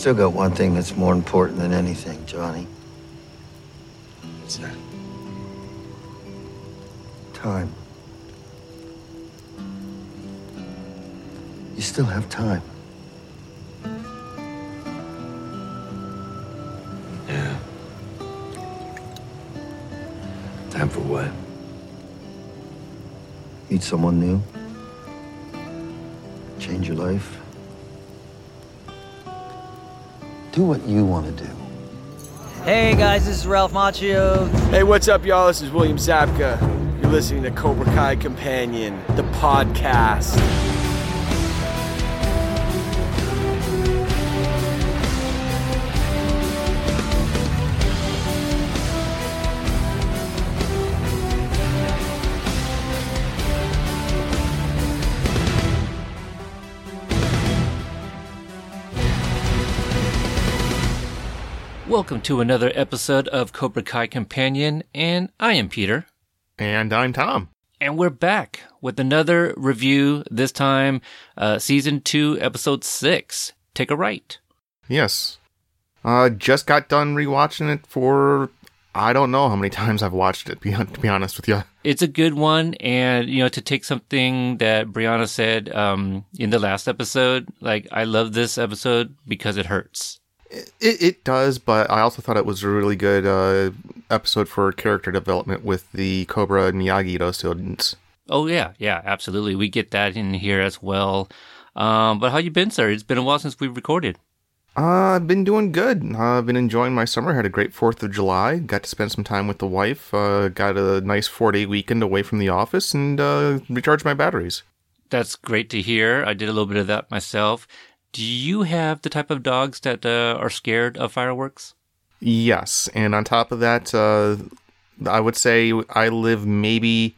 still got one thing that's more important than anything, Johnny. What's that? Time. You still have time. Yeah. Time for what? Meet someone new. Change your life. Do what you want to do. Hey guys, this is Ralph Macchio. Hey, what's up, y'all? This is William Zabka. You're listening to Cobra Kai Companion, the podcast. Welcome to another episode of Cobra Kai Companion, and I am Peter. And I'm Tom. And we're back with another review, this time uh, season 2, episode 6. Take a right. Yes. Uh, just got done rewatching it for I don't know how many times I've watched it, to be honest with you. It's a good one, and you know, to take something that Brianna said um, in the last episode, like I love this episode because it hurts. It, it does, but I also thought it was a really good uh, episode for character development with the Cobra and Miyagi-Do students. Oh yeah, yeah, absolutely. We get that in here as well. Um, but how you been, sir? It's been a while since we've recorded. Uh, I've been doing good. Uh, I've been enjoying my summer. Had a great Fourth of July. Got to spend some time with the wife. Uh, got a nice four-day weekend away from the office and uh, recharged my batteries. That's great to hear. I did a little bit of that myself. Do you have the type of dogs that uh, are scared of fireworks? Yes, and on top of that, uh, I would say I live maybe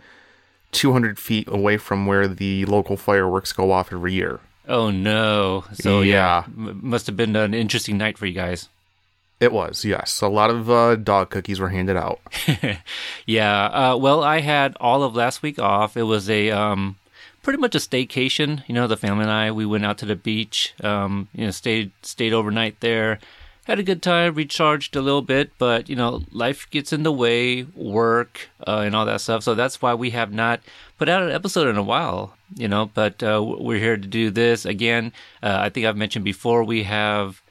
200 feet away from where the local fireworks go off every year. Oh no! So yeah, Yeah. m- must have been an interesting night for you guys. It was, yes. A lot of uh, dog cookies were handed out. yeah. Uh, well, I had all of last week off. It was a um, pretty much a staycation. You know, the family and I we went out to the beach. Um, you know, stayed stayed overnight there. Had a good time, recharged a little bit, but you know, life gets in the way, work uh, and all that stuff. So that's why we have not put out an episode in a while. You know, but uh, we're here to do this again. Uh, I think I've mentioned before we have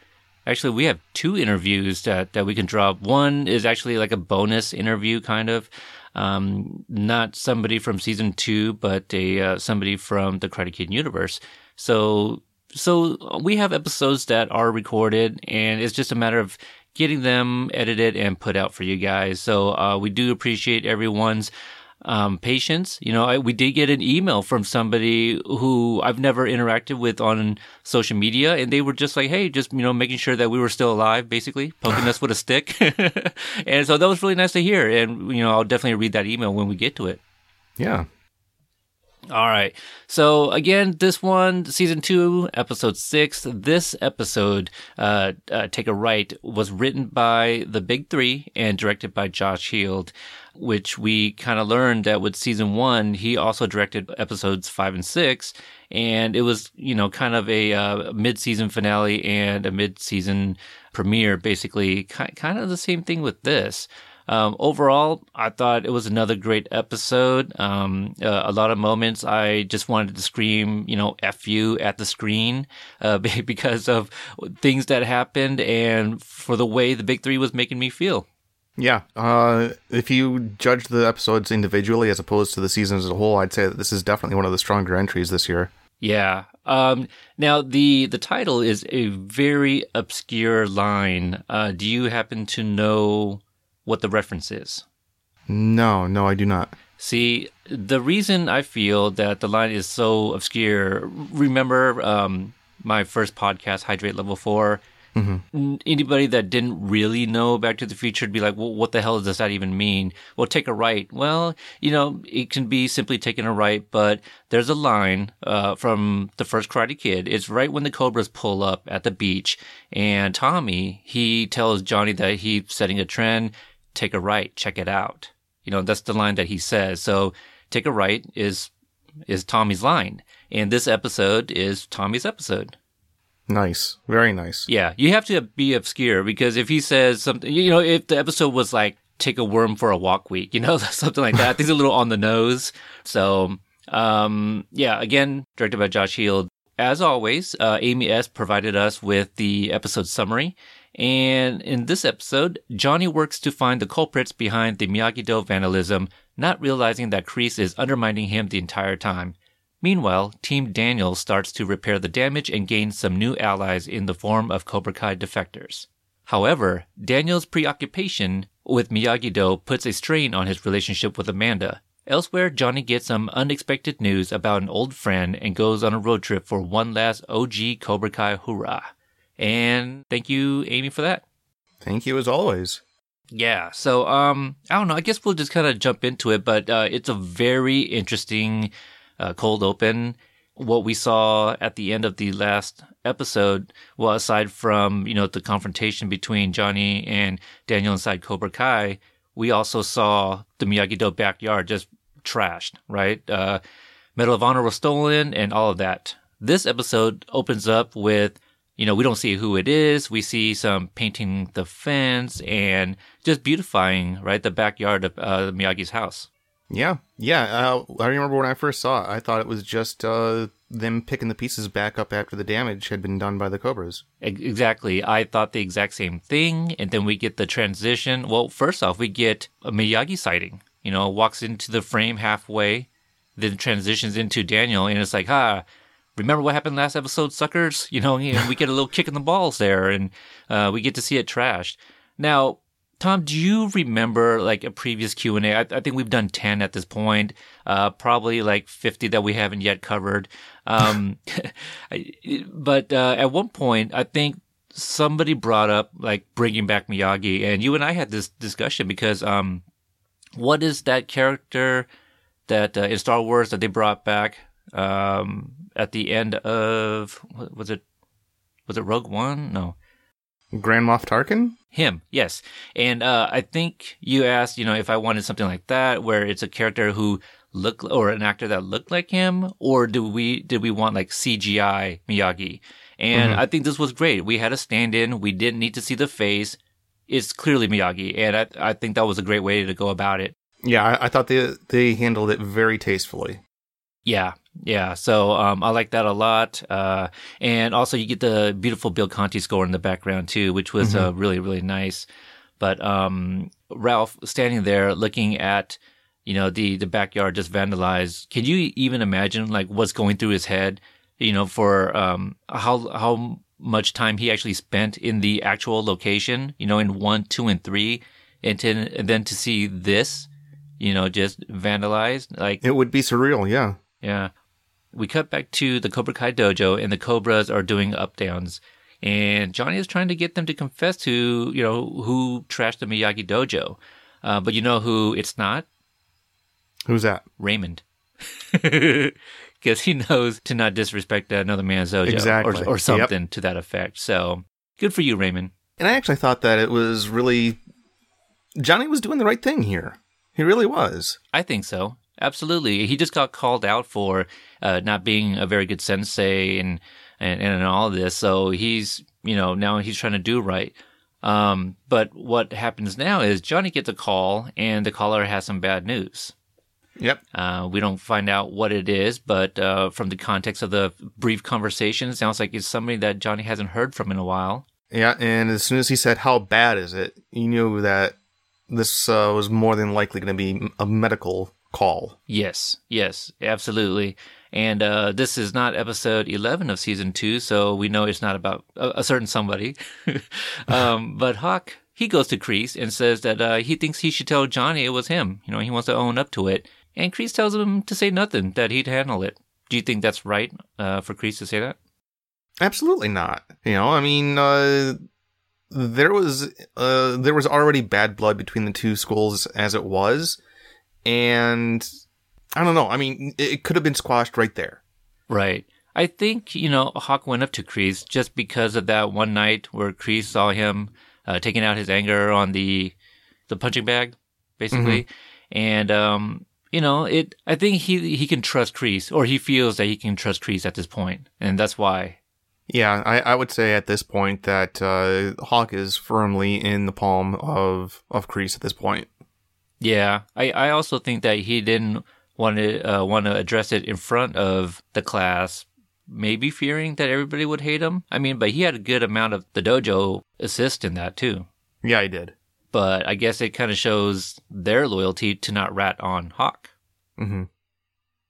Actually, we have two interviews that, that we can drop. One is actually like a bonus interview, kind of. Um, not somebody from season two, but a uh, somebody from the Karate Kid universe. So, so we have episodes that are recorded, and it's just a matter of getting them edited and put out for you guys. So, uh, we do appreciate everyone's um, patience. You know, I, we did get an email from somebody who I've never interacted with on social media, and they were just like, "Hey, just you know, making sure that we were still alive, basically poking us with a stick." and so that was really nice to hear. And you know, I'll definitely read that email when we get to it. Yeah. All right. So again, this one, season two, episode six. This episode, uh, uh, Take a Right, was written by the Big Three and directed by Josh Heald, which we kind of learned that with season one, he also directed episodes five and six. And it was, you know, kind of a uh, mid-season finale and a mid-season premiere, basically. Ki- kind of the same thing with this. Um, overall, I thought it was another great episode. Um, uh, a lot of moments I just wanted to scream, you know, F you at the screen, uh, because of things that happened and for the way the big three was making me feel. Yeah. Uh, if you judge the episodes individually as opposed to the season as a whole, I'd say that this is definitely one of the stronger entries this year. Yeah. Um, now the, the title is a very obscure line. Uh, do you happen to know what the reference is? No, no, I do not. See, the reason I feel that the line is so obscure, remember um, my first podcast, Hydrate Level 4? N- Anybody that didn't really know Back to the Future would be like, well, what the hell does that even mean? Well, take a right. Well, you know, it can be simply taking a right, but there's a line uh, from the first Karate Kid. It's right when the Cobras pull up at the beach, and Tommy, he tells Johnny that he's setting a trend. Take a right, check it out. You know, that's the line that he says. So, take a right is is Tommy's line, and this episode is Tommy's episode. Nice. Very nice. Yeah, you have to be obscure because if he says something, you know, if the episode was like "take a worm for a walk week," you know, something like that, it's a little on the nose. So, um, yeah, again, directed by Josh Heald. As always, uh, Amy S provided us with the episode summary. And in this episode, Johnny works to find the culprits behind the Miyagi-Do vandalism, not realizing that Kreese is undermining him the entire time. Meanwhile, Team Daniel starts to repair the damage and gain some new allies in the form of Cobra Kai defectors. However, Daniel's preoccupation with Miyagi-Do puts a strain on his relationship with Amanda. Elsewhere, Johnny gets some unexpected news about an old friend and goes on a road trip for one last OG Cobra Kai hurrah. And thank you, Amy, for that. Thank you as always. Yeah. So, um, I don't know. I guess we'll just kind of jump into it, but uh, it's a very interesting uh, cold open. What we saw at the end of the last episode, well, aside from you know the confrontation between Johnny and Daniel inside Cobra Kai, we also saw the Miyagi Do backyard just trashed. Right, uh, Medal of Honor was stolen, and all of that. This episode opens up with you know, we don't see who it is. We see some painting the fence and just beautifying, right, the backyard of uh, Miyagi's house. Yeah, yeah. Uh, I remember when I first saw it, I thought it was just uh, them picking the pieces back up after the damage had been done by the Cobras. Exactly. I thought the exact same thing. And then we get the transition. Well, first off, we get a Miyagi sighting. You know, walks into the frame halfway, then transitions into Daniel, and it's like, ah, remember what happened last episode, suckers? You know, and we get a little kick in the balls there, and uh, we get to see it trashed. Now, Tom, do you remember like a previous Q and A? I, I think we've done ten at this point, uh, probably like fifty that we haven't yet covered. Um, but uh, at one point, I think somebody brought up like bringing back Miyagi, and you and I had this discussion because um, what is that character that uh, in Star Wars that they brought back um, at the end of was it? Was it Rogue One? No. Grand Moff Tarkin? Him, yes. And uh, I think you asked, you know, if I wanted something like that, where it's a character who looked or an actor that looked like him, or do we did we want like CGI Miyagi? And Mhm. I think this was great. We had a stand-in. We didn't need to see the face. It's clearly Miyagi, and I I think that was a great way to go about it. Yeah, I, I thought they they handled it very tastefully. Yeah, yeah. So um, I like that a lot. Uh, and also, you get the beautiful Bill Conti score in the background too, which was uh, really really nice. But um, Ralph standing there looking at you know the the backyard just vandalized. Can you even imagine like what's going through his head? You know, for um, how how much time he actually spent in the actual location. You know, in one, two, and three, and, to, and then to see this, you know, just vandalized. Like It would be surreal, yeah. yeah. We cut back to the Cobra Kai dojo and the Cobras are doing up downs. And Johnny is trying to get them to confess to, you know, who trashed the Miyagi dojo. Uh, but you know who it's not? Who's that? Raymond. Because he knows to not disrespect another man's dojo Exactly. or, or Yep. something to that effect. So good for you, Raymond. And I actually thought that it was really Johnny was doing the right thing here. He really was. I think so. Absolutely. He just got called out for uh, not being a very good sensei and, and and all of this. So he's you know now he's trying to do right. Um, but what happens now is Johnny gets a call and the caller has some bad news. Yep. Uh, we don't find out what it is, but uh, from the context of the brief conversation, it sounds like it's somebody that Johnny hasn't heard from in a while. Yeah, and as soon as he said how bad is it, you knew that this uh, was more than likely going to be a medical call. Yes, yes, absolutely. And uh, this is not episode 11 of season two, so we know it's not about a, a certain somebody. um, but Hawk, he goes to Kreese and says that uh, he thinks he should tell Johnny it was him. You know, he wants to own up to it. And Kreese tells him to say nothing, that he'd handle it. Do you think that's right uh, for Kreese to say that? Absolutely not. You know, I mean, uh, there was uh, there was already bad blood between the two schools as it was, and I don't know. I mean, it, could have been squashed right there. Right. I think, you know, Hawk went up to Kreese just because of that one night where Kreese saw him uh, taking out his anger on the the punching bag, basically. And um, you know, it I think he he can trust Kreese or he feels that he can trust Kreese at this. And that's why. Yeah, I, I would say at this point that uh, Hawk is firmly in the palm of of Kreese at this point. Yeah, I, I also think that he didn't want to uh, want to address it in front of the class, maybe fearing that everybody would hate him. I mean, but he had a good amount of the dojo assist in that too. Yeah, he did. But I guess it kind of shows their loyalty to not rat on Hawk. hmm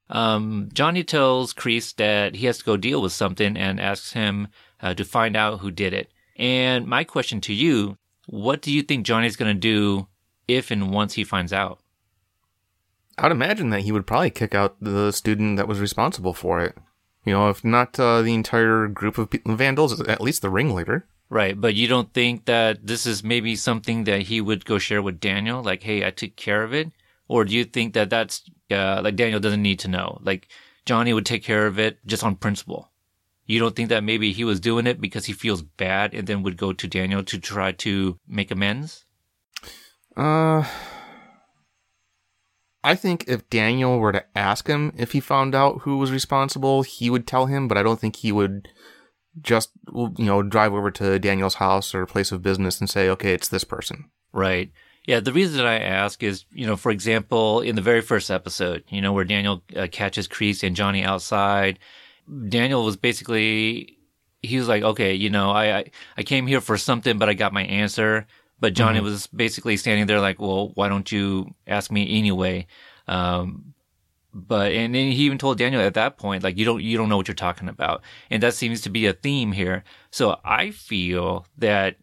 Um, Johnny tells Kreese that he has to go deal with something and asks him uh, to find out who did it. And my question to you, what do you think Johnny's going to do if and once he finds out? I'd imagine that he would probably kick out the student that was responsible for it. You know, if not uh, the entire group of vandals, at least the ringleader. Right, but you don't think that this is maybe something that he would go share with Daniel, like, "Hey, I took care of it," or do you think that that's uh, like Daniel doesn't need to know, like Johnny would take care of it just on principle? You don't think that maybe he was doing it because he feels bad and then would go to Daniel to try to make amends? Uh, I think if Daniel were to ask him if he found out who was responsible, he would tell him, but I don't think he would just, you know, drive over to Daniel's house or place of business and say, okay, it's this person. Right. Yeah, the reason that I ask is, you know, for example, in the very first episode, you know, where Daniel uh, catches Kreese and Johnny outside, Daniel was basically, he was like, okay, you know, I, I, I came here for something, but I got my answer. But Johnny was basically standing there like, well, why don't you ask me anyway? Um, but and then he even told Daniel at that point, like you don't you don't know what you're talking about, and that seems to be a theme here. So I feel that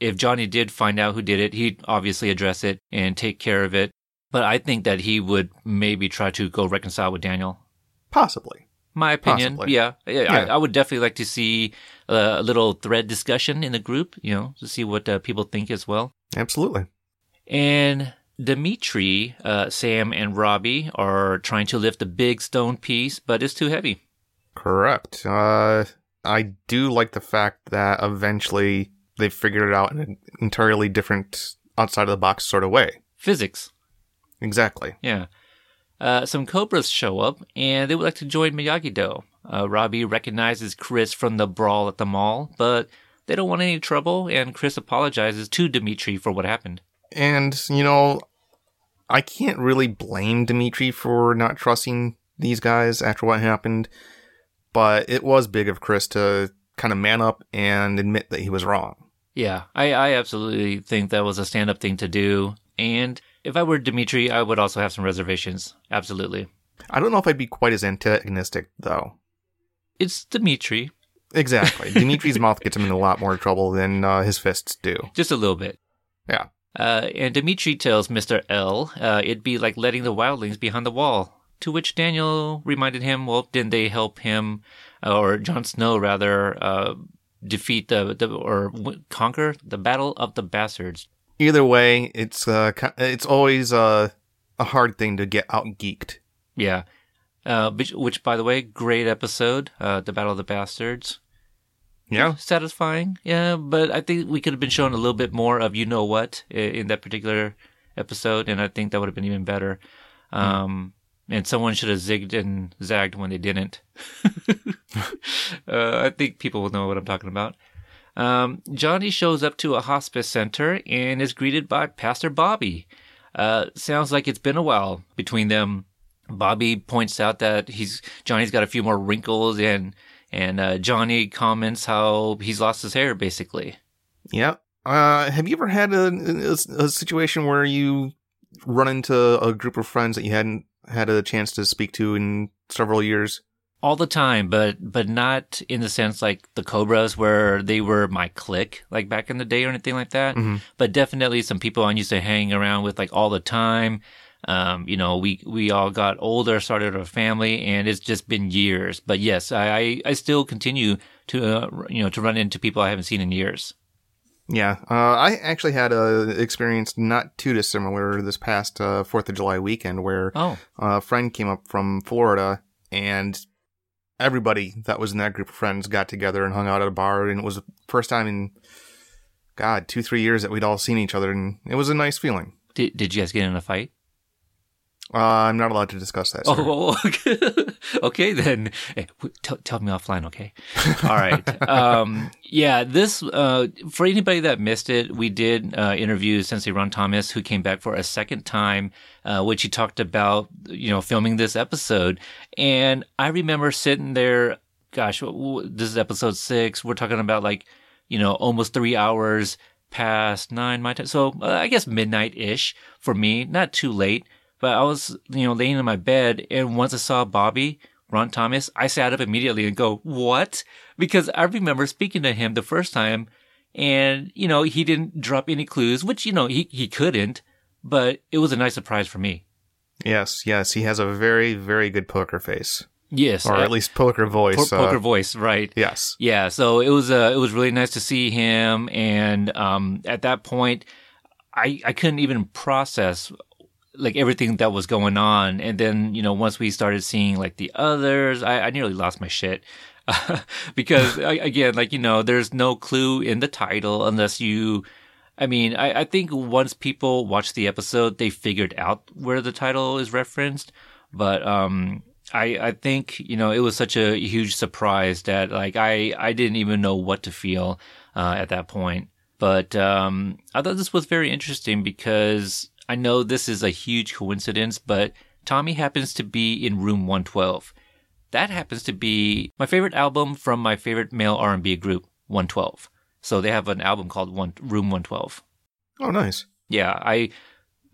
if Johnny did find out who did it, he'd obviously address it and take care of it. But I think that he would maybe try to go reconcile with Daniel. Possibly. My opinion, Possibly. yeah, yeah, Yeah. I, I would definitely like to see uh, a little thread discussion in the group, you know, to see what uh, people think as well. Absolutely. And Demetri, uh, Sam, and Robbie are trying to lift a big stone piece, but it's too heavy. Correct. Uh, I do like the fact that eventually they figured it out in an entirely different, outside of the box sort of way. Physics, Exactly. yeah. Uh, some Cobras show up, and they would like to join Miyagi-Do. Uh, Robbie recognizes Chris from the brawl at the mall, but they don't want any trouble, and Chris apologizes to Demetri for what happened. And, you know, I can't really blame Demetri for not trusting these guys after what happened, but it was big of Chris to kind of man up and admit that he was wrong. Yeah, I, I absolutely think that was a stand up thing to do. And if I were Demetri, I would also have some reservations. Absolutely. I don't know if I'd be quite as antagonistic, though. It's Demetri, Exactly. Demetri's mouth gets him in a lot more trouble than uh, his fists do. just a little bit. Yeah. Uh, and Demetri tells Mr. L uh, it'd be like letting the wildlings behind the wall. To which Daniel reminded him, well, didn't they help him, uh, or Jon Snow rather, uh, defeat the, the or w- conquer the Battle of the Bastards? Either way, it's uh, it's always uh, a hard thing to get out geeked. Yeah. Uh, which, which, by the way, great episode, uh, the Battle of the Bastards. Yeah. satisfying. Yeah, but I think we could have been shown a little bit more of you know what in that particular episode, and I think that would have been even better. Um, and someone should have zigged and zagged when they didn't. uh, I think people will know what I'm talking about. Um, Johnny shows up to a hospice center and is greeted by Pastor Bobby. Uh, sounds like it's been a while between them. Bobby points out that he's Johnny's got a few more wrinkles and and uh, Johnny comments how he's lost his hair basically. Yeah. Uh, have you ever had a, a, a situation where you run into a group of friends that you hadn't had a chance to speak to in several years? All the time, but but not in the sense like the Cobras where they were my clique like back in the day or anything like that. Mhm. But definitely some people I used to hang around with like all the time. Um, you know, we we all got older, started a family, and it's just been years. But yes, I I, still continue to uh, you know to run into people I haven't seen in years. Yeah. Uh, I actually had a experience not too dissimilar this past uh, Fourth of July weekend where Oh, a friend came up from Florida and everybody that was in that group of friends got together and hung out at a bar and it was the first time in god two three years that we'd all seen each other and it was a nice feeling did did you guys get in a fight? Uh, I'm not allowed to discuss that. Sir. Oh, okay. okay then. Hey, w- tell, tell me offline, okay? All right. Um, yeah, this, uh, for anybody that missed it, we did, uh, interview Sensei Ron Thomas, who came back for a second time, uh, which he talked about, you know, filming this episode. And I remember sitting there, gosh, this is episode six. We're talking about like, you know, almost three hours past nine my time. So uh, I guess midnight ish for me, not too late. But I was, you know, laying in my bed, and once I saw Bobby, Ron Thomas, I sat up immediately and go, what? Because I remember speaking to him the first time, and, you know, he didn't drop any clues, which, you know, he, he couldn't, but it was a nice surprise for me. Yes, yes, he has a very, very good poker face, Yes. or uh, at least poker voice. po- poker uh, voice, right. Yes. Yeah, so it was uh, it was really nice to see him, and um, at that point, I I couldn't even process like everything that was going on, and then you know once we started seeing like the others, I, I nearly lost my shit. because again, like you know, there's no clue in the title unless you. I mean, I, I think once people watch the episode, they figured out where the title is referenced. But um, I I think you know it was such a huge surprise that like I I didn't even know what to feel uh, at that point. But um, I thought this was very interesting because I know this is a huge coincidence, but Tommy happens to be in room 112. That happens to be my favorite album from my favorite male R&B group, 112. So they have an album called One Room 112. Oh, nice. Yeah, I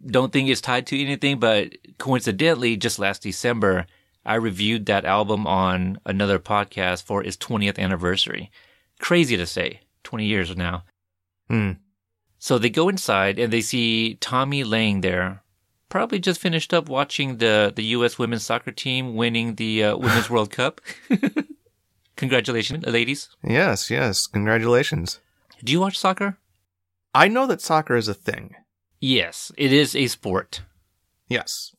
don't think it's tied to anything, but coincidentally, just last December, I reviewed that album on another podcast for its 20th anniversary. Crazy to say, 20 years now. Hmm. So they go inside and they see Tommy laying there, probably just finished up watching the, the U.S. women's soccer team winning the uh, Women's World Cup. Congratulations, ladies. Yes, yes. Congratulations. Do you watch soccer? I know that soccer is a thing. Yes, it is a sport. Yes.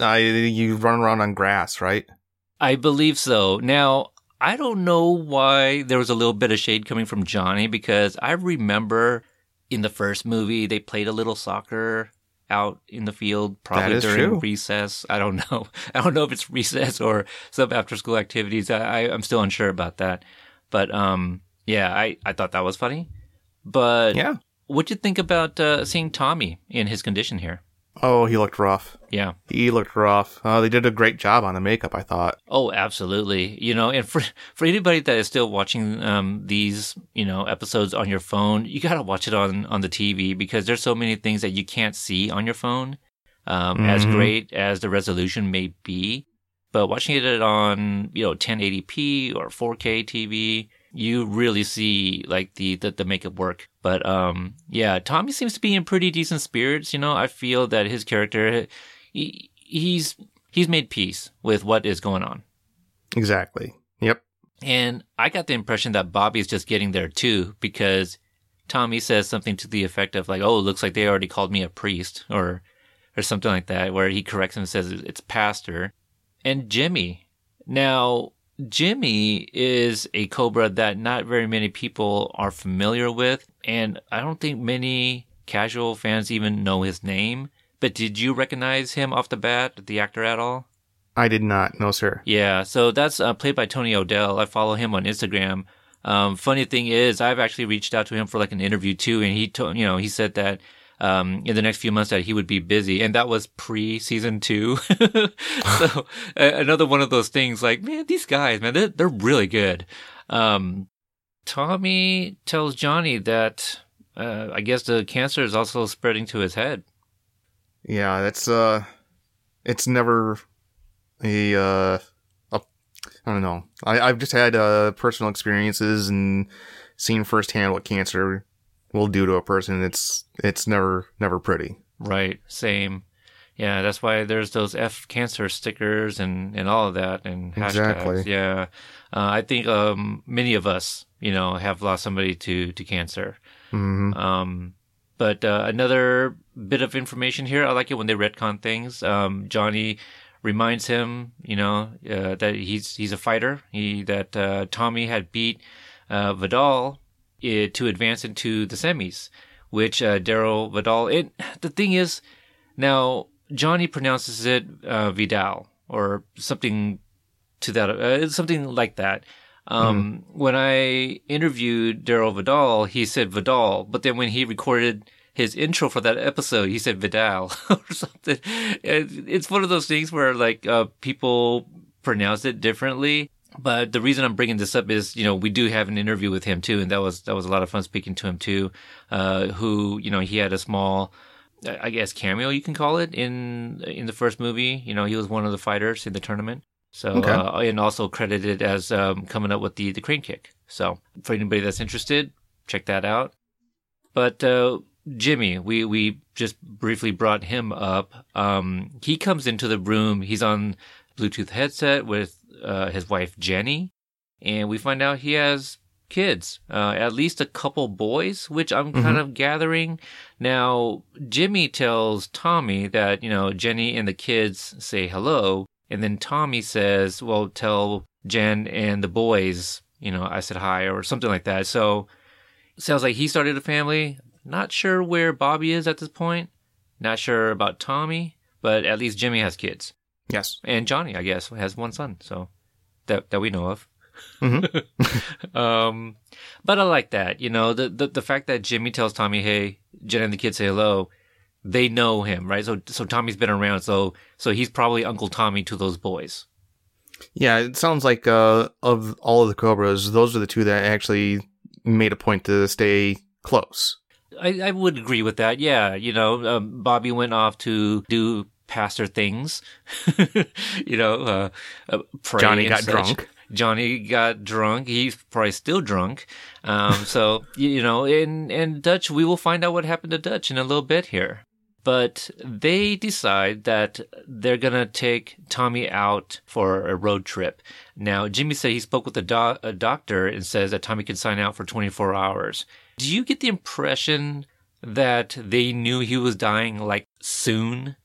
I you run around on grass, right? I believe so. Now, I don't know why there was a little bit of shade coming from Johnny because I remember in the first movie they played a little soccer out in the field probably during true. recess. I don't know. I don't know if it's recess or some after school activities. I, I I'm still unsure about that. But um yeah, I I thought that was funny. But Yeah. what'd you think about uh, seeing Tommy in his condition here? Oh, he looked rough. Yeah. He looked rough. Uh, they did a great job on the makeup, I thought. Oh, absolutely. You know, and for for anybody that is still watching um, these, you know, episodes on your phone, you got to watch it on on the TV because there's so many things that you can't see on your phone. Um, As Mhm. great as the resolution may be, but watching it on you know 1080p or 4K TV, you really see like the the, the makeup work. But um, yeah, Tommy seems to be in pretty decent spirits. You know, I feel that his character, he, he's he's made peace with what is going on. Exactly. Yep. And I got the impression that Bobby's just getting there too, because Tommy says something to the effect of like, "Oh, it looks like they already called me a priest," or or something like that, where he corrects him and says it's pastor. And Jimmy, now Jimmy is a cobra that not very many people are familiar with, and I don't think many casual fans even know his name. But did you recognize him off the bat, the actor at all? I did not. No, sir. Yeah, so that's uh, played by Tony O'Dell. I follow him on Instagram. Um, funny thing is, I've actually reached out to him for like an interview too, and he told you know he said that um, in the next few months that he would be busy, and that was pre season two. so another one of those things, like man, these guys, man, they're they're really good. Um, Tommy tells Johnny that uh, I guess the cancer is also spreading to his head. Yeah, that's uh, it's never a uh, a, I don't know. I I've just had uh personal experiences and seen firsthand what cancer will do to a person. It's it's never never pretty. Right. Same. Yeah, that's why there's those F cancer stickers and, and all of that and hashtags. Exactly. Yeah. Uh, I think um, many of us, you know, have lost somebody to, to cancer. hmm Um, but uh, another bit of information here. I like it when they retcon things. Um, Johnny reminds him, you know, uh, that he's he's a fighter. He that uh, Tommy had beat uh, Vidal to advance into the semis, which uh, Darryl Vidal. It the thing is now Johnny pronounces it uh, Vidal or something to that, uh, something like that. Um, When I interviewed Darryl Vidal, he said Vidal, but then when he recorded his intro for that episode, he said Vidal or something. It- It's one of those things where like uh, people pronounce it differently. But the reason I'm bringing this up is, you know, we do have an interview with him too, and that was that was a lot of fun speaking to him too. Uh, who, you know, he had a small, I guess, cameo you can call it in in the first movie. You know, he was one of the fighters in the tournament. So Okay. uh, and also credited as um, coming up with the the crane kick. So for anybody that's interested, check that out. But uh, Jimmy, we we just briefly brought him up. Um, he comes into the room. He's on Bluetooth headset with uh, his wife Jenny, and we find out he has kids, uh, at least a couple boys, which I'm kind of gathering. Now, Jimmy tells Tommy that, you know, Jenny and the kids say hello. And then Tommy says, well, tell Jen and the boys, you know, I said hi or something like that. So sounds like he started a family. Not sure where Bobby is at this point. Not sure about Tommy, but at least Jimmy has kids. Yes. And Johnny, I guess, has one son. So that, that we know of. Mhm. um, but I like that. You know, the, the the fact that Jimmy tells Tommy, "Hey, Jen and the kids say hello," they know him, right? So so Tommy's been around, so so he's probably Uncle Tommy to those boys. Yeah, it sounds like uh, of all of the Cobras, those are the two that actually made a point to stay close. I, I would agree with that. Yeah, you know, um, Bobby went off to do pastor things. you know, uh, uh, Johnny got such. drunk. Johnny got drunk. He's probably still drunk. Um, so you know, and and Dutch, we will find out what happened to Dutch in a little bit here. But they decide that they're gonna take Tommy out for a road trip. Now, Jimmy said he spoke with a, a doctor and says that Tommy can sign out for 24 hours. Do you get the impression that they knew he was dying like soon?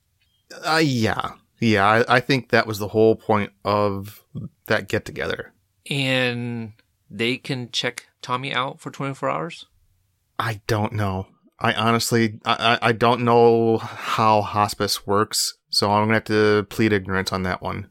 Uh, yeah. Yeah, I, I think that was the whole point of that get together. and they can check Tommy out for 24 hours? I don't know. I honestly, I, I I don't know how hospice works, so I'm gonna have to plead ignorance on that one.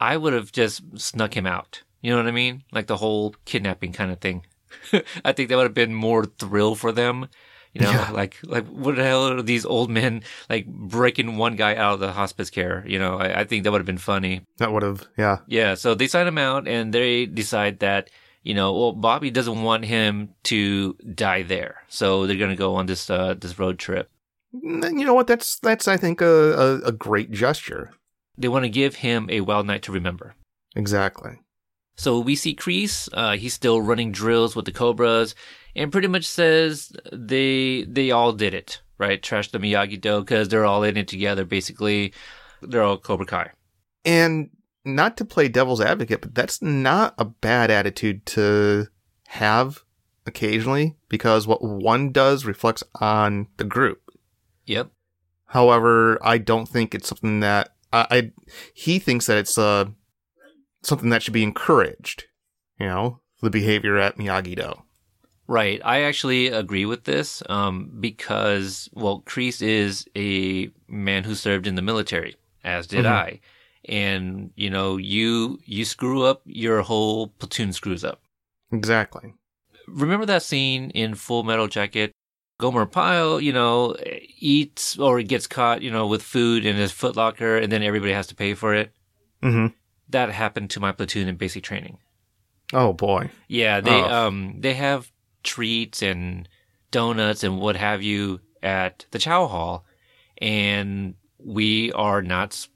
I would have just snuck him out. You know what I mean? Like the whole kidnapping kind of thing. I think that would have been more thrill for them. You know, Yeah. like like what the hell are these old men like breaking one guy out of the hospice care? You know, I, I think that would have been funny. That would have, yeah. Yeah, so they sign him out and they decide that, you know, well, Bobby doesn't want him to die there. So they're going to go on this, uh, this road trip. You know what? That's that's I think a a, a great gesture. They want to give him a wild night to remember. Exactly. So we see Kreese, uh, he's still running drills with the Cobras and pretty much says they, they all did it, right? Trash the Miyagi-Do because they're all in it together, basically. They're all Cobra Kai. And not to play devil's advocate, but that's not a bad attitude to have occasionally because what one does reflects on the group. Yep. However, I don't think it's something that I, I he thinks that it's uh something that should be encouraged. You know, the behavior at Miyagi Do. Right. I actually agree with this um, because, well, Kreese is a man who served in the military, as did Mhm. I. And, you know, you you screw up, your whole platoon screws up. Exactly. Remember that scene in Full Metal Jacket? Gomer Pyle, you know, eats or gets caught, you know, with food in his footlocker and then everybody has to pay for it. Mm-hmm. That happened to my platoon in basic training. Oh boy. Yeah, they Oh. um they have treats and donuts and what have you at the chow hall, and we are not.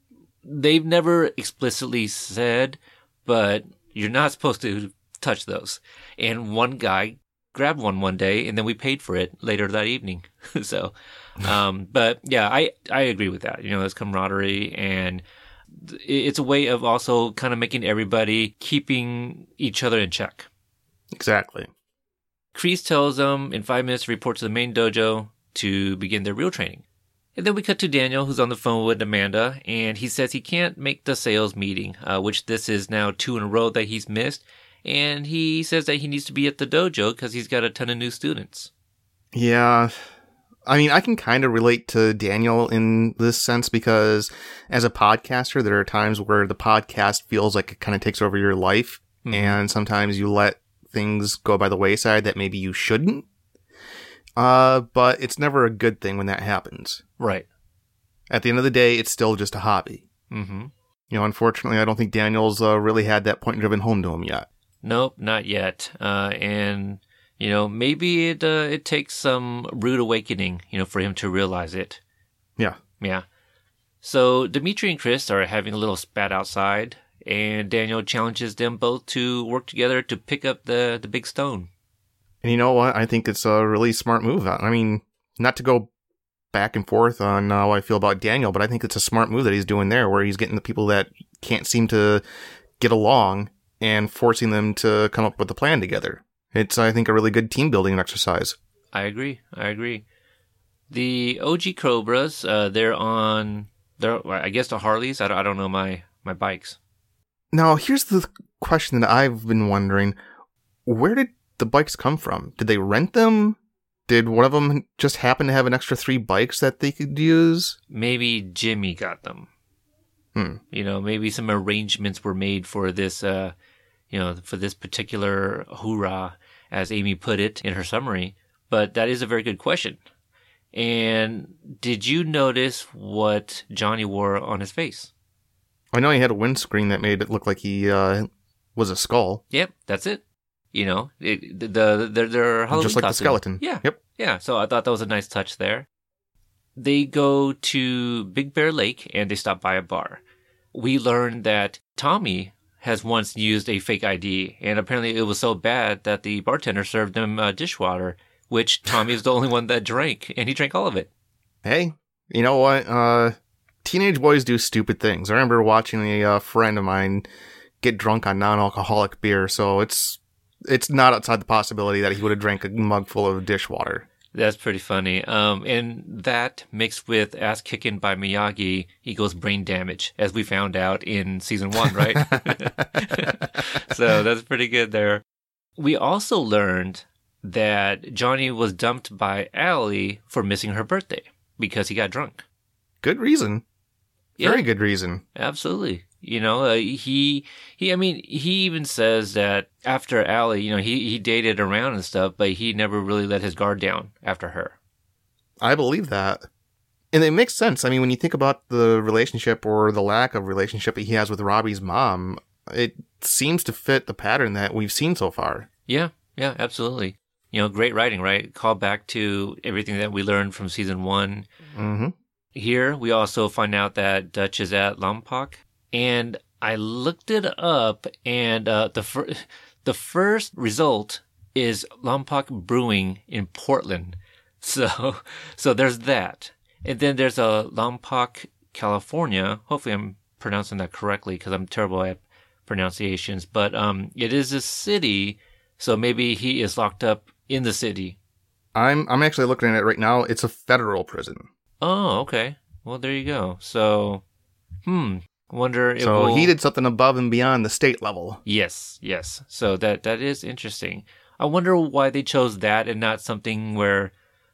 They've never explicitly said, but you're not supposed to touch those. And one guy grabbed one one day, and then we paid for it later that evening. so, um, but yeah, I I agree with that. You know, it's camaraderie and it's a way of also kind of making everybody keeping each other in check. Exactly. Kreese tells them in five minutes to report to the main dojo to begin their real training. And then we cut to Daniel, who's on the phone with Amanda, and he says he can't make the sales meeting, uh, which this is now two in a row that he's missed. And he says that he needs to be at the dojo because he's got a ton of new students. Yeah. I mean, I can kind of relate to Daniel in this sense because as a podcaster, there are times where the podcast feels like it kind of takes over your life. Mhm. And sometimes you let things go by the wayside that maybe you shouldn't. Uh, but it's never a good thing when that happens. Right. At the end of the day, it's still just a hobby. Mm-hmm. You know, unfortunately, I don't think Daniel's uh, really had that point driven home to him yet. Nope, not yet. Uh, and you know, maybe it uh, it takes some rude awakening, you know, for him to realize it. Yeah. Yeah. So Demetri and Chris are having a little spat outside, and Daniel challenges them both to work together to pick up the the big stone. And you know what? I think it's a really smart move. I mean, not to go back and forth on uh, how I feel about Daniel, but I think it's a smart move that he's doing there, where he's getting the people that can't seem to get along and forcing them to come up with a plan together. It's, I think, a really good team building exercise. I agree. I agree. The OG Cobras, uh, they're on. They're I guess the Harleys. I don't, I don't know my my bikes. Now, here's the question that I've been wondering: Where did the bikes come from? Did they rent them? Did one of them just happen to have an extra three bikes that they could use? maybe Jimmy got them. Hmm. You know, maybe some arrangements were made for this, uh, you know, for this particular hoorah, as Amy put it in her summary. But that is a very good question. And did you notice what Johnny wore on his face? I know he had a windscreen that made it look like he uh, was a skull. Yep, that's it. You know, it, the, the their their Halloween Just like the costume. skeleton. Yeah, Yep. Yeah, so I thought that was a nice touch there. They go to Big Bear Lake and they stop by a bar. We learn that Tommy has once used a fake ID, and apparently it was so bad that the bartender served him uh, dishwater, which Tommy is the only one that drank, and he drank all of it. Hey, you know what? Uh, teenage boys do stupid things. I remember watching a uh, friend of mine get drunk on non-alcoholic beer, so it's it's not outside the possibility that he would have drank a mug full of dishwater. That's pretty funny. Um, and that mixed with ass kicking by Miyagi equals brain damage, as we found out in season one, right? so that's pretty good there. We also learned that Johnny was dumped by Ali for missing her birthday because he got drunk. Good reason. Yeah. Very good reason. Absolutely. You know, uh, he he. I mean, he even says that after Ali, you know, he he dated around and stuff, but he never really let his guard down after her. I believe that. And it makes sense. I mean, when you think about the relationship or the lack of relationship that he has with Robbie's mom, it seems to fit the pattern that we've seen so far. Yeah, yeah, absolutely. You know, great writing, right? Call back to everything that we learned from season one. Mm-hmm. Here, we also find out that Dutch is at Lompoc, and I looked it up, and uh, the fir- the first result is Lompoc Brewing in Portland. So, so there's that, and then there's a Lompoc, California. Hopefully, I'm pronouncing that correctly because I'm terrible at pronunciations. But um, it is a city, so maybe he is locked up in the city. I'm I'm actually looking at it right now. It's a federal prison. Oh, okay. Well, there you go. So, hmm. Wonder if So we'll- he did something above and beyond the state level. Yes, yes. So that that is interesting. I wonder why they chose that and not something where,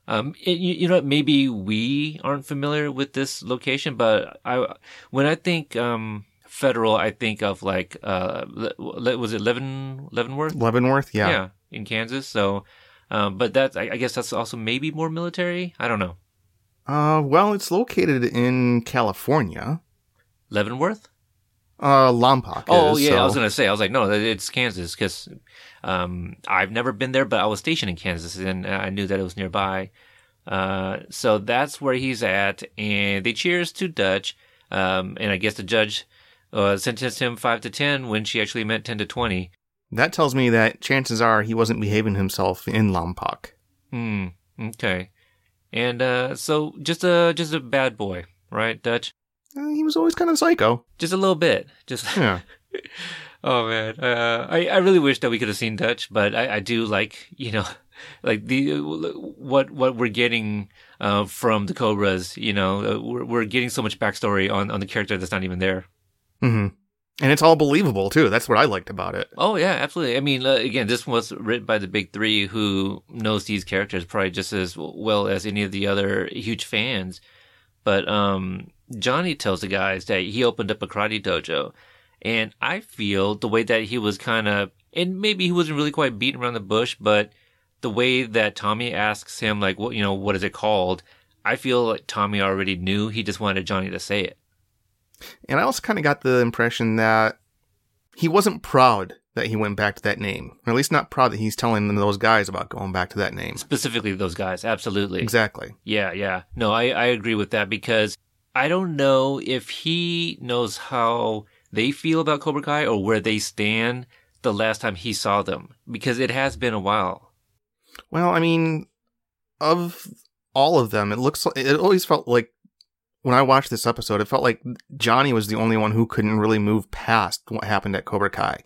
um, it, you, you know, maybe we aren't familiar with this location, but I when I think um federal, I think of like uh, Le- was it Leaven Leavenworth? Leavenworth, yeah. Yeah, in Kansas. So, um, but that's I, I guess that's also maybe more military. I don't know. Uh, well, it's located in California. Leavenworth. Uh, Lompoc. Oh is, yeah, I was gonna say I was like, no, it's Kansas because um, I've never been there, but I was stationed in Kansas and I knew that it was nearby. Uh, so that's where he's at, and they cheers to Dutch. Um, and I guess the judge uh, sentenced him five to ten when she actually meant ten to twenty. That tells me that chances are he wasn't behaving himself in Lompoc. Hmm. Okay. And uh, so just a just a bad boy, right, Dutch? Uh, he was always kind of psycho. Just a little bit. Just Yeah. Oh man, uh, I I really wish that we could have seen Dutch, but I, I do like you know, like the what what we're getting uh, from the Cobras. You know, uh, we're we're getting so much backstory on on the character that's not even there. Mm-hmm. And it's all believable too. That's what I liked about it. Oh yeah, absolutely. I mean, uh, again, this was written by the big three, who knows these characters probably just as well as any of the other huge fans. But um, Johnny tells the guys that he opened up a karate dojo, and I feel the way that he was kind of, and maybe he wasn't really quite beating around the bush, but the way that Tommy asks him, like, what you know, what is it called? I feel like Tommy already knew. He just wanted Johnny to say it. And I also kind of got the impression that he wasn't proud that he went back to that name. Or at least not proud that he's telling those guys about going back to that name. Specifically, those guys, absolutely. Exactly. Yeah, yeah. No, I, I agree with that because I don't know if he knows how they feel about Cobra Kai or where they stand the last time he saw them because it has been a while. Well, I mean, of all of them, it looks like it always felt like when I watched this episode, it felt like Johnny was the only one who couldn't really move past what happened at Cobra Kai.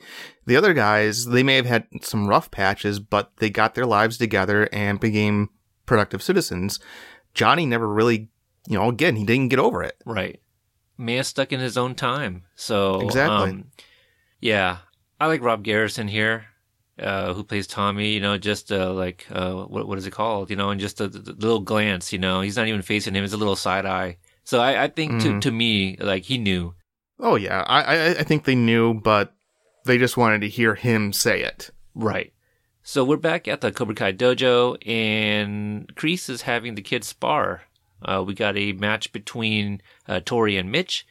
The other guys, they may have had some rough patches, but they got their lives together and became productive citizens. Johnny never really, you know, again, he didn't get over it. Right. Man stuck in his own time. So Exactly. um, yeah. I like Rob Garrison here. Uh, who plays Tommy, you know, just, uh, like, uh, what, what is it called? You know, and just a, the little glance, you know, he's not even facing him. It's a little side eye. So I, I think to, Mhm. to me, like, he knew. Oh yeah, I, I I think they knew, but they just wanted to hear him say it. Right. So we're back at the Cobra Kai dojo, and Kreese is having the kids spar. Uh, we got a match between uh, Tori and Mitch,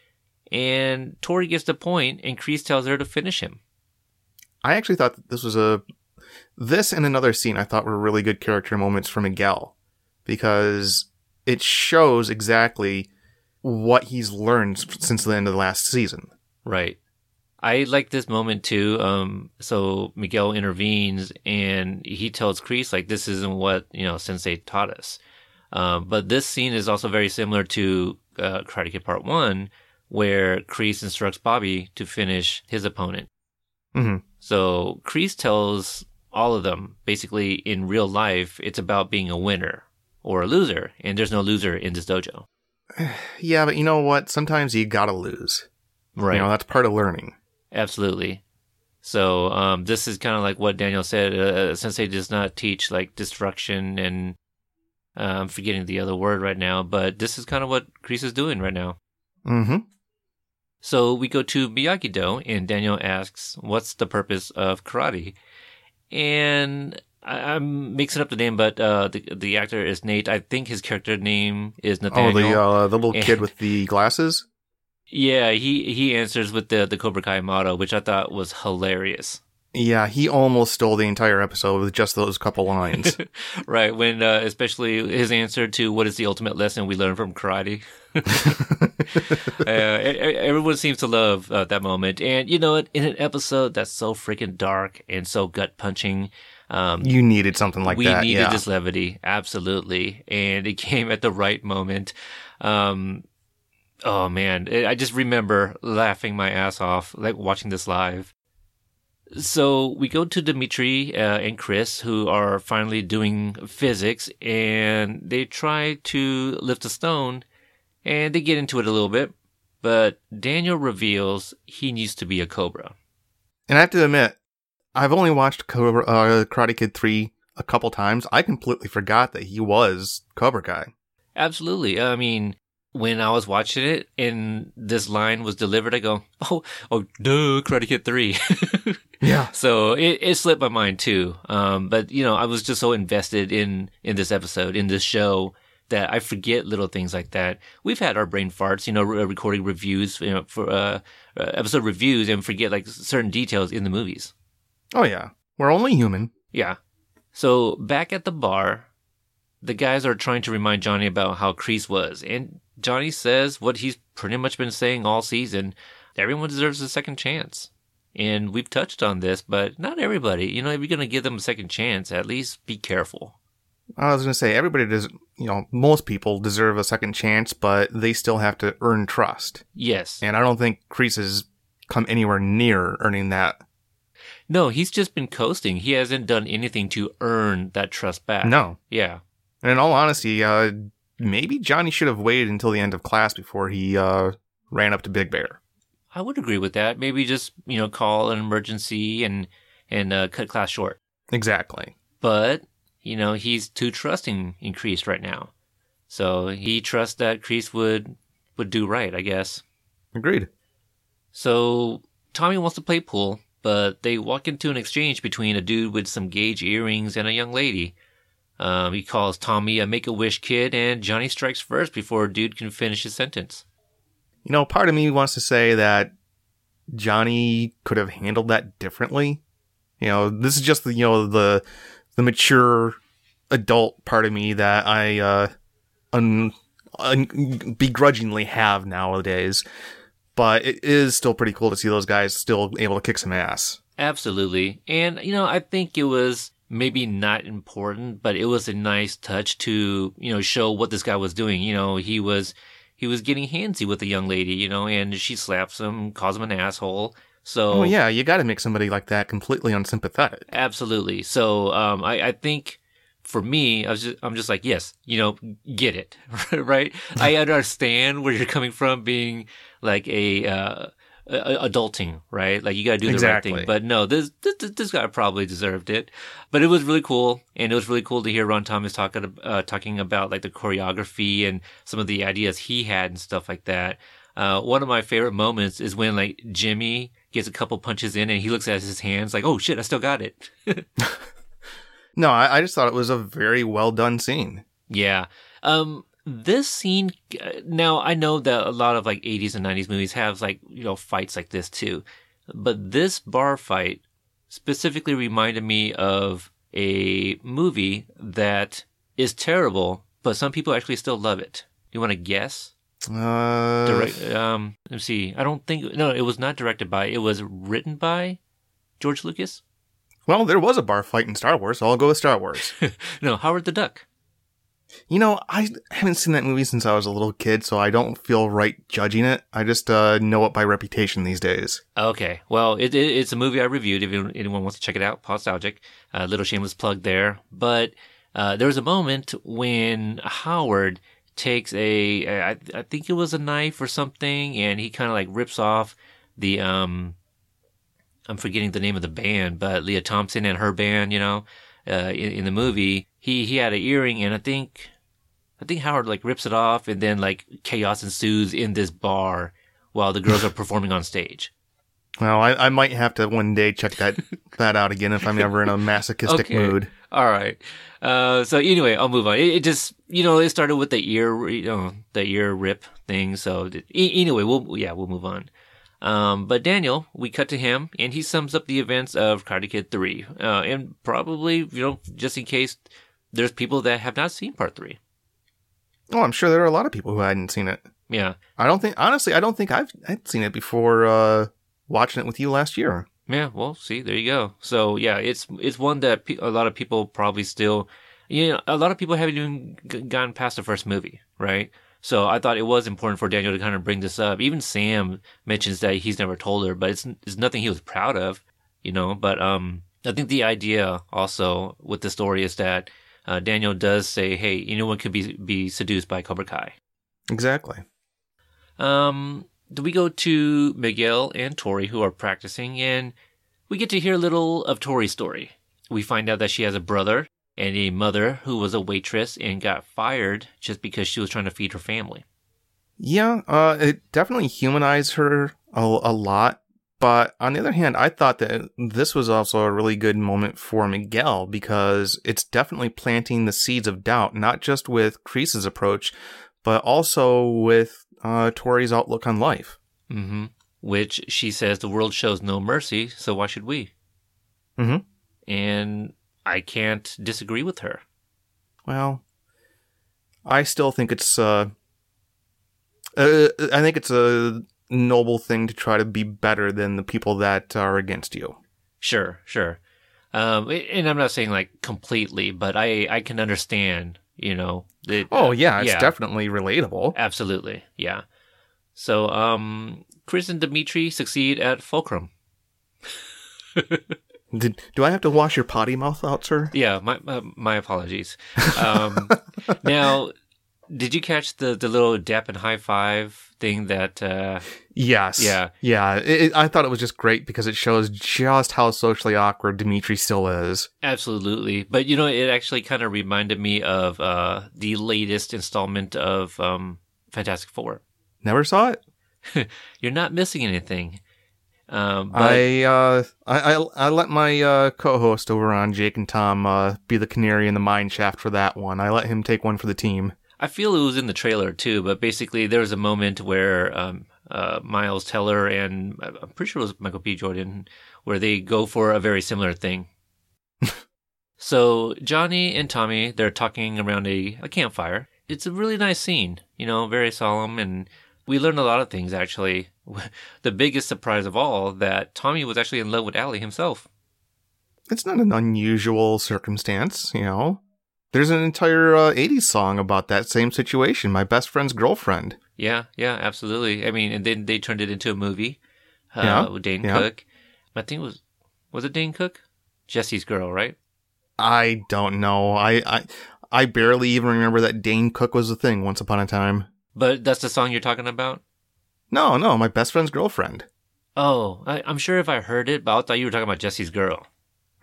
and Tori gets the point, and Kreese tells her to finish him. I actually thought that this was a this and another scene I thought were really good character moments for Miguel because it shows exactly what he's learned since the end of the last season. Right. I like this moment too. Um, so Miguel intervenes and he tells Kreese like this isn't what you know Sensei taught us. Um, but this scene is also very similar to uh, Karate Kid Part One, where Kreese instructs Bobby to finish his opponent. Mhm. So Kreese tells all of them basically in real life it's about being a winner or a loser, and there's no loser in this dojo. Yeah, but you know what? Sometimes you gotta lose. Right. You know, that's part of learning. Absolutely. So um, this is kind of like what Daniel said. Uh, Sensei does not teach like destruction and uh, I'm forgetting the other word right now, but this is kind of what Kreese is doing right now. Mm-hmm. So we go to Miyagi Do, and Daniel asks, "What's the purpose of karate?" And I, I'm mixing up the name, but uh, the the actor is Nate. I think his character name is Nathaniel. Oh, the uh, the little kid with the glasses. yeah, he he answers with the the Cobra Kai motto, which I thought was hilarious. Yeah, he almost stole the entire episode with just those couple lines. right when uh, especially his answer to what is the ultimate lesson we learn from karate uh, everyone seems to love uh, that moment and you know what in an episode that's so freaking dark and so gut punching um, you needed something like we that. We needed yeah. this levity absolutely and it came at the right moment um, oh man i I just remember laughing my ass off like watching this live so we go to Demetri uh, and Chris, who are finally doing physics, and they try to lift a stone, and they get into it a little bit. But Daniel reveals he needs to be a cobra. And I have to admit, I've only watched Cobra, uh, Karate Kid 3 a couple times. I completely forgot that he was Cobra Kai. Absolutely. I mean, when I was watching it and this line was delivered, I go, "Oh, oh, duh, Karate Kid three. Yeah. So it, it slipped my mind too. Um, but you know, I was just so invested in in this episode, in this show, that I forget little things like that. We've had our brain farts, you know, re- recording reviews, you know, for uh, uh, episode reviews, and forget like certain details in the movies. Oh, yeah. We're only human. Yeah. So back at the bar, the guys are trying to remind Johnny about how Kreese was, and Johnny says what he's pretty much been saying all season: everyone deserves a second chance. And we've touched on this, but not everybody. You know, if you're gonna give them a second chance, at least be careful. I was going to say, everybody does, you know, most people deserve a second chance, but they still have to earn trust. Yes. And I don't think Kreese has come anywhere near earning that. No, he's just been coasting. He hasn't done anything to earn that trust back. No. Yeah. And in all honesty, uh, maybe Johnny should have waited until the end of class before he uh, ran up to Big Bear. I would agree with that. Maybe just you know call an emergency and and uh, cut class short. Exactly. But you know he's too trusting in Kreese right now, so he trusts that Kreese would would do right. I guess. Agreed. So Tommy wants to play pool, but they walk into an exchange between a dude with some gauge earrings and a young lady. Um, he calls Tommy a make a wish kid, and Johnny strikes first before a dude can finish his sentence. You know, part of me wants to say that Johnny could have handled that differently. You know, this is just the you know the the mature adult part of me that I uh un, un, begrudgingly have nowadays. But it is still pretty cool to see those guys still able to kick some ass. Absolutely. And, you know, I think it was maybe not important, but it was a nice touch to, you know, show what this guy was doing. You know, he was, he was getting handsy with the young lady, you know, and she slaps him, calls him an asshole. So, Oh yeah, you got to make somebody like that completely unsympathetic. absolutely. So, um, I, I think for me, I was just, I'm just like, yes, you know, get it, right? I understand where you're coming from being like a, uh, adulting, right? Like you got to do the Exactly. right thing. But no, this, this this guy probably deserved it. But it was really cool, and it was really cool to hear Ron Thomas talking uh, talking about like the choreography and some of the ideas he had and stuff like that. Uh, one of my favorite moments is when like Jimmy gets a couple punches in and he looks at his hands like, "Oh shit, I still got it." No, I, I just thought it was a very well done scene. Yeah. Um, this scene, uh, now I know that a lot of like 80s and 90s movies have like, you know, fights like this too. But this bar fight specifically reminded me of a movie that is terrible, but some people actually still love it. You want to guess? Uh, Direct, um, let me see. I don't think, no, it was not directed by, it was written by George Lucas. Well, there was a bar fight in Star Wars, so I'll go with Star Wars. no, Howard the Duck. You know, I haven't seen that movie since I was a little kid, so I don't feel right judging it. I just uh, know it by reputation these days. Okay. Well, it, it, it's a movie I reviewed. If anyone- wants to check it out, Nostalgic. Uh, little shameless plug there. But uh, there was a moment when Howard takes a, I, I think it was a knife or something, and he kind of like rips off the, um, I'm forgetting the name of the band, but Lea Thompson and her band, you know, uh, in, in the movie, he, he had an earring, and I think, I think Howard like rips it off, and then like chaos ensues in this bar while the girls are performing on stage. Well, I, I might have to one day check that that out again if I'm ever in a masochistic Okay. mood. All right. Uh, so anyway, I'll move on. It, it just, you know, it started with the ear, you know, the ear rip thing. So anyway, we'll, yeah, we'll move on. Um, but Daniel, we cut to him and he sums up the events of Karate Kid 3. Uh, and probably, you know, just in case there's people that have not seen part 3. Oh, I'm sure there are a lot of people who hadn't seen it. Yeah. I don't think, honestly, I don't think I've I'd seen it before uh, watching it with you last year. Yeah, well, see, there you go. So yeah, it's it's one that pe- a lot of people probably still, you know, a lot of people haven't even g- gotten past the first movie, right? So I thought it was important for Daniel to kind of bring this up. Even Sam mentions that he's never told her, but it's it's nothing he was proud of, you know. But um, I think the idea also with the story is that uh, Daniel does say, "Hey, anyone could be be seduced by Cobra Kai." Exactly. Um, do we go to Miguel and Tori who are practicing, and we get to hear a little of Tori's story. We find out that she has a brother and a mother who was a waitress and got fired just because she was trying to feed her family. Yeah, uh, it definitely humanized her a, a lot. But on the other hand, I thought that this was also a really good moment for Miguel because it's definitely planting the seeds of doubt, not just with Kreese's approach, but also with uh, Tori's outlook on life. Mm-hmm. Which she says the world shows no mercy, so why should we? Mhm. And I can't disagree with her. Well, I still think it's uh, uh I think it's a noble thing to try to be better than the people that are against you. Sure, sure. Um, and I'm not saying like completely, but I I can understand. You know. That, Oh yeah, it's yeah. definitely relatable. Absolutely, yeah. So, um, Chris and Demetri succeed at Fulcrum. Did, do I have to wash your potty mouth out, sir? Yeah, my my, my apologies. Um, now, Did you catch the the little dap and high five thing that? uh Yes. Yeah. Yeah. It, it- I thought it was just great because it shows just how socially awkward Demetri still is. Absolutely, but you know, it actually kind of reminded me of uh the latest installment of um Fantastic Four. Never saw it. You're not missing anything. Um, but I, uh, I I I let my uh, co-host over on Jake and Tom uh, be the canary in the mine shaft for that one. I let him take one for the team. I feel it was in the trailer too, but basically there was a moment where um, uh, Miles Teller and uh, I'm pretty sure it was Michael B. Jordan, where they go for a very similar thing. so Johnny and Tommy, they're talking around a, a campfire. It's a really nice scene, you know, very solemn, and we learn a lot of things actually. The biggest surprise of all that Tommy was actually in love with Ali himself. It's not an unusual circumstance, you know. There's an entire uh, 80s song about that same situation, My Best Friend's Girlfriend. Yeah, yeah, absolutely. I mean, and then they turned it into a movie. Uh, Yeah, with Dane yeah. Cook. I think it was was it Dane Cook? Jesse's girl, right? I don't know. I, I I barely even remember that Dane Cook was a thing once upon a time. But that's the song you're talking about. No, no, My Best Friend's Girlfriend. Oh, I, I'm sure if I heard it, but I thought you were talking about Jesse's girl.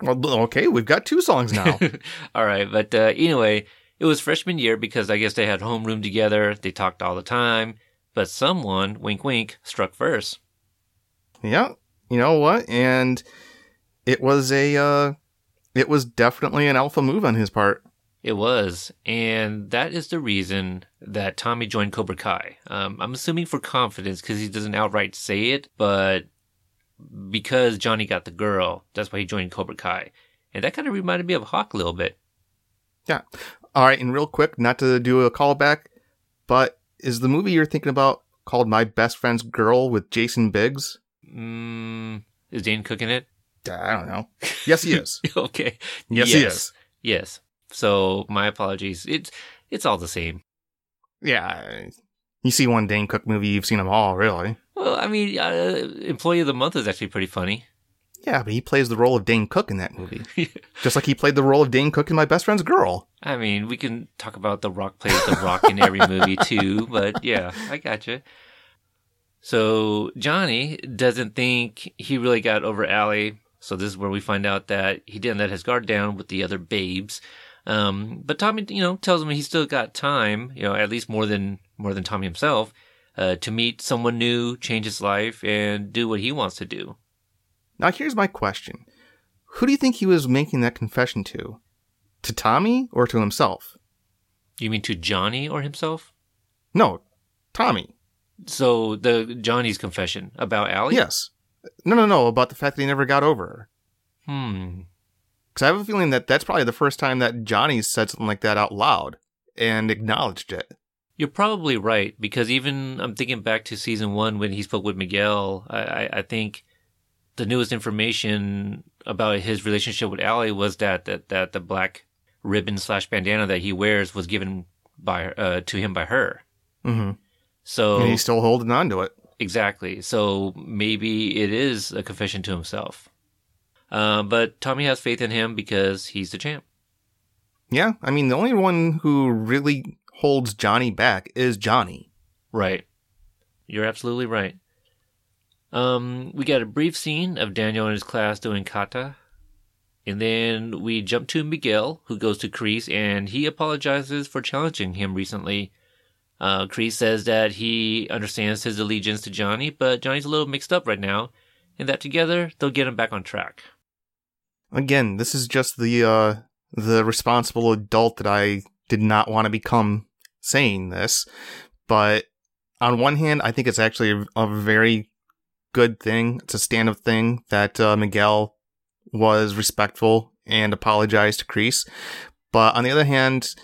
Well, okay, we've got two songs now. all right, but uh, anyway, it was freshman year because I guess they had homeroom together. They talked all the time, but someone, wink, wink, struck first. yeah, you know what? And it was a, uh, it was definitely an alpha move on his part. It was, and that is the reason that Tommy joined Cobra Kai. Um, I'm assuming for confidence because he doesn't outright say it, but because Johnny got the girl, that's why he joined Cobra Kai. And that kind of reminded me of Hawk a little bit. Yeah. All right, and real quick, not to do a callback, but is the movie you're thinking about called My Best Friend's Girl with Jason Biggs? Mm, is Dane Cook in it? I don't know. Yes, he is. okay. Yes, he is. Yes. So my apologies. It's it's all the same. Yeah. You see one Dane Cook movie, you've seen them all, really. Well, I mean, uh, Employee of the Month is actually pretty funny. Yeah, but he plays the role of Dane Cook in that movie. Just like he played the role of Dane Cook in My Best Friend's Girl. I mean, we can talk about The Rock plays The Rock in every movie too, but yeah, I gotcha. So Johnny doesn't think he really got over Ali. So this is where we find out that he didn't let his guard down with the other babes. Um, but Tommy, you know, tells him he's still got time, you know, at least more than more than Tommy himself, uh, to meet someone new, change his life, and do what he wants to do. Now, here's my question Who do you think he was making that confession to? To Tommy or to himself? You mean to Johnny or himself? No, Tommy. So the Johnny's confession about Ali? Yes. No, no, no, about the fact that he never got over her. Hmm. Because I have a feeling that that's probably the first time that Johnny said something like that out loud and acknowledged it. You're probably right because even I'm thinking back to season one when he spoke with Miguel. I, I, I think the newest information about his relationship with Ali was that that, that the black ribbon slash bandana that he wears was given by uh, to him by her. Mm-hmm. So And he's still holding on to it. exactly. So maybe it is a confession to himself. Uh, but Tommy has faith in him because he's the champ. Yeah, I mean, the only one who really holds Johnny back is Johnny. Right. You're absolutely right. Um, we got a brief scene of Daniel and his class doing kata. And then we jump to Miguel, who goes to Kreese, and he apologizes for challenging him recently. Uh, Kreese says that he understands his allegiance to Johnny, but Johnny's a little mixed up right now, and that together they'll get him back on track. Again, this is just the uh the responsible adult that I did not want to become saying this, but on one hand, I think it's actually a, a very good thing. It's a stand-up thing that uh, Miguel was respectful and apologized to Kreese. But on the other hand,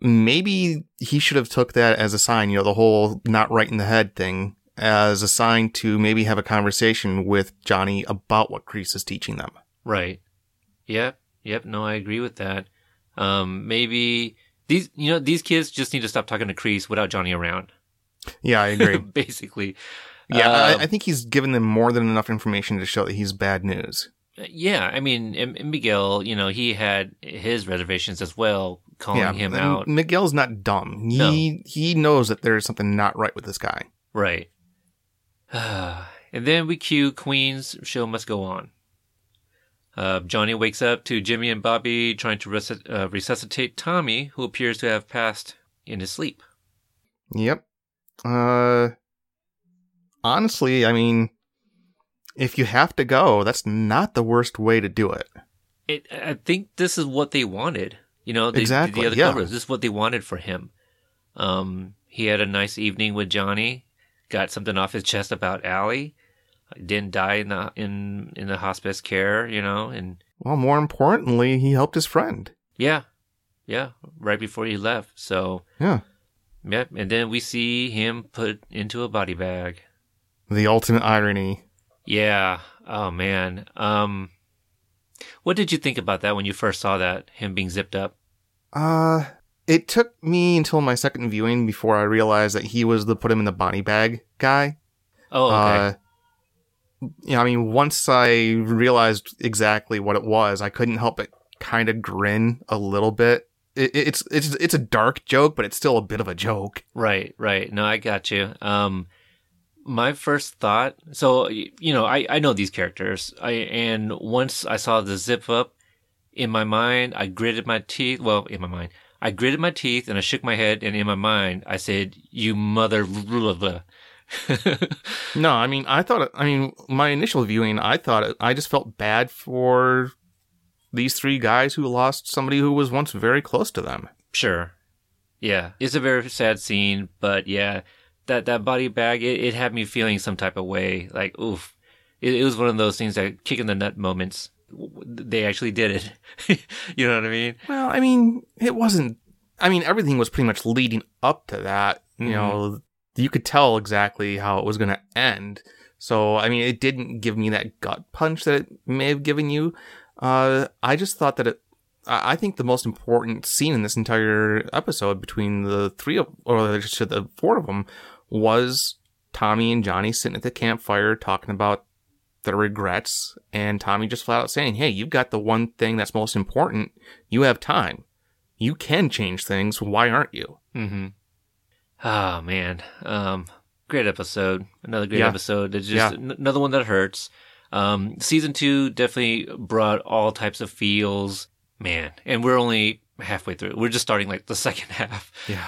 maybe he should have took that as a sign, you know, the whole not right in the head thing as a sign to maybe have a conversation with Johnny about what Kreese is teaching them. Right. Yep. Yep. No, I agree with that. Um, maybe these, you know, these kids just need to stop talking to Kreese without Johnny around. Yeah, I agree. Basically. yeah, Um, I, I think he's given them more than enough information to show that he's bad news. Yeah, I mean, and, and Miguel, you know, he had his reservations as well calling him out. Miguel's not dumb. He he knows that there's something not right with this guy. Right. and then we cue Queen's show must go on. Uh, Johnny wakes up to Jimmy and Bobby trying to uh, resuscitate Tommy, who appears to have passed in his sleep. Yep. Uh honestly, I mean if you have to go, that's not the worst way to do it. It, I think this is what they wanted. You know, the, Exactly, the other yeah. Cobras. This is what they wanted for him. Um, he had a nice evening with Johnny, got something off his chest about Ali, didn't die in the in in the hospice care. You know, and Well, more importantly, he helped his friend. yeah, yeah, right before he left. So Yeah. Yep, and then we see him put into a body bag. The ultimate irony. Yeah. Oh man. Um, what did you think about that when you first saw that him being zipped up? Uh, it took me until my second viewing before I realized that he was the put him in the body bag guy. Oh, okay. Uh, yeah, I mean, once I realized exactly what it was, I couldn't help but kind of grin a little bit. It, it's it's it's a dark joke, but it's still a bit of a joke. right. Right. No, I got you. Um, my first thought. So you know, I I know these characters. I and once I saw the zip up in my mind, I gritted my teeth. Well, in my mind, I gritted my teeth and I shook my head, and in my mind, I said, "You mother." Blah, blah. No, I mean, I thought, I mean, my initial viewing, I thought, it, I just felt bad for these three guys who lost somebody who was once very close to them. Sure. Yeah. It's a very sad scene, but yeah, that, that body bag, it, it had me feeling some type of way. Like, oof. It, it was one of those things that kick in the nut moments. They actually did it. you know what I mean? Well, I mean, it wasn't. I mean, everything was pretty much leading up to that. You mm-hmm. know, you could tell exactly how it was going to end. So, I mean, it didn't give me that gut punch that it may have given you. Uh, I just thought that it. I think the most important scene in this entire episode between the three of, or should- the four of them, was Tommy and Johnny sitting at the campfire talking about their regrets, and Tommy just flat out saying, "Hey, you've got the one thing that's most important. You have time. You can change things. Why aren't you?" Mm-hmm. Oh, man. Um, great episode. Another great Yeah. episode. It's just Yeah. n- another one that hurts. Um, season two definitely brought all types of feels. Man. And we're only halfway through. We're just starting like the second half. Yeah.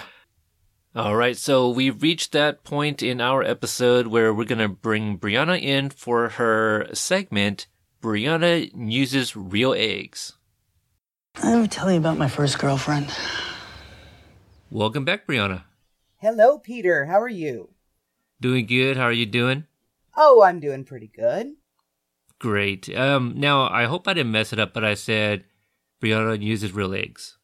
All right, so we've reached that point in our episode where we're going to bring Brianna in for her segment. Brianna uses real eggs. I ever tell you about my first girlfriend? Welcome back, Brianna. Hello, Peter. How are you? Doing good. How are you doing? Oh, I'm doing pretty good. Great. Um, now I hope I didn't mess it up, but I said Brianna uses real eggs.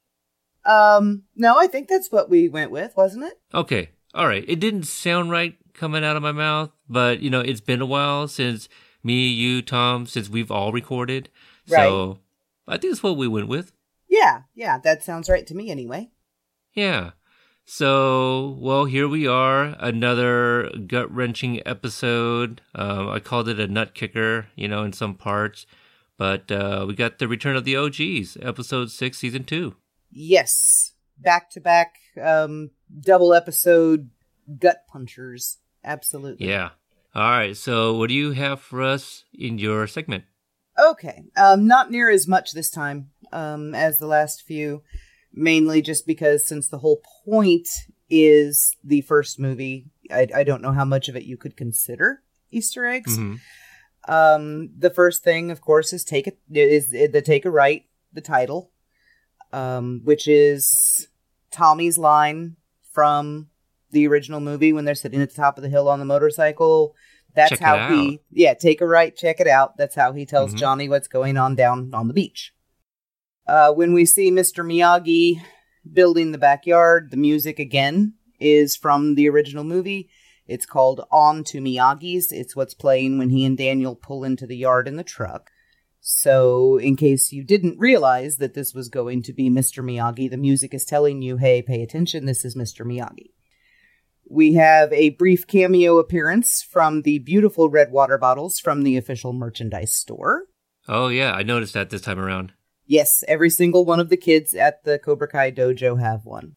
Um, no, I think that's what we went with, wasn't it? Okay. All right. It didn't sound right coming out of my mouth, but you know, it's been a while since me, you, Tom, since we've all recorded. So I think that's what we went with. Yeah, yeah, that sounds right to me anyway. Yeah. So, well, here we are, another gut wrenching episode. Um, I called it a nut kicker, you know, in some parts, but uh, we got the return of the OGs, episode six, season two. Yes. Back to back, um, double episode gut punchers. Absolutely. Yeah. All right. So, what do you have for us in your segment? Okay. Um, not near as much this time, um, as the last few, mainly just because since the whole point is the first movie, I, I don't know how much of it you could consider Easter eggs. Mhm. Um, the first thing, of course, is take it is the take a right, the title, um, which is Tommy's line from the original movie when they're sitting at the top of the hill on the motorcycle. That's Check how he, yeah, take a right, check it out. That's how he tells Mhm. Johnny what's going on down on the beach. Uh, when we see Mr. Miyagi building the backyard, the music again is from the original movie. It's called On to Miyagi's. It's what's playing when he and Daniel pull into the yard in the truck. So, in case you didn't realize that this was going to be Mr. Miyagi, the music is telling you, hey, pay attention, this is Mr. Miyagi. We have a brief cameo appearance from the beautiful red water bottles from the official merchandise store. Oh, yeah. I noticed that this time around. Yes, every single one of the kids at the Cobra Kai dojo have one.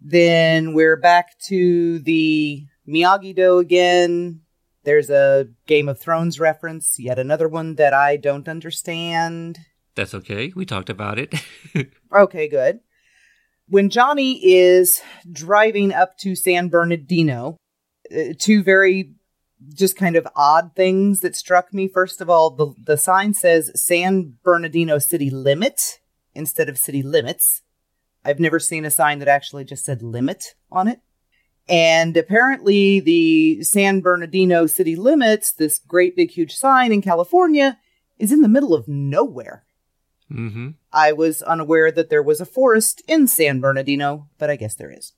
Then we're back to the Miyagi Do again. There's a Game of Thrones reference, yet another one that I don't understand. That's okay. We talked about it. Okay, good. When Johnny is driving up to San Bernardino, uh, two very just kind of odd things that struck me. First of all, the, the sign says San Bernardino City Limit instead of City Limits. I've never seen a sign that actually just said limit on it. And apparently, the San Bernardino City Limits, this great big huge sign in California, is in the middle of nowhere. mm-hmm. I was unaware that there was a forest in San Bernardino, but I guess there is.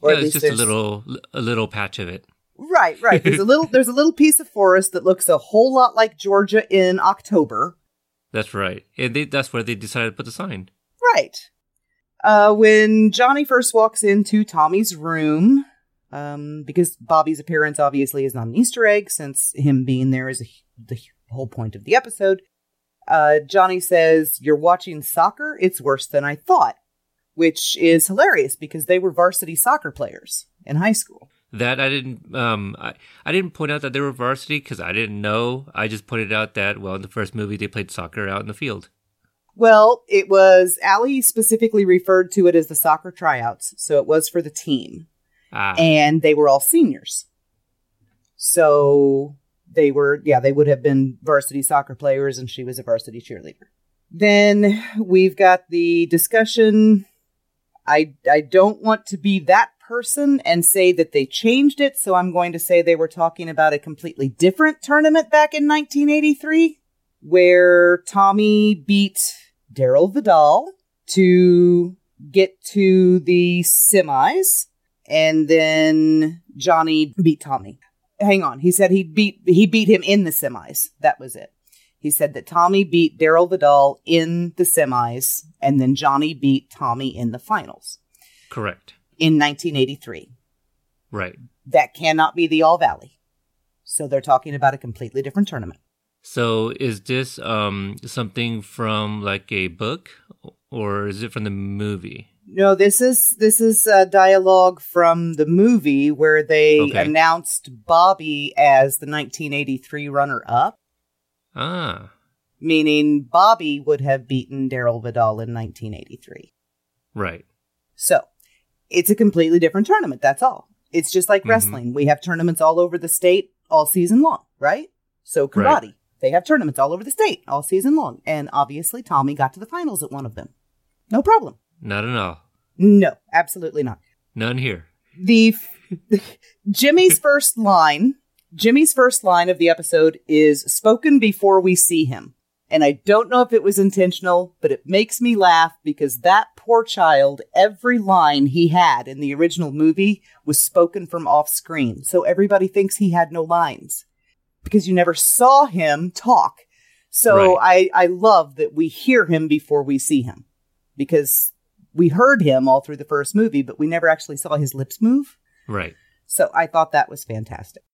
Or Yeah, it's just a little, a little patch of it. Right, right. There's a little there's a little piece of forest that looks a whole lot like Georgia in October. That's right. And they, that's where they decided to put the sign. Right. Uh, when Johnny first walks into Tommy's room, um, because Bobby's appearance obviously is not an Easter egg, since him being there is a, the whole point of the episode. Uh, Johnny says, "You're watching soccer. It's worse than I thought," which is hilarious because they were varsity soccer players in high school. That I didn't, um, I, I didn't point out that they were varsity because I didn't know. I just pointed out that, well, in the first movie, they played soccer out in the field. Well, it was Ali specifically referred to it as the soccer tryouts, so it was for the team. Ah, and they were all seniors. So they were, yeah, they would have been varsity soccer players, and she was a varsity cheerleader. Then we've got the discussion. I I don't want to be that person and say that they changed it, so I'm going to say they were talking about a completely different tournament back in 1983, where Tommy beat Darryl Vidal to get to the semis and then Johnny beat Tommy. Hang on, he said he beat he beat him in the semis. That was it. He said that Tommy beat Darryl Vidal in the semis, and then Johnny beat Tommy in the finals correct. In 1983. Right. That cannot be the All Valley. So they're talking about a completely different tournament. So is this um something from like a book or is it from the movie? No, this is this is a dialogue from the movie where they Okay. announced Bobby as the 1983 runner up. Ah, meaning Bobby would have beaten Darryl Vidal in 1983. right. So it's a completely different tournament. That's all. It's just like Mhm. wrestling. We have tournaments all over the state all season long, right? So karate, Right. they have tournaments all over the state all season long. And obviously, Tommy got to the finals at one of them. No problem. Not at all. No, absolutely not. None here. the Jimmy's first line, Jimmy's first line of the episode is spoken before we see him. And I don't know if it was intentional, but it makes me laugh because that poor child, every line he had in the original movie was spoken from off screen. So everybody thinks he had no lines because you never saw him talk. So I, I love that we hear him before we see him because we heard him all through the first movie, but we never actually saw his lips move. Right. So I thought that was fantastic.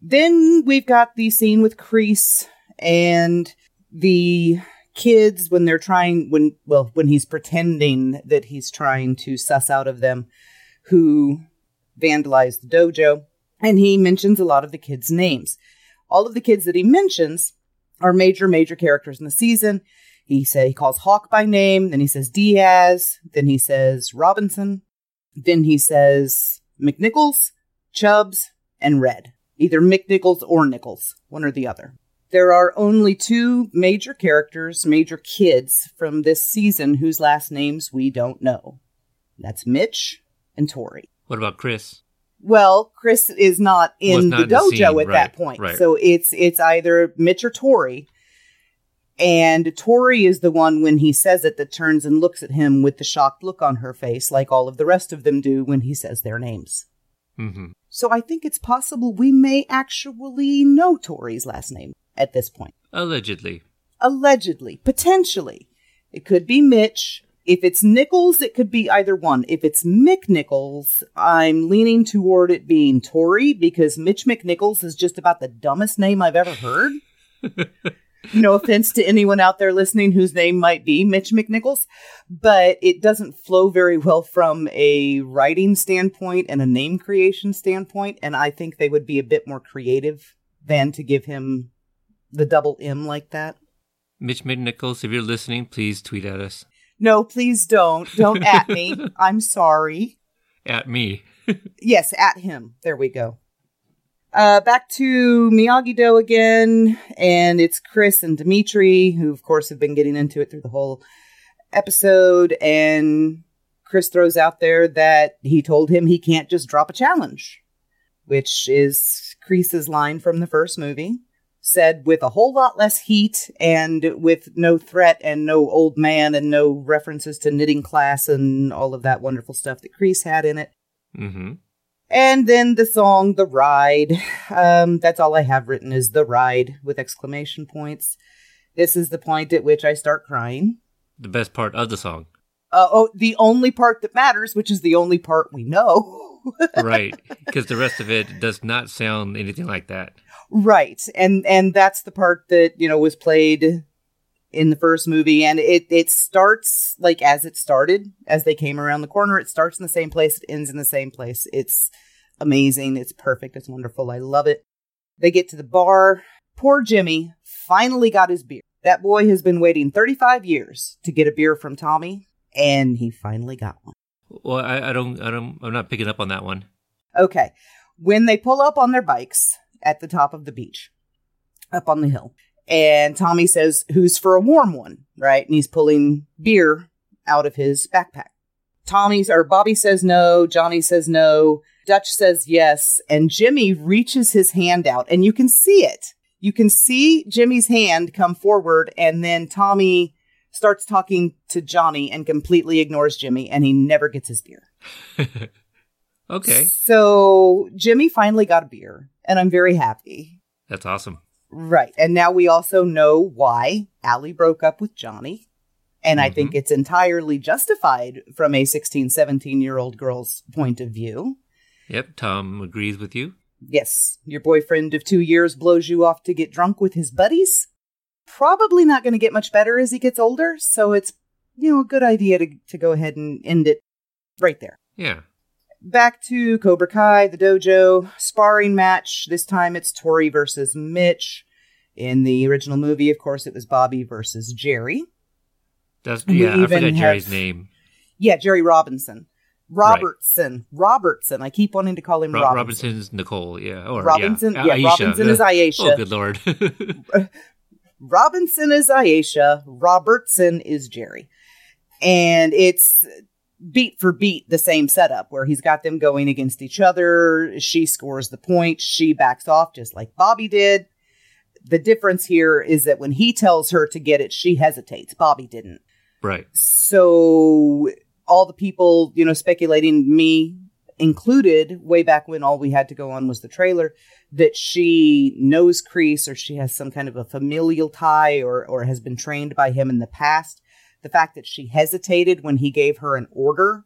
Then we've got the scene with Kreese and the kids when they're trying when well when he's pretending that he's trying to suss out of them who vandalized the dojo and he mentions a lot of the kids names. All of the kids that he mentions are major major characters in the season. He say he calls hawk by name then he says diaz then he says robinson then he says mcnichols chubbs and red. Either mcnichols or nichols one or the other there are only two major characters, major kids from this season whose last names we don't know. That's Mitch and Tori. What about Chris? Well, Chris is not in Was not the the dojo scene, at right, that point. right. So it's it's either Mitch or Tori. And Tori is the one when he says it that turns and looks at him with the shocked look on her face, like all of the rest of them do when he says their names. Mm-hmm. So I think it's possible we may actually know Tori's last name at this point. Allegedly. Allegedly, potentially. It could be Mitch. If it's Nichols, it could be either one. If it's McNichols, I'm leaning toward it being Tori because Mitch McNichols is just about the dumbest name I've ever heard. no offense to anyone out there listening whose name might be Mitch McNichols, but it doesn't flow very well from a writing standpoint and a name creation standpoint. And I think they would be a bit more creative than to give him the double M like that. Mitch McNichols, if you're listening, please tweet at us. No, please don't. Don't at me. I'm sorry. At me. Yes, at him. There we go. Uh, back to Miyagi Do again, and it's Chris and Demetri, who of course have been getting into it through the whole episode. And Chris throws out there that he told him he can't just drop a challenge, which is Kreese's line from the first movie, said with a whole lot less heat and with no threat and no old man and no references to knitting class and all of that wonderful stuff that Kreese had in it. Mm-hmm. And then the song The Ride. Um, that's all I have written is The Ride with exclamation points. This is the point at which I start crying. The best part of the song. Uh, oh, the only part that matters, which is the only part we know. right. Because the rest of it does not sound anything like that. Right. And and that's the part that, you know, was played in the first movie. And it it starts like as it started as they came around the corner it starts in the same place it ends in the same place. It's amazing. It's perfect. It's wonderful. I love it. They get to the bar. Poor jimmy finally got his beer. That boy has been waiting 35 years to get a beer from tommy and he finally got one. Well, I, I don't, I don't, I'm not picking up on that one. Okay. When they pull up on their bikes at the top of the beach, up on the hill, and Tommy says, Who's for a warm one? Right? And he's pulling beer out of his backpack. Tommy's or Bobby says no, Johnny says no, Dutch says yes, and Jimmy reaches his hand out, and you can see it. You can see Jimmy's hand come forward, and then Tommy starts talking to Johnny and completely ignores Jimmy, and he never gets his beer. Okay. So Jimmy finally got a beer, and I'm very happy. That's awesome. Right. And now we also know why Ali broke up with Johnny. And I think mm-hmm. it's entirely justified from a 16, 17 year old girl's point of view. Yep. Tom agrees with you. Yes, your boyfriend of two years blows you off to get drunk with his buddies. Probably not going to get much better as he gets older. So it's, you know, a good idea to, to go ahead and end it right there. Yeah. Back to Cobra Kai, the dojo sparring match. This time it's Tori versus Mitch. In the original movie, of course, it was Bobby versus Jerry. We yeah. I have- Jerry's name. Yeah, Jerry Robinson. Robertson. Robertson. I keep wanting to call him Ro- Robinson. Robinson's Nicole. Yeah. Or Robinson- Yeah, yeah, Aisha. Robinson is Aisha. Oh, good lord. Robinson is Aisha. Robertson is Jerry. And it's beat for beat the same setup where he's got them going against each other. She scores the point. She backs off just like Bobby did. The difference here is that when he tells her to get it, she hesitates. Bobby didn't. right. So all the people, you know, speculating, me included, way back when all we had to go on was the trailer, that she knows Kreese or she has some kind of a familial tie or or has been trained by him in the past. The fact that she hesitated when he gave her an order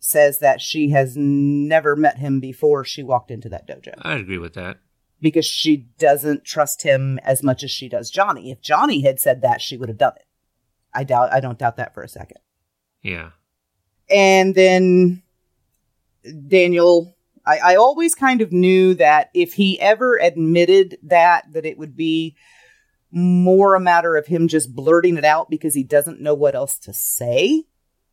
says that she has never met him before she walked into that dojo I'd agree with that. because she doesn't trust him as much as she does Johnny. If Johnny had said that, she would have done it. I doubt I don't doubt that for a second. Yeah. And then Daniel, I, I always kind of knew that if he ever admitted that, that it would be more a matter of him just blurting it out because he doesn't know what else to say,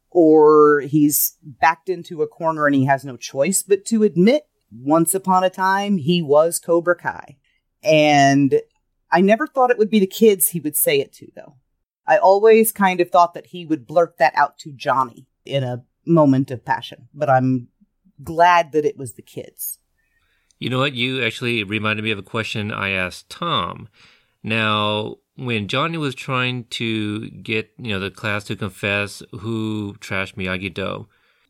or he's backed into a corner and he has no choice but to admit once upon a time he was Cobra Kai. And I never thought it would be the kids he would say it to, though. I always kind of thought that he would blurt that out to Johnny in a moment of passion, but I'm glad that it was the kids. You know what? You actually reminded me of a question I asked Tom. Now, when Johnny was trying to get, you know, the class to confess who trashed Miyagi Do,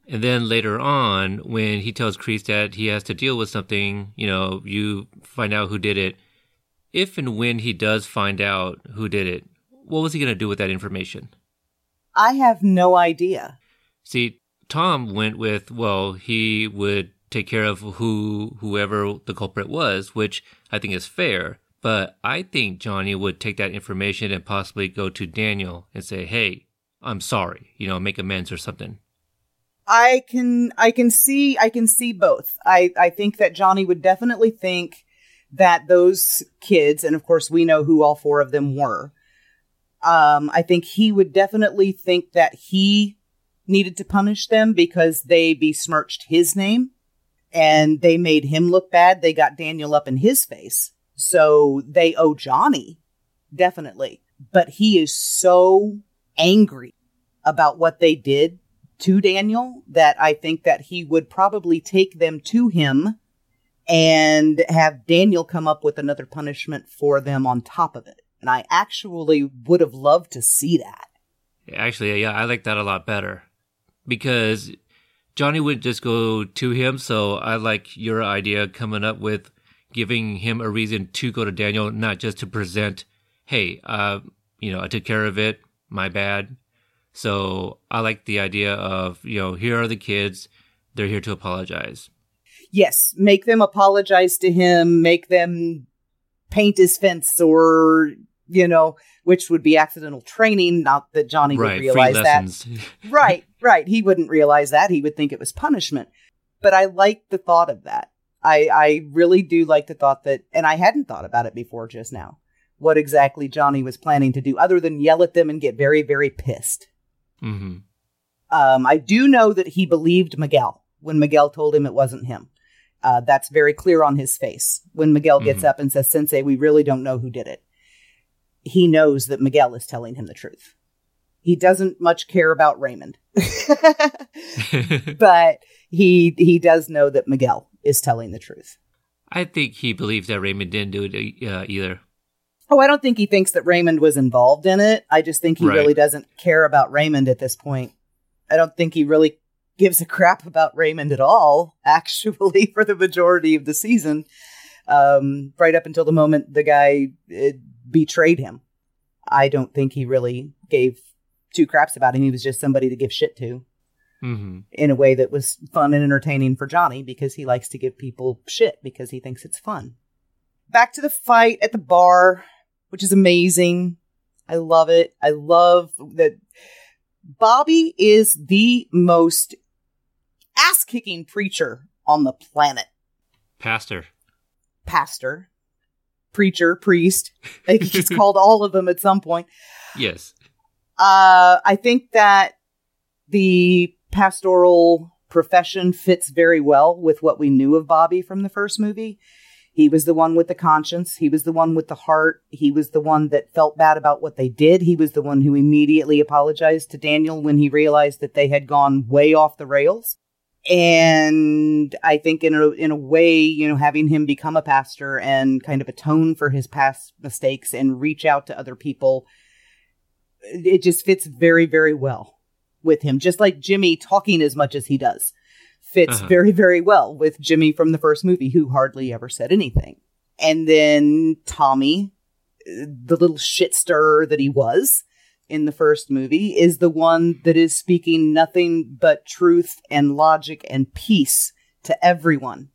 and then later on, when he tells Kreese that he has to deal with something, you know, you find out who did it. If and when he does find out who did it, what was he going to do with that information? I have no idea. See, Tom went with, well, he would take care of who whoever the culprit was, which I think is fair. But I think Johnny would take that information and possibly go to Daniel and say, "Hey, I'm sorry," you know, make amends or something. I can I can see I can see both. I I think that Johnny would definitely think that those kids, and of course we know who all four of them were. Um, I think he would definitely think that he needed to punish them because they besmirched his name and they made him look bad. They got Daniel up in his face. So they owe Johnny, definitely. But he is so angry about what they did to Daniel that I think that he would probably take them to him and have Daniel come up with another punishment for them on top of it. And I actually would have loved to see that. Actually, yeah, I like that a lot better because Johnny would just go to him. So I like your idea coming up with giving him a reason to go to Daniel, not just to present, hey, uh, you know, I took care of it, my bad. So I like the idea of, you know, here are the kids, they're here to apologize. Yes, make them apologize to him, make them paint his fence or, you know, which would be accidental training, not that Johnny right, would realize that. right, right. He wouldn't realize that. He would think it was punishment. But I like the thought of that. I, I really do like the thought that, and I hadn't thought about it before just now, what exactly Johnny was planning to do, other than yell at them and get very, very pissed. Mm-hmm. Um, I do know that he believed Miguel when Miguel told him it wasn't him. Uh, that's very clear on his face when Miguel gets Mhm. up and says, Sensei, we really don't know who did it. He knows that Miguel is telling him the truth. He doesn't much care about Raymond, but he he does know that Miguel is telling the truth. I think he believes that Raymond didn't do it uh, either. Oh, I don't think he thinks that Raymond was involved in it. I just think he Right. really doesn't care about Raymond at this point. I don't think he really gives a crap about Raymond at all, actually, for the majority of the season. Um, right up until the moment the guy uh, betrayed him. I don't think he really gave two craps about him. He was just somebody to give shit to Mm-hmm. in a way that was fun and entertaining for Johnny because he likes to give people shit because he thinks it's fun. Back to the fight at the bar, which is amazing. I love it. I love that Bobby is the most ass kicking preacher on the planet. Pastor. Pastor, preacher, priest. I think he's called all of them at some point. Yes. Uh, I think that the pastoral profession fits very well with what we knew of Bobby from the first movie. He was the one with the conscience. He was the one with the heart. He was the one that felt bad about what they did. He was the one who immediately apologized to Daniel when he realized that they had gone way off the rails. And I think in a in a way, you know, having him become a pastor and kind of atone for his past mistakes and reach out to other people it just fits very very well with him just like jimmy talking as much as he does fits Uh-huh. very very well with jimmy from the first movie who hardly ever said anything and then tommy uh, the little shit stirrer that he was in the first movie is the one that is speaking nothing but truth and logic and peace to everyone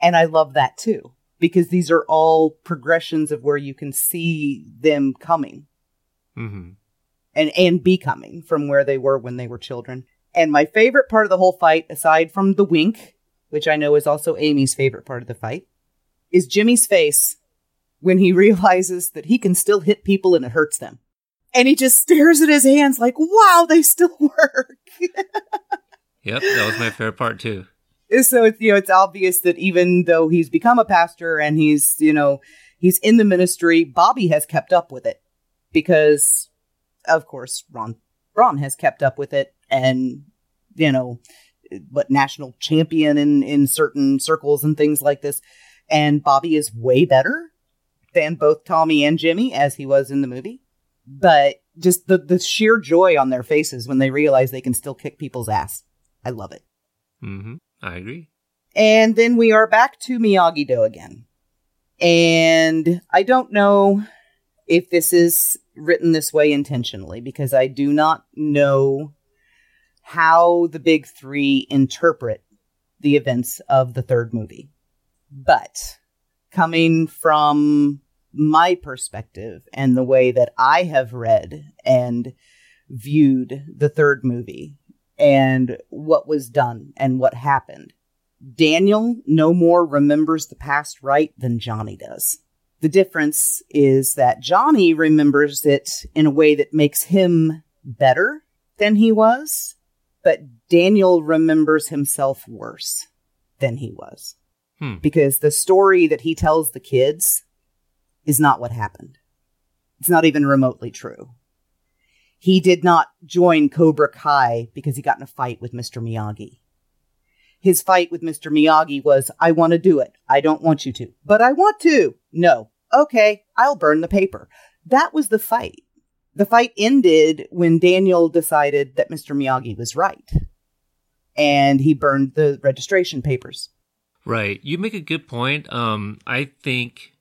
and i love that too because these are all progressions of where you can see them coming Mm-hmm. And and becoming from where they were when they were children. And my favorite part of the whole fight, aside from the wink, which I know is also Amy's favorite part of the fight, is Jimmy's face when he realizes that he can still hit people and it hurts them. And he just stares at his hands like, wow, they still work. Yep, that was my favorite part too. so it's you know it's obvious that even though he's become a pastor and he's you know he's in the ministry bobby has kept up with it because of course ron ron has kept up with it and you know but national champion in in certain circles and things like this and bobby is way better than both tommy and jimmy as he was in the movie but just the the sheer joy on their faces when they realize they can still kick people's ass i love it Mm-hmm. I agree. and then we are back to Miyagi Do again. And I don't know if this is written this way intentionally because I do not know how the big three interpret the events of the third movie. But coming from my perspective and the way that I have read and viewed the third movie and what was done and what happened. Daniel no more remembers the past right than Johnny does. The difference is that Johnny remembers it in a way that makes him better than he was, but Daniel remembers himself worse than he was. Hmm. Because the story that he tells the kids is not what happened. It's not even remotely true. He did not join Cobra Kai because he got in a fight with Mr. Miyagi. His fight with Mr. Miyagi was, I want to do it. I don't want you to, but I want to. No. Okay, I'll burn the paper. That was the fight. The fight ended when Daniel decided that Mr. Miyagi was right. And he burned the registration papers. Right. You make a good point. Um, I think,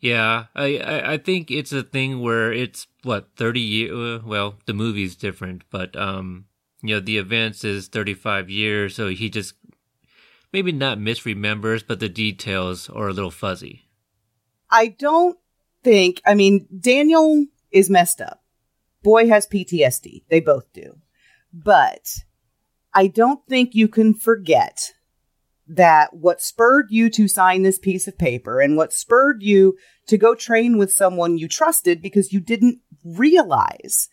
yeah, I, I, I think it's a thing where it's what thirty years. Well, the movie's different, but um, you know, the events is thirty five years, so he just maybe not misremembers, but the details are a little fuzzy. I don't think, I mean, Daniel is messed up. Boy has PTSD. They both do. But I don't think you can forget that what spurred you to sign this piece of paper and what spurred you to go train with someone you trusted because you didn't realize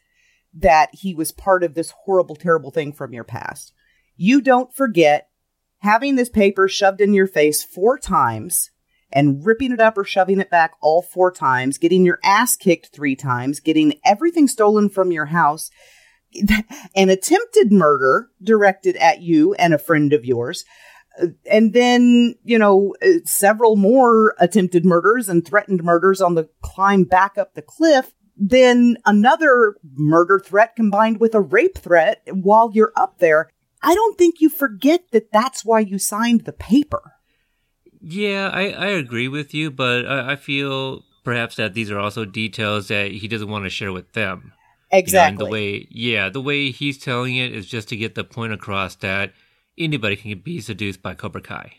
that he was part of this horrible, terrible thing from your past. You don't forget having this paper shoved in your face four times and ripping it up or shoving it back all four times, getting your ass kicked three times, getting everything stolen from your house, an attempted murder directed at you and a friend of yours, uh, and then, you know, uh, several more attempted murders and threatened murders on the climb back up the cliff. Then another murder threat combined with a rape threat while you're up there. I don't think you forget that that's why you signed the paper. Yeah, I, I agree with you, but I, I feel perhaps that these are also details that he doesn't want to share with them. You know, Exactly. and the way, yeah, the way he's telling it is just to get the point across that anybody can be seduced by Cobra Kai.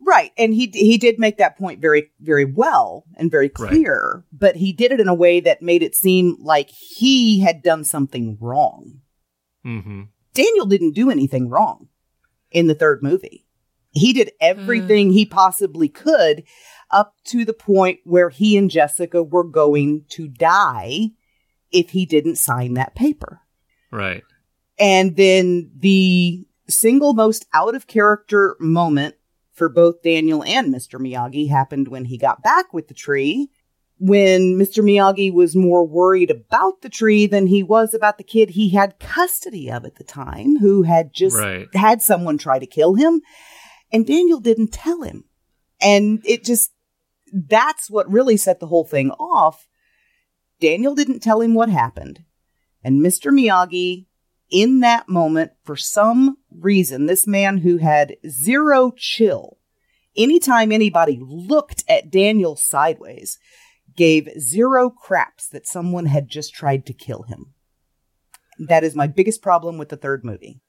Right, and he he did make that point very very well and very Right. clear, but he did it in a way that made it seem like he had done something wrong. Mm-hmm. Daniel didn't do anything wrong in the third movie. He did everything he possibly could up to the point where he and Jessica were going to die if he didn't sign that paper. Right. And then the single most out of character moment for both Daniel and Mr. Miyagi happened when he got back with the tree. When Mr. Miyagi was more worried about the tree than he was about the kid he had custody of at the time, who had just Right. had someone try to kill him. And Daniel didn't tell him. And it just, that's what really set the whole thing off. Daniel didn't tell him what happened. And Mr. Miyagi, in that moment, for some reason, this man who had zero chill, anytime anybody looked at Daniel sideways, gave zero craps that someone had just tried to kill him. That is my biggest problem with the third movie.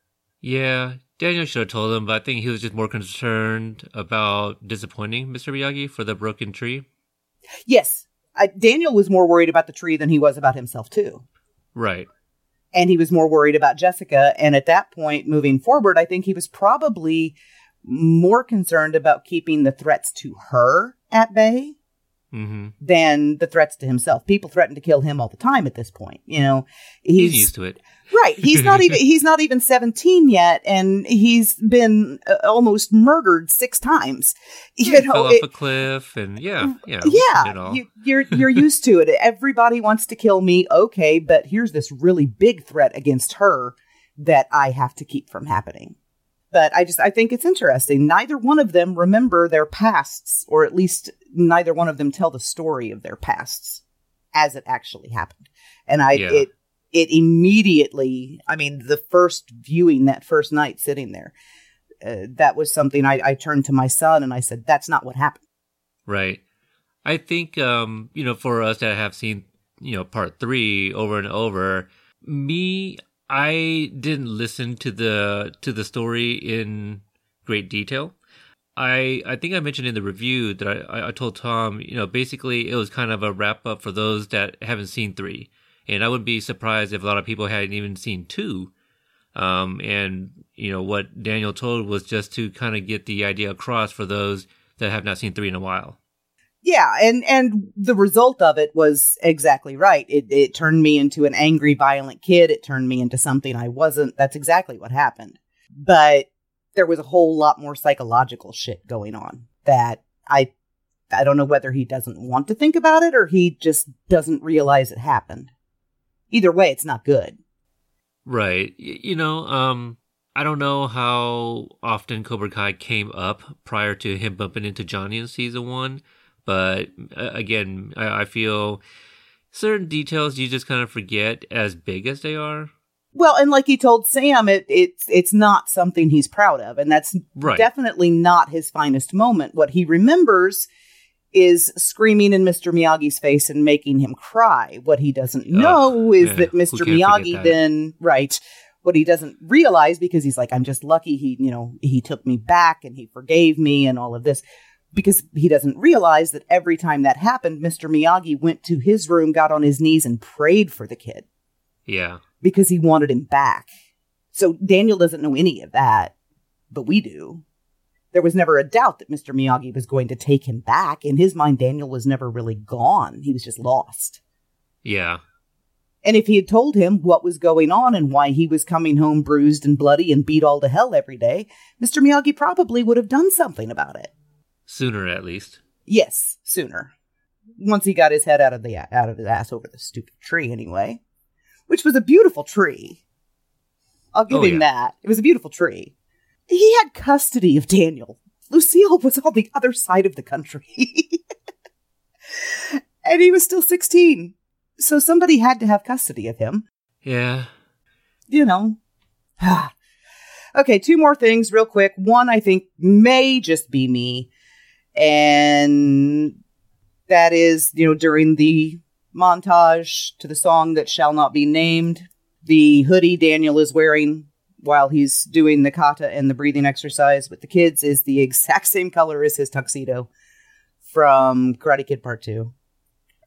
Yeah, Daniel should have told him, but I think he was just more concerned about disappointing Mr. Miyagi for the broken tree. Yes, I, Daniel was more worried about the tree than he was about himself, too. Right. and he was more worried about Jessica. And at that point, moving forward, I think he was probably more concerned about keeping the threats to her at bay Mm-hmm. than the threats to himself. People threaten to kill him all the time at this point. You know, He's, used to it. right. He's not even he's not even seventeen yet, and he's been uh, almost murdered six times. You Fell know, off it- a cliff, and yeah, yeah, yeah, you, you're you're used to it. Everybody wants to kill me, okay, but here's this really big threat against her that I have to keep from happening. But I just I think it's interesting. Neither one of them remember their pasts, or at least neither one of them tell the story of their pasts as it actually happened. And I Yeah. it it immediately. I mean, the first viewing that first night sitting there. Uh, that was something I, I turned to my son and I said, "That's not what happened." Right. I think um, you know, for us that have seen, you know, part 3 over and over, me I didn't listen to the to the story in great detail. I I think I mentioned in the review that I, I- told Tom, you know, basically it was kind of a wrap up for those that haven't seen three, and I wouldn't be surprised if a lot of people hadn't even seen two. Um, and you know what Daniel told was just to kind of get the idea across for those that have not seen three in a while. Yeah, and and the result of it was exactly right. It it turned me into an angry, violent kid. It turned me into something I wasn't. That's exactly what happened. But there was a whole lot more psychological shit going on that I I don't know whether he doesn't want to think about it or he just doesn't realize it happened. Either way, it's not good. Right. You know, um, I don't know how often Cobra Kai came up prior to him bumping into Johnny in season one, but uh, again, I, I feel certain details you just kind of forget as big as they are. Well, and like he told Sam, it it's it's not something he's proud of, and that's Right. definitely not his finest moment. What he remembers is screaming in Mr. Miyagi's face and making him cry. What he doesn't know is yeah, that Mr. Miyagi then right. What he doesn't realize because he's like, I'm just lucky he, you know, he took me back and he forgave me and all of this. Because he doesn't realize that every time that happened, Mr. Miyagi went to his room, got on his knees, and prayed for the kid Yeah. because he wanted him back. So Daniel doesn't know any of that, but we do. There was never a doubt that Mr. Miyagi was going to take him back. In his mind, Daniel was never really gone. He was just lost. Yeah. And if he had told him what was going on and why he was coming home bruised and bloody and beat all to hell every day, Mr. Miyagi probably would have done something about it. Sooner at least. Yes, sooner. Once he got his head out of the out of his ass over the stupid tree, anyway, which was a beautiful tree. I'll give Oh, him yeah. that. It was a beautiful tree. He had custody of Daniel. Lucille was on the other side of the country, and he was still sixteen. So somebody had to have custody of him. Yeah. You know. okay, two more things real quick. One I think may just be me and that is you know during the montage to the song that shall not be named the hoodie daniel is wearing while he's doing the kata and the breathing exercise with the kids is the exact same color as his tuxedo from karate kid part 2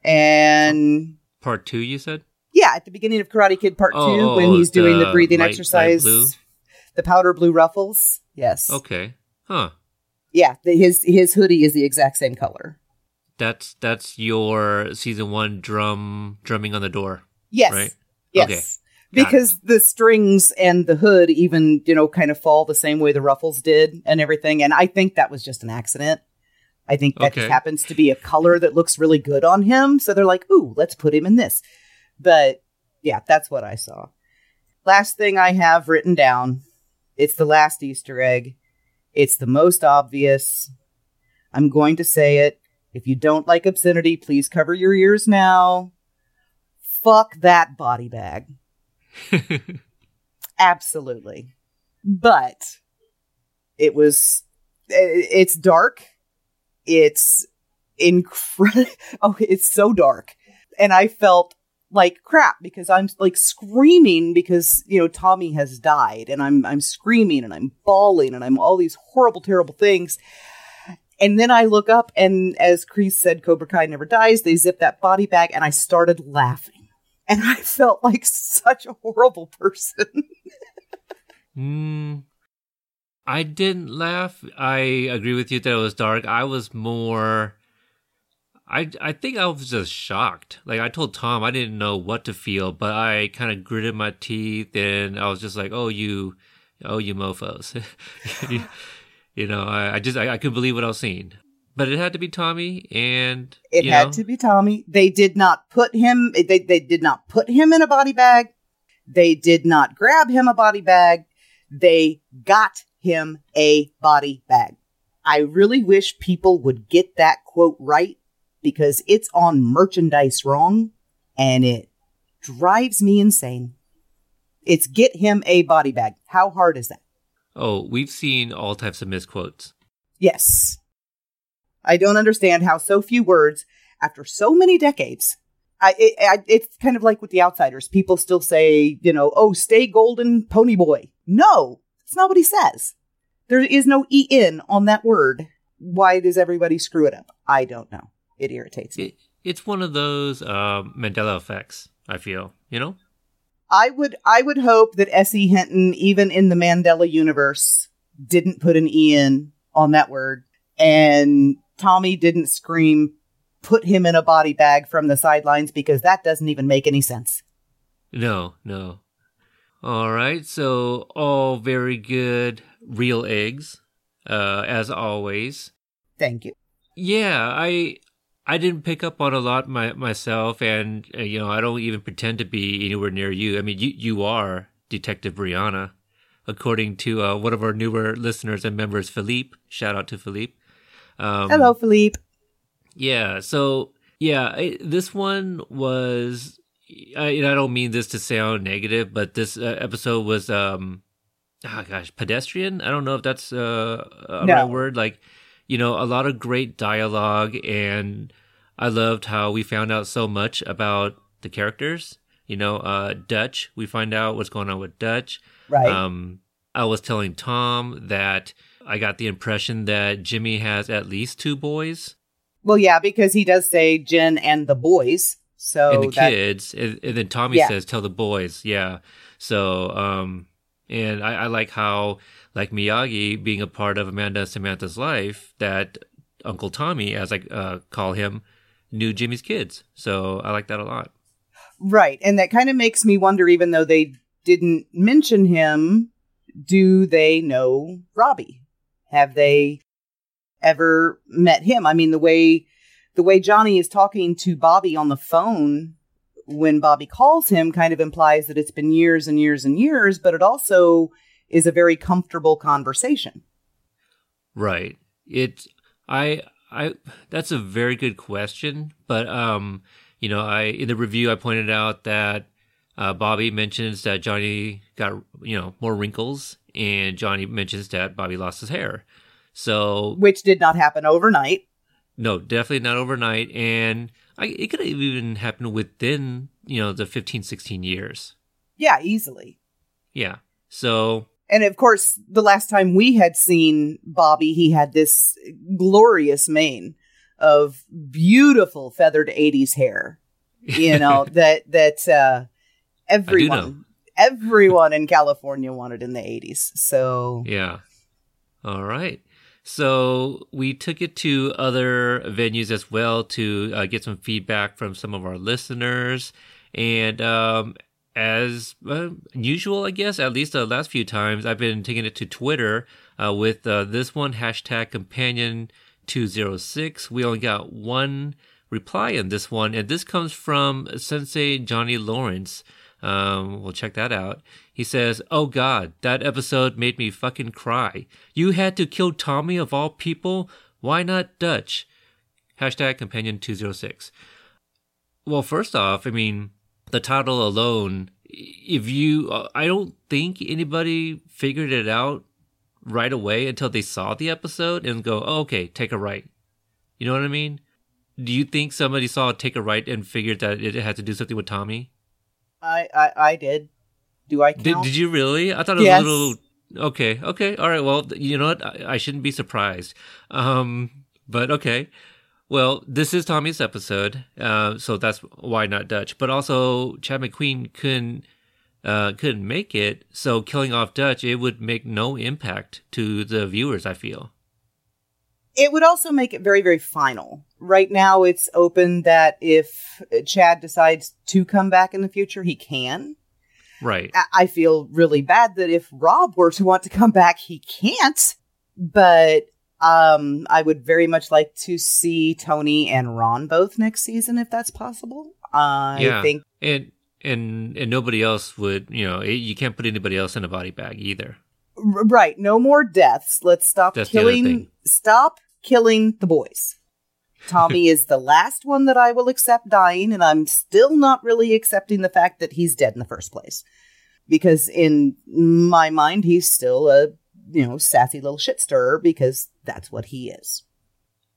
and Part two, you said? yeah at the beginning of karate kid part 2 Oh, when he's doing the the breathing light- light exercise blue? the powder blue ruffles yes Okay. Huh. Yeah the, his his hoodie is the exact same color That's that's your season one drum drumming on the door. Yes. Right? Yes. Okay. Because the strings and the hood even, you know, kind of fall the same way the ruffles did and everything. And I think that was just an accident. I think that just Okay. happens to be a color that looks really good on him. So they're like, ooh, let's put him in this. But yeah, that's what I saw. Last thing I have written down it's the last Easter egg. It's the most obvious. I'm going to say it. If you don't like obscenity, please cover your ears now. Fuck that body bag. Absolutely. But it was it's dark. It's incredible. Oh, it's so dark. And I felt like crap because I'm like screaming because, you know, Tommy has died and I'm I'm screaming and I'm bawling and I'm all these horrible terrible things. And then I look up and as Kreese said Cobra Kai never dies, they zip that body bag and I started laughing. And I felt like such a horrible person. Mm, I didn't laugh. I agree with you that it was dark. I was more. I I think I was just shocked. Like I told Tom, I didn't know what to feel, but I kind of gritted my teeth and I was just like, "Oh, you, oh, you mofo's." you, you know, I, I just I, I couldn't believe what I was seeing. But it had to be Tommy, and It had know, to be Tommy. They did not put him they they did not put him in a body bag. They did not grab him a body bag. They got him a body bag. I really wish people would get that quote right because it's on merchandise wrong and it drives me insane. It's get him a body bag. How hard is that? Oh, we've seen all types of misquotes. Yes. I don't understand how so few words, after so many decades, I, it, I it's kind of like with the outsiders. People still say, you know, oh, stay golden, Ponyboy. No, that's not what he says. There is no E in on that word. Why does everybody screw it up? I don't know. It irritates me. It, it's one of those uh, Mandela effects. I feel you know. I would I would hope that S.E. Hinton, even in the Mandela universe, didn't put an E in on that word, and Tommy didn't scream, "Put him in a body bag" from the sidelines because that doesn't even make any sense. No, no. All right, so all very good real eggs, uh, as always. Thank you. Yeah, I I didn't pick up on a lot my, myself, and uh, you know I don't even pretend to be anywhere near you. I mean, you you are Detective Brianna, according to uh, one of our newer listeners and members, Philippe. Shout out to Philippe. Um, Hello, Philippe. Yeah. So yeah, I, this one was. I, and I don't mean this to sound negative, but this uh, episode was, um, oh gosh, pedestrian. I don't know if that's uh, a No. right word. Like, you know, a lot of great dialogue, and I loved how we found out so much about the characters. You know, uh, Dutch. We find out what's going on with Dutch. Right. Um, I was telling Tom that I got the impression that Jimmy has at least two boys. well, yeah, because he does say Jen and the boys. So and the that, kids, and, and then Tommy Yeah. says, "Tell the boys." Yeah. So, um, and I, I like how, like Miyagi being a part of Amanda and Samantha's life, that Uncle Tommy, as I uh, call him, knew Jimmy's kids. So I like that a lot. Right. And that kind of makes me wonder, even though they didn't mention him, do they know Robbie? Have they ever met him? I mean, the way the way Johnny is talking to Bobby on the phone when Bobby calls him kind of implies that it's been years and years and years, but it also is a very comfortable conversation. Right. It. I. I. That's a very good question, but um, you know, I in the review I pointed out that uh, Bobby mentions that Johnny got you know more wrinkles, and Johnny mentions that Bobby lost his hair. So Which did not happen overnight. no, definitely not overnight, and I, it could have even happened within you know the 15, 16 years. Yeah, easily. Yeah. So And of course, the last time we had seen Bobby, he had this glorious mane of beautiful feathered 80s hair. You know, that that uh everyone everyone in California wanted in the 80s. So, Yeah. All right. So we took it to other venues as well to uh, get some feedback from some of our listeners. And um, as uh, usual, I guess, at least the last few times, I've been taking it to Twitter uh, with uh, this one hashtag companion 206. We only got one reply in this one, and this comes from Sensei Johnny Lawrence. Um, we'll check that out. He says, Oh God, that episode made me fucking cry. You had to kill Tommy of all people? Why not Dutch? Hashtag companion 206. Well, first off, I mean, the title alone, if you, uh, I don't think anybody figured it out right away until they saw the episode and go, oh, okay, take a right. You know what I mean? Do you think somebody saw Take a Right and figured that it had to do something with Tommy? I I, I did. Do I count? Did, did you really? I thought it was Yes. a little. Okay, okay, all right. Well, you know what? I, I shouldn't be surprised. Um, but okay. Well, this is Tommy's episode, uh, so that's why not Dutch. But also, Chad McQueen couldn't uh, couldn't make it, so killing off Dutch it would make no impact to the viewers. I feel. It would also make it very, very final. Right now, it's open that if Chad decides to come back in the future, he can. Right. I- I feel really bad that if Rob were to want to come back, he can't. But um, I would very much like to see Tony and Ron both next season, if that's possible. I Yeah. think And and and nobody else would. You know, it, you can't put anybody else in a body bag either. R- right, no more deaths. Let's stop That's killing. Stop killing the boys. Tommy is the last one that I will accept dying, and I'm still not really accepting the fact that he's dead in the first place. Because in my mind, he's still a you know sassy little shit stirrer because that's what he is.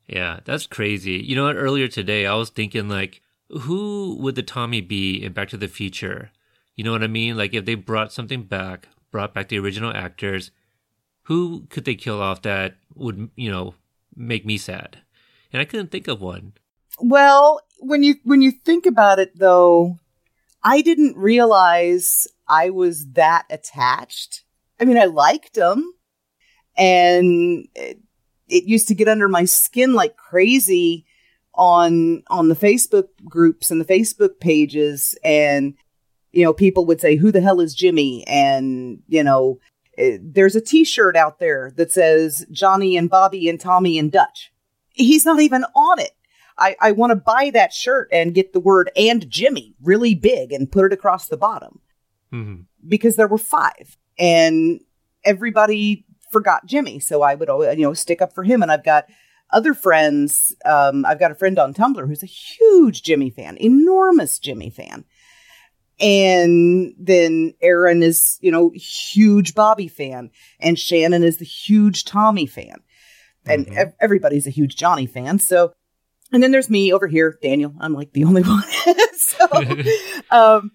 Yeah, that's crazy. You know what? Earlier today, I was thinking like, who would the Tommy be in Back to the Future? You know what I mean? Like if they brought something back, brought back the original actors, who could they kill off that would you know make me sad? And I couldn't think of one. Well, when you when you think about it though, I didn't realize I was that attached. I mean, I liked him and it, it used to get under my skin like crazy on on the Facebook groups and the Facebook pages and you know people would say who the hell is Jimmy and you know eh, there's a t-shirt out there that says Johnny and Bobby and Tommy and Dutch. He's not even on it. I, I want to buy that shirt and get the word and Jimmy really big and put it across the bottom hmm because there were five and everybody forgot Jimmy. So I would, always, you know, stick up for him. And I've got other friends. Um, I've got a friend on Tumblr who's a huge Jimmy fan, enormous Jimmy fan. And then Aaron is, you know, huge Bobby fan. And Shannon is the huge Tommy fan. And Mhm. ev- everybody's a huge Johnny fan. So, and then there's me over here, Daniel. I'm like the only one. so, um,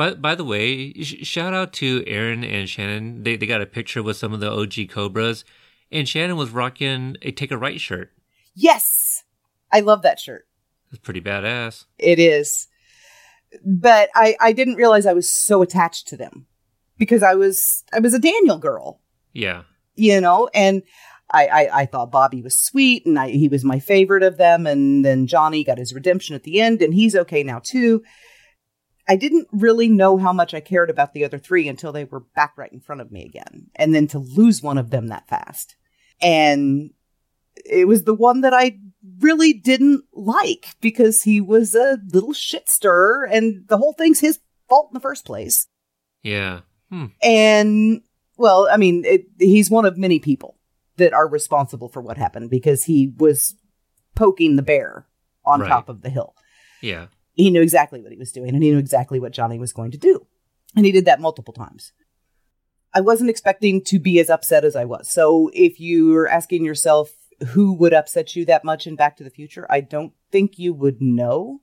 But by the way, sh- shout out to Aaron and Shannon. They they got a picture with some of the OG Cobras, and Shannon was rocking a Take a Right shirt. yes, I love that shirt. It's pretty badass. It is. But I, I didn't realize I was so attached to them because I was I was a Daniel girl, Yeah. you know, and I, I, I thought Bobby was sweet and I, he was my favorite of them. And then Johnny got his redemption at the end and he's okay now too. I didn't really know how much I cared about the other three until they were back right in front of me again. And then to lose one of them that fast. And it was the one that I really didn't like because he was a little shit stirrer and the whole thing's his fault in the first place. Yeah. Hmm. And well, I mean, it, he's one of many people that are responsible for what happened because he was poking the bear on Right. top of the hill. Yeah. He knew exactly what he was doing and he knew exactly what Johnny was going to do. And he did that multiple times. I wasn't expecting to be as upset as I was. So if you're asking yourself who would upset you that much in Back to the Future, I don't think you would know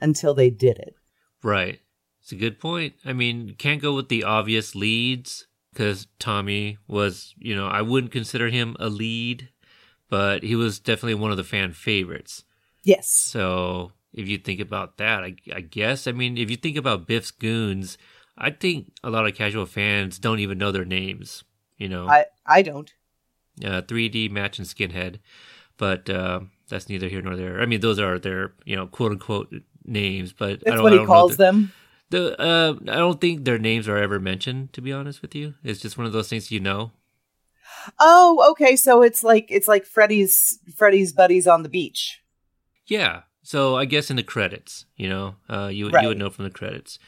until they did it. Right. It's a good point. I mean, can't go with the obvious leads because Tommy was, you know, I wouldn't consider him a lead, but he was definitely one of the fan favorites. Yes. So if you think about that, I, I guess, I mean, if you think about Biff's goons, I think a lot of casual fans don't even know their names. You know, I, I don't. uh, 3D match and skinhead, but uh, that's neither here nor there. I mean, those are their you know quote unquote names, but I That's what he calls the- them. The uh, I don't think their names are ever mentioned. To be honest with you, it's just one of those things you know. Oh, okay. So it's like it's like Freddy's Freddy's buddies on the beach. Yeah. So I guess in the credits, you know, uh, you Right. you would know from the credits.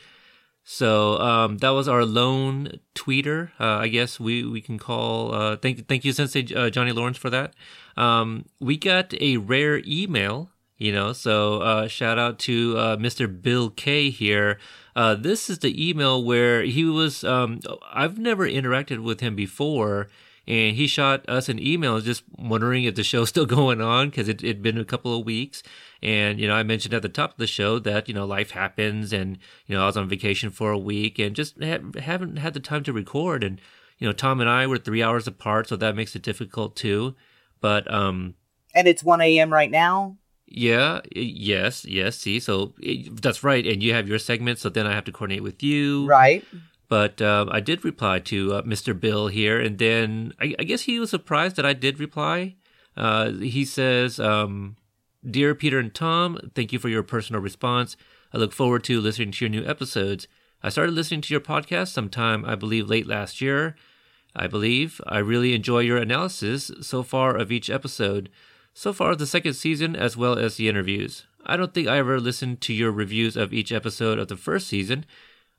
So um, that was our lone tweeter. Uh, I guess we, we can call. Uh, thank thank you, Sensei uh, Johnny Lawrence, for that. Um, we got a rare email, you know. So uh, shout out to uh, Mr. Bill K here. Uh, this is the email where he was. Um, I've never interacted with him before, and he shot us an email just wondering if the show's still going on because it had been a couple of weeks. And you know, I mentioned at the top of the show that you know life happens, and you know I was on vacation for a week and just ha- haven't had the time to record. And you know, Tom and I were three hours apart, so that makes it difficult too. But um, And it's 1 a.m. right now. yeah, yes, yes. See, so eh, that's right. And you have your segment, so then I have to coordinate with you, Right. But um, I did reply to uh, Mr. Bill here, and then I, I guess he was surprised that I did reply. Uh, he says, um, "Dear Peter and Tom, thank you for your personal response. I look forward to listening to your new episodes. I started listening to your podcast sometime, I believe, late last year. I believe I really enjoy your analysis so far of each episode." So far, the second season, as well as the interviews. I don't think I ever listened to your reviews of each episode of the first season.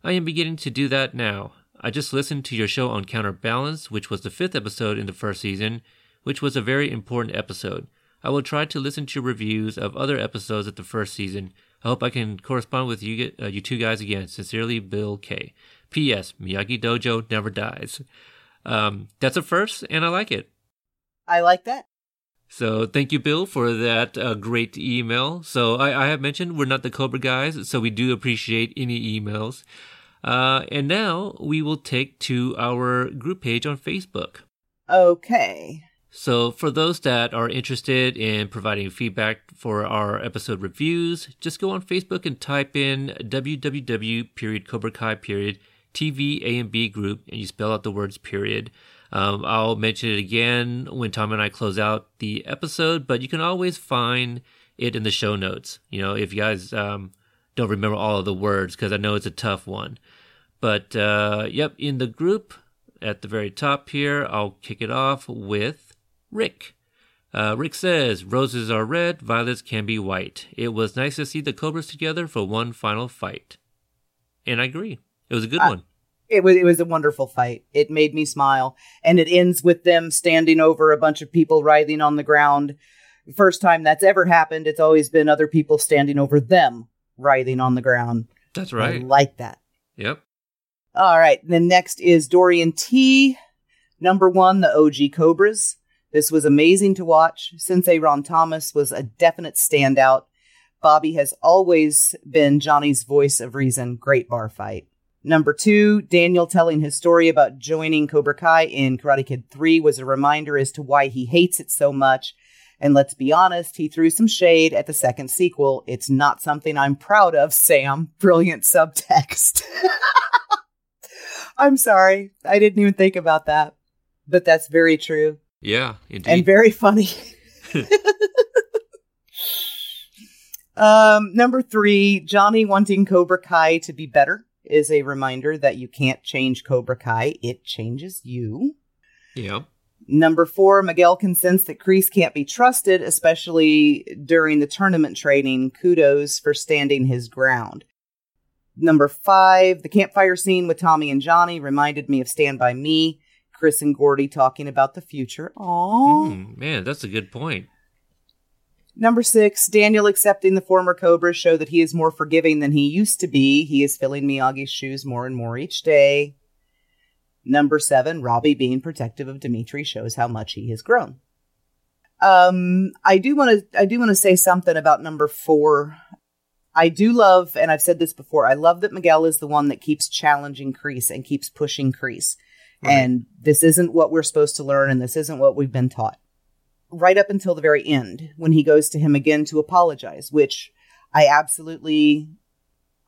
I am beginning to do that now. I just listened to your show on Counterbalance, which was the fifth episode in the first season, which was a very important episode. I will try to listen to reviews of other episodes of the first season. I hope I can correspond with you, uh, you two guys again. Sincerely, Bill K. P.S. Miyagi Dojo never dies. Um, that's a first, and I like it. I like that. So thank you, Bill, for that uh, great email. So I, I have mentioned we're not the Cobra guys, so we do appreciate any emails. Uh, and now we will take to our group page on Facebook. Okay. So, for those that are interested in providing feedback for our episode reviews, just go on Facebook and type in www period Cobra Kai period TV A and B group, and you spell out the words period. Um, I'll mention it again when Tom and I close out the episode, but you can always find it in the show notes. You know, if you guys um, don't remember all of the words, because I know it's a tough one. But uh, yep, in the group at the very top here, I'll kick it off with Rick. Uh, Rick says, Roses are red, violets can be white. It was nice to see the Cobras together for one final fight. And I agree. It was a good I- one. It was it was a wonderful fight. It made me smile, and it ends with them standing over a bunch of people writhing on the ground. First time that's ever happened. It's always been other people standing over them writhing on the ground. That's I right. like that. Yep. All right. Then next is Dorian T. Number one, the OG Cobras. This was amazing to watch. Sensei Ron Thomas was a definite standout. Bobby has always been Johnny's voice of reason. Great bar fight. Number two, Daniel telling his story about joining Cobra Kai in Karate Kid 3 was a reminder as to why he hates it so much. And let's be honest, he threw some shade at the second sequel. It's not something I'm proud of, Sam. Brilliant subtext. I'm sorry. I didn't even think about that. But that's very true Yeah, indeed. and very funny. um, number three, Johnny wanting Cobra Kai to be better is a reminder that you can't change Cobra Kai, it changes you. yep. Number four, Miguel can sense that Kreese can't be trusted, especially during the tournament training. Kudos for standing his ground. Number five, the campfire scene with Tommy and Johnny reminded me of Stand By Me. Chris and Gordie talking about the future. Aww. Hmm, man, that's a good point. Number six, Daniel accepting the former Cobra show that he is more forgiving than he used to be. He is filling Miyagi's shoes more and more each day. Number seven, Robbie being protective of Demetri shows how much he has grown. Um, I do want to, I do want to say something about number four. I do love, and I've said this before, I love that Miguel is the one that keeps challenging Kreese and keeps pushing Kreese. Right. And this isn't what we're supposed to learn, and this isn't what we've been taught right up until the very end when he goes to him again to apologize, which I absolutely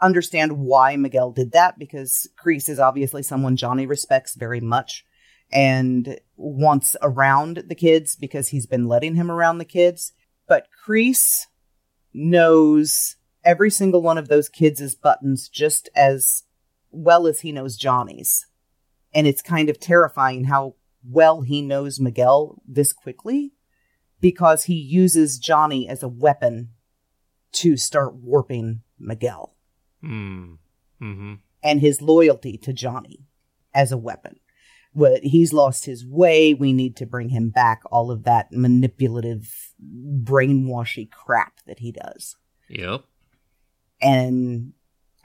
understand why Miguel did that because Kreese is obviously someone Johnny respects very much and wants around the kids because he's been letting him around the kids. But Kreese knows every single one of those kids' buttons just as well as he knows Johnny's. And it's kind of terrifying how well he knows Miguel this quickly because he uses Johnny as a weapon to start warping Miguel Hmm. Mm-hmm. and his loyalty to Johnny as a weapon. What he's lost his way, we need to bring him back. All of that manipulative, brainwashy crap that he does. Yep. And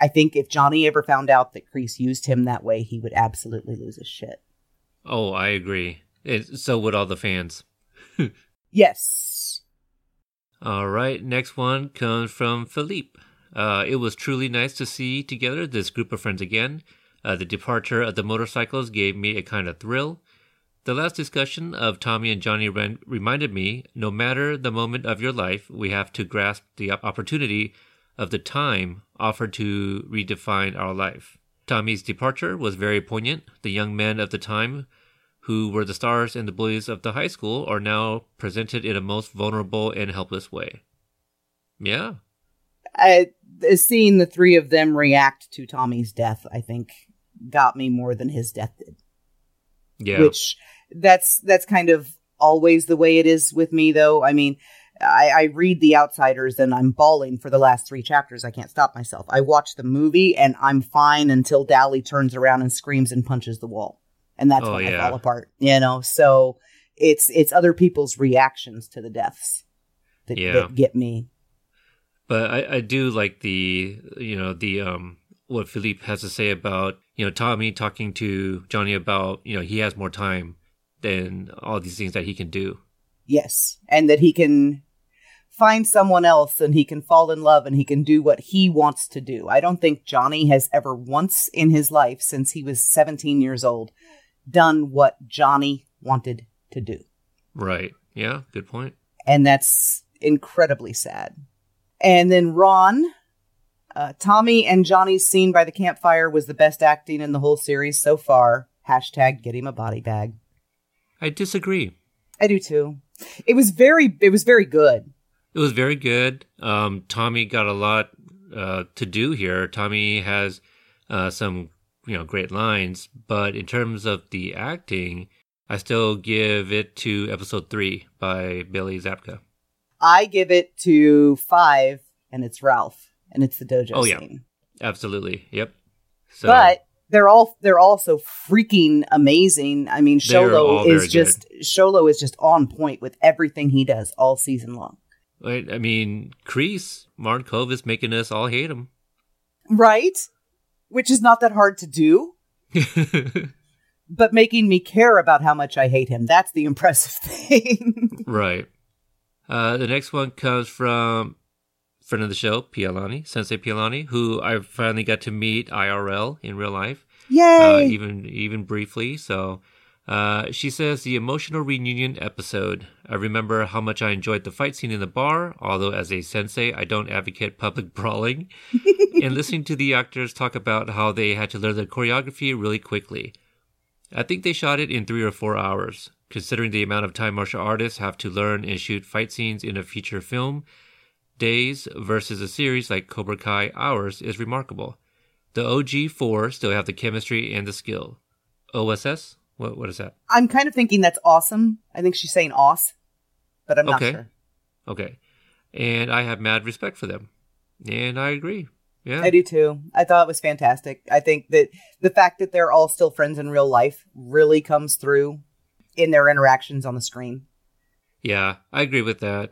I think if Johnny ever found out that Kreese used him that way, he would absolutely lose his shit. Oh, I agree. It, so would all the fans. Yes. All right, next one comes from Philippe. Uh, it was truly nice to see together this group of friends again. Uh, the departure of the motorcycles gave me a kind of thrill. The last discussion of Tommy and Johnny Ren reminded me no matter the moment of your life, we have to grasp the opportunity of the time offered to redefine our life. Tommy's departure was very poignant. The young men of the time who were the stars and the bullies of the high school are now presented in a most vulnerable and helpless way. Yeah. I, seeing the three of them react to Tommy's death, I think, got me more than his death did. Yeah. Which that's that's kind of always the way it is with me, though. I mean, I, I read The Outsiders and I'm bawling for the last three chapters. I can't stop myself. I watch the movie and I'm fine until Dally turns around and screams and punches the wall, and that's Oh, when I yeah. fall apart. You know, so it's it's other people's reactions to the deaths that, Yeah. that get me. But I, I do like the you know the um what Philippe has to say about you know Tommy talking to Johnny about you know he has more time than all these things that he can do. Yes, and that he can find someone else and he can fall in love and he can do what he wants to do. I don't think Johnny has ever once in his life since he was 17 years old done what Johnny wanted to do. Right. Yeah. Good point. And that's incredibly sad. And then Ron, uh, Tommy and Johnny's scene by the campfire was the best acting in the whole series so far. Hashtag get him a body bag. I disagree. I do too. It was very, it was very good. It was very good. Um, Tommy got a lot uh, to do here. Tommy has uh, some, you know, great lines, but in terms of the acting, I still give it to episode three by Billy Zabka. I give it to five, and it's Ralph, and it's the dojo Oh, yeah. scene. Absolutely. Yep. So, but they're all they're also freaking amazing. I mean, Xolo is just Xolo is just on point with everything he does all season long. I I mean, Kreese, Martin Kove is making us all hate him. Right? Which is not that hard to do, but making me care about how much I hate him. That's the impressive thing. right. Uh, the next one comes from friend of the show, Pialani, Sensei Pialani, who I finally got to meet IRL in real life. uh, Yay! even even briefly. So uh, she says the emotional reunion episode. I remember how much I enjoyed the fight scene in the bar, although as a sensei, I don't advocate public brawling. and listening to the actors talk about how they had to learn the choreography really quickly. I think they shot it in three or four hours. Considering the amount of time martial artists have to learn and shoot fight scenes in a feature film, days versus a series like Cobra Kai hours is remarkable. The OG four still have the chemistry and the skill. OSS? What what is that? I'm kind of thinking that's awesome. I think she's saying os, but I'm not Okay. sure. Okay. And I have mad respect for them. And I agree. Yeah. I do too. I thought it was fantastic. I think that the fact that they're all still friends in real life really comes through in their interactions on the screen. Yeah, I agree with that.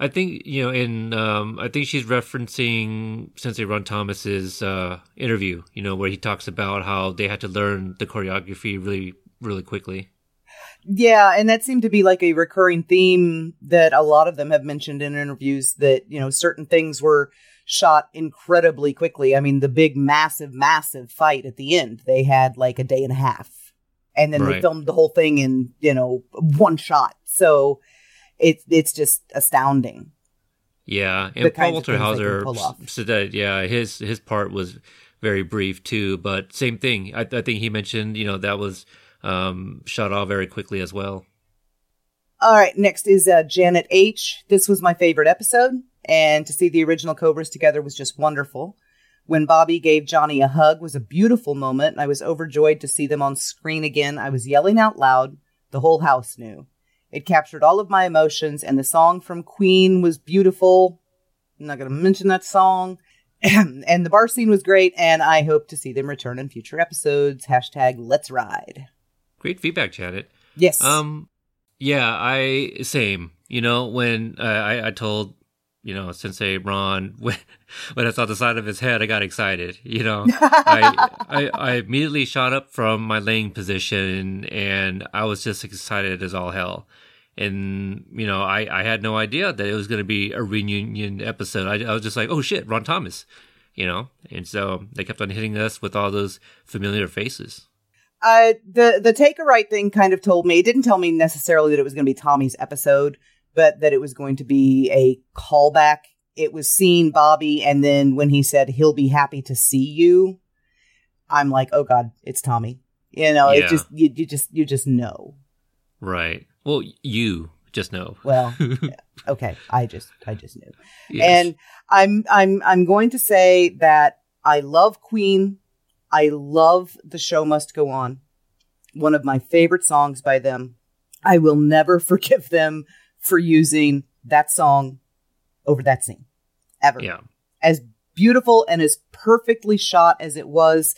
I think you know, in um, I think she's referencing Sensei Ron Thomas's uh, interview. You know, where he talks about how they had to learn the choreography really, really quickly. Yeah, and that seemed to be like a recurring theme that a lot of them have mentioned in interviews that, you know, certain things were shot incredibly quickly. I mean, the big, massive, massive fight at the end, they had like a day and a half. And then they filmed the whole thing in, you know, one shot. So it's it's just astounding. Yeah, and Paul Walter things they can Hauser said that. Yeah, his his part was very brief too, but same thing. I, I think he mentioned you know that was um, shot off very quickly as well. All right, next is uh, Janet H. This was my favorite episode, and to see the original Cobras together was just wonderful. When Bobby gave Johnny a hug was a beautiful moment, and I was overjoyed to see them on screen again. I was yelling out loud. The whole house knew. It captured all of my emotions, and the song from Queen was beautiful. I'm not going to mention that song. and the bar scene was great, and I hope to see them return in future episodes. Hashtag Let's Ride. Great feedback, Janet. Yes. Um, yeah, I same. You know, when uh, I I told you know Sensei Ron when when I saw the side of his head, I got excited. You know, I, I I immediately shot up from my laying position, and I was just excited as all hell. And you know, I I had no idea that it was going to be a reunion episode. I, I was just like, oh shit, Ron Thomas. You know, and so they kept on hitting us with all those familiar faces. uh the the take a right thing kind of told me it didn't tell me necessarily that it was going to be Tommy's episode, but that it was going to be a callback. It was seeing Bobby, and then when he said he'll be happy to see you, I'm like, oh god, it's Tommy. You know, Yeah. it just you, you just you just know. Right. Well, you just know. Well, yeah, okay, I just I just knew. Yes. And I'm I'm I'm going to say that I love Queen. I love The Show Must Go On. One of my favorite songs by them. I will never forgive them for using that song over that scene. Ever. yeah. As beautiful and as perfectly shot as it was,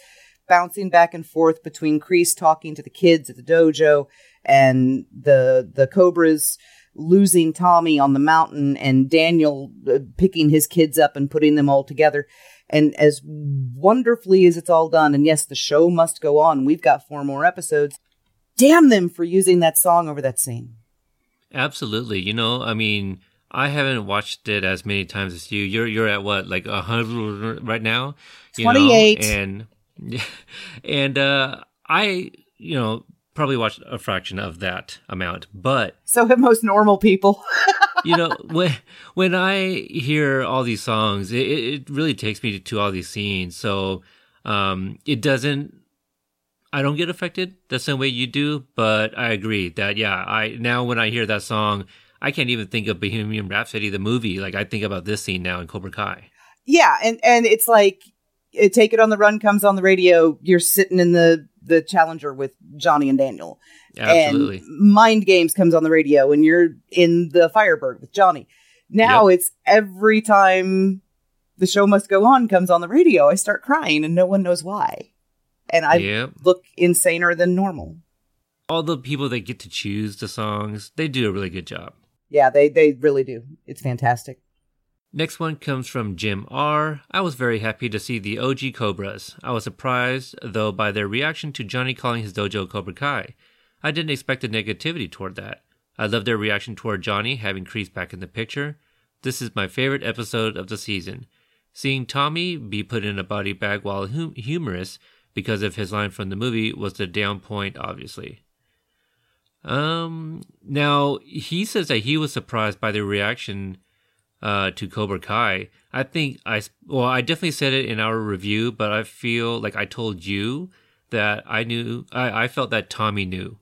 bouncing back and forth between Kreese talking to the kids at the dojo and the the Cobras losing Tommy on the mountain and Daniel uh, picking his kids up and putting them all together. And as wonderfully as it's all done, and yes, the show must go on. We've got four more episodes. Damn them for using that song over that scene. Absolutely. You know, I mean, I haven't watched it as many times as you. You're you're at what, like a hundred right now? You know? 28. And and uh I, you know, probably watched a fraction of that amount, but So have most normal people. you know when when I hear all these songs, it, it really takes me to all these scenes. So um, it doesn't. I don't get affected the same way you do, but I agree that yeah, I now when I hear that song, I can't even think of Bohemian Rhapsody the movie. Like I think about this scene now in Cobra Kai. yeah, and and it's like uh, Take It on the Run comes on the radio. You're sitting in the the Challenger with Johnny and Daniel. Absolutely. And Mind Games comes on the radio and you're in the Firebird with Johnny. Now it's every time the show must go on comes on the radio, I start crying and no one knows why. And I Yep. look insaner than normal. All the people that get to choose the songs, they do a really good job. Yeah, they they really do. It's fantastic. Next one comes from Jim R. I was very happy to see the OG Cobras. I was surprised, though, by their reaction to Johnny calling his dojo Cobra Kai. I didn't expect the negativity toward that. I love their reaction toward Johnny having Kreese back in the picture. This is my favorite episode of the season. Seeing Tommy be put in a body bag while hum- humorous because of his line from the movie was the down point, obviously. Um, now he says that he was surprised by the reaction uh, to Cobra Kai. I think I well, I definitely said it in our review, but I feel like I told you that I knew. I, I felt that Tommy knew.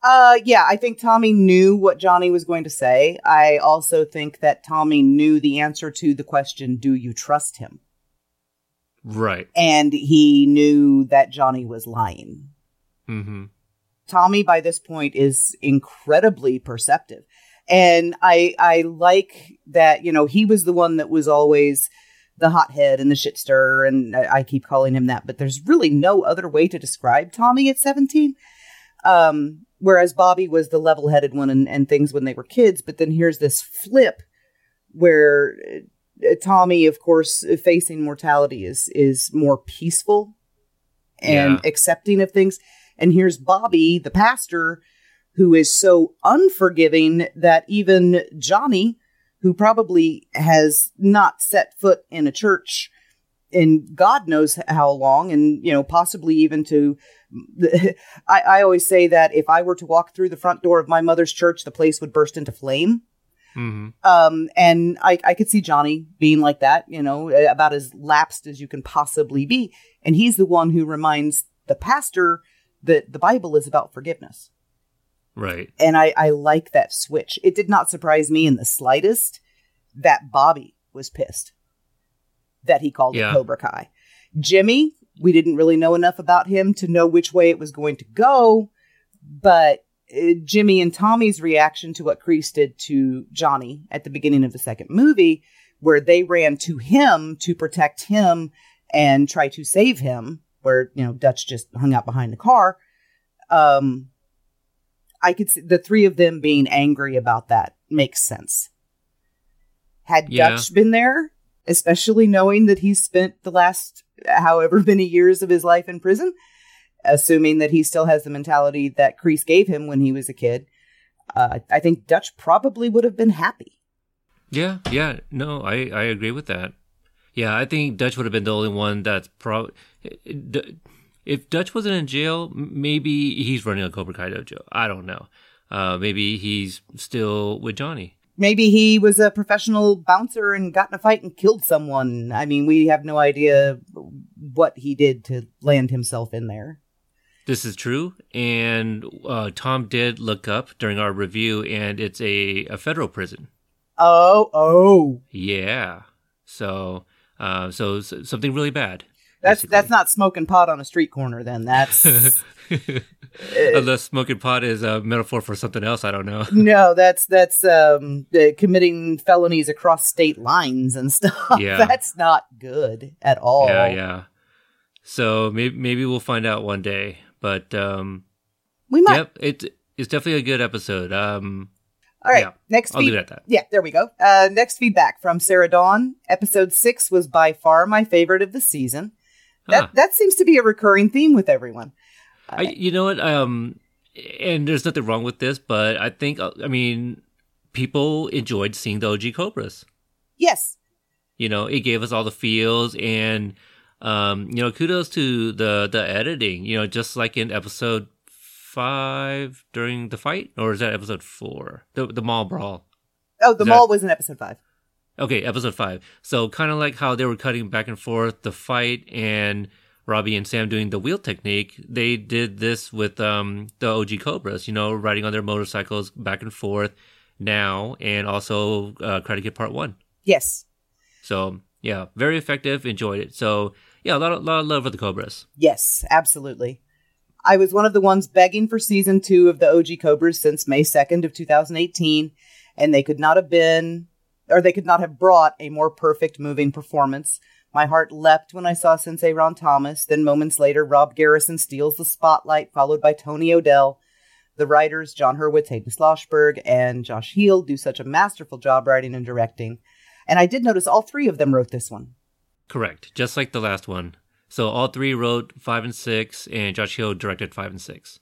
Uh yeah, I think Tommy knew what Johnny was going to say. I also think that Tommy knew the answer to the question, do you trust him? Right. And he knew that Johnny was lying. Mm-hmm. Tommy by this point is incredibly perceptive. And I I like that, you know, he was the one that was always the hothead and the shit stirrer, and I, I keep calling him that, but there's really no other way to describe Tommy at 17. Um, whereas Bobby was the level headed one and, and things when they were kids, but then here's this flip where uh, Uh, Tommy, of course, uh, facing mortality is is more peaceful and Yeah. accepting of things. And here's Bobby, the pastor, who is so unforgiving that even Johnny, who probably has not set foot in a church in God knows how long, and you know, possibly even to. I, I always say that if I were to walk through the front door of my mother's church, the place would burst into flame. Mm-hmm. Um, and I, I could see Johnny being like that, you know, about as lapsed as you can possibly be. And he's the one who reminds the pastor that the Bible is about forgiveness. Right. And I, I like that switch. It did not surprise me in the slightest that Bobby was pissed that he called Yeah. it Cobra Kai. Jimmy, we didn't really know enough about him to know which way it was going to go, but Jimmy and Tommy's reaction to what Kreese did to Johnny at the beginning of the second movie, where they ran to him to protect him and try to save him, where, you know, Dutch just hung out behind the car. Um, I could see the three of them being angry about that makes sense. Had Yeah. Dutch been there, especially knowing that he spent the last however many years of his life in prison, assuming that he still has the mentality that Kreese gave him when he was a kid, uh, I think Dutch probably would have been happy. Yeah, yeah, no, I, I agree with that. Yeah, I think Dutch would have been the only one that's probably. If Dutch wasn't in jail, maybe he's running a Cobra Kai dojo. I don't know. Uh, maybe he's still with Johnny. Maybe he was a professional bouncer and got in a fight and killed someone. I mean, we have no idea what he did to land himself in there. This is true, and uh, Tom did look up during our review, and it's a, a federal prison. Oh, oh. Yeah, so uh, so s- something really bad. That's basically. that's not smoking pot on a street corner. Then that's Unless smoking pot is a metaphor for something else, I don't know. no, that's that's um uh, committing felonies across state lines and stuff. Yeah. that's not good at all. Yeah, yeah. So maybe maybe we'll find out one day. But um, We might. yep, it's it's definitely a good episode. Um, All right. yeah, Next. I'll leave it at that. Yeah, there we go. Uh, next feedback from Sarah Dawn. Episode six was by far my favorite of the season. That that seems to be a recurring theme with everyone. I, you know what? Um, and there's nothing wrong with this, but I think uh, I mean people enjoyed seeing the OG Cobras. Yes. You know, it gave us all the feels and um, you know, kudos to the the editing. You know, just like in episode five during the fight, or is that episode four? The the mall brawl. Oh, the Is mall that- was in episode five. Okay, episode five. So kind of like how they were cutting back and forth the fight and Robbie and Sam doing the wheel technique. They did this with um the OG Cobras. You know, riding on their motorcycles back and forth now, and also uh, Karate Kid Part One. Yes. So yeah, very effective. Enjoyed it. So yeah, a lot of, lot of love for the Cobras. Yes, absolutely. I was one of the ones begging for season two of the OG Cobras since May 2nd of 2018, and they could not have been, or they could not have brought a more perfect moving performance. My heart leapt when I saw Sensei Ron Thomas. Then moments later, Rob Garrison steals the spotlight, followed by Tony O'Dell. The writers, Jon Hurwitz, Hayden Schlossberg, and Josh Heald, do such a masterful job writing and directing. And I did notice all three of them wrote this one. Correct, just like the last one. So all three wrote five and six, and Josh Heald directed five and six.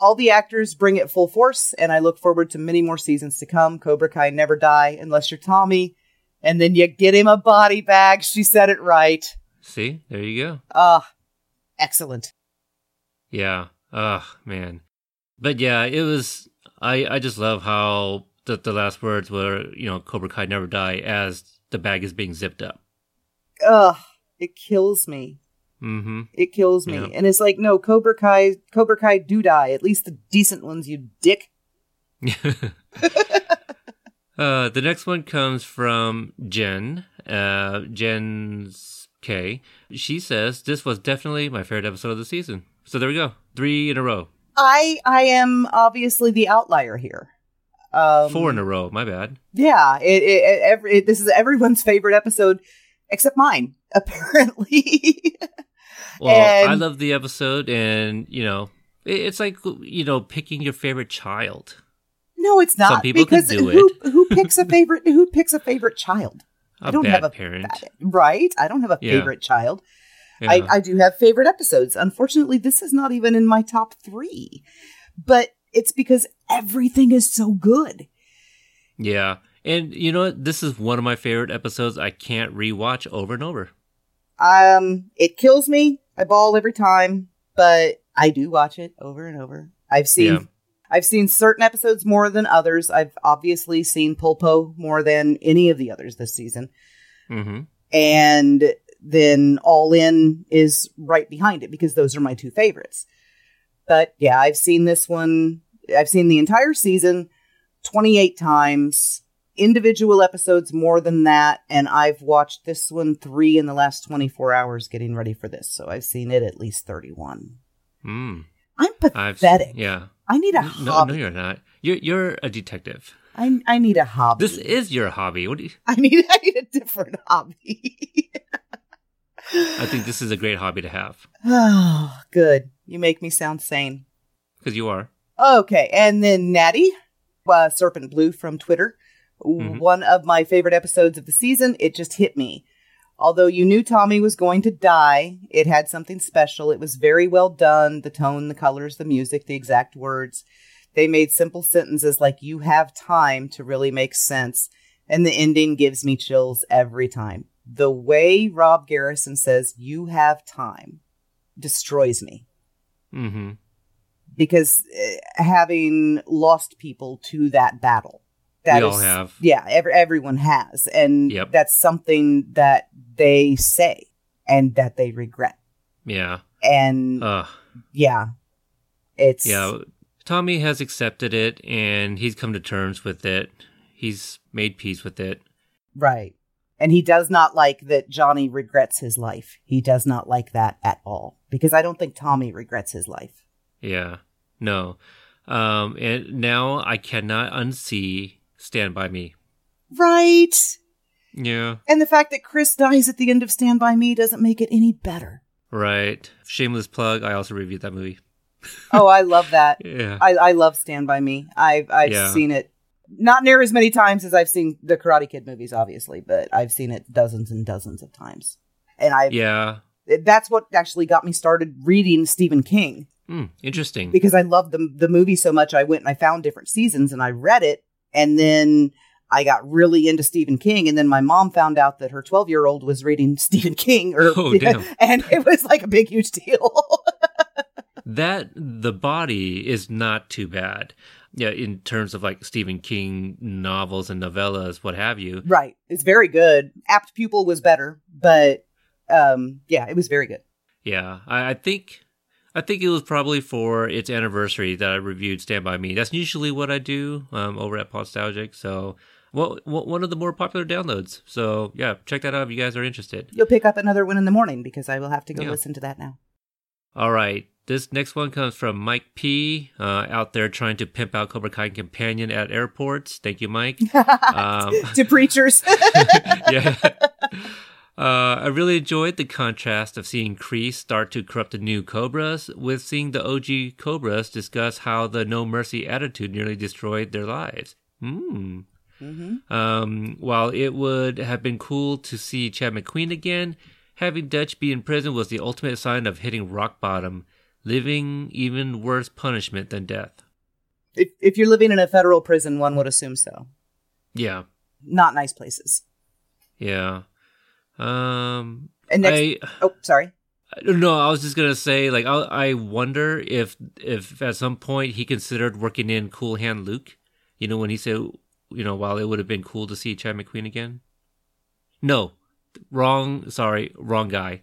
All the actors bring it full force, and I look forward to many more seasons to come. Cobra Kai never die unless you're Tommy, and then you get him a body bag. She said it right. See, there you go. Ah, excellent. Yeah. Oh man. But yeah, it was. I I just love how the the last words were, you know, Cobra Kai never die as the bag is being zipped up. Ugh, it kills me. Mm-hmm. It kills me. Yeah. And it's like, no, Cobra Kai, Cobra Kai do die. At least the decent ones, you dick. uh, the next one comes from Jen. Uh, Jen's K. She says this was definitely my favorite episode of the season. So there we go, three in a row, I I am obviously the outlier here. Um, four in a row. My bad. Yeah, it, it, it, every, it, this is everyone's favorite episode except mine, apparently. Well, I love the episode, and you know, it's like you know picking your favorite child. no, it's not Some people can because do who it. who picks a favorite who picks a favorite child? I don't bad have a parent. right. I don't have a Yeah. favorite child. Yeah. I, I do have favorite episodes. Unfortunately, this is not even in my top three, but it's because everything is so good. Yeah. And you know what? This is one of my favorite episodes I can't rewatch over and over. Um, it kills me. I bawl every time, but I do watch it over and over. I've seen Yeah. I've seen certain episodes more than others. I've obviously seen Pulpo more than any of the others this season. Mm-hmm. And then All In is right behind it because those are my two favorites. But yeah, I've seen this one. I've seen the entire season 28 times, individual episodes more than that, and I've watched this one three in the last 24 hours getting ready for this. So I've seen it at least 31. Mm. I'm I've pathetic. yeah. I need a No, hobby. no, you're not. You're you're a detective. I, I need a hobby. This is your hobby. What do you? I need I need a different hobby. I think this is a great hobby to have Oh, good. You make me sound sane. because you are. Okay, and then Natty, uh, Serpent Blue from Twitter. Mhm. One of my favorite episodes of the season. It just hit me. Although you knew Tommy was going to die, it had something special. It was very well done. The tone, the colors, the music, the exact words. They made simple sentences like, you have time to really make sense. And the ending gives me chills every time. The way Rob Garrison says, you have time, destroys me Mm-hmm. because uh, having lost people to that battle that We all is- have. yeah every, everyone has and Yep. that's something that they say and that they regret Yeah. and Uh, yeah it's yeah. Tommy has accepted it and he's come to terms with it. He's made peace with it. right and he does not like that johnny regrets his life he does not like that at all because i don't think tommy regrets his life Yeah. No. Um, and now I cannot unsee Stand By Me. right Yeah. and the fact that chris dies at the end of stand by me doesn't make it any better Right. Shameless plug. I also reviewed that movie. oh i love that Yeah. I, I love Stand By Me. I've I've Yeah. seen it not near as many times as I've seen the Karate Kid movies, obviously, but I've seen it dozens and dozens of times. And I yeah. that's what actually got me started reading Stephen King Hmm. interesting. because I loved the the movie so much. I went and I found different seasons and I read it, and then I got really into Stephen King. And then my mom found out that her twelve year old was reading Stephen King, or Oh, and it was like a big huge deal. that the body is not too bad. Yeah, in terms of like Stephen King novels and novellas, what have you. Right. It's very good. Apt Pupil was better, but um yeah, it was very good. Yeah, I, I think I think it was probably for its anniversary that I reviewed Stand by Me. That's usually what I do um, over at Nostalgic. So, well, one of the more popular downloads. So, yeah, check that out if you guys are interested. You'll pick up another one in the morning because I will have to go Yeah. listen to that now. All right. This next one comes from Mike P. Uh, out there trying to pimp out Cobra Kai Companion at airports. Thank you, Mike. Um, to preachers. yeah. Uh, I really enjoyed the contrast of seeing Kreese start to corrupt the new Cobras with seeing the OG Cobras discuss how the no mercy attitude nearly destroyed their lives. Hmm. Um, while it would have been cool to see Chad McQueen again, having Dutch be in prison was the ultimate sign of hitting rock bottom, living even worse punishment than death. if if you're living in a federal prison, one would assume so. Yeah, Not nice places. yeah. Um, And next I, Oh, sorry. No, I was just gonna say, like, I, I wonder if if at some point he considered working in Cool Hand Luke. You know, when he said, you know, while it would have been cool to see Chad McQueen again. No, wrong. Sorry, wrong guy.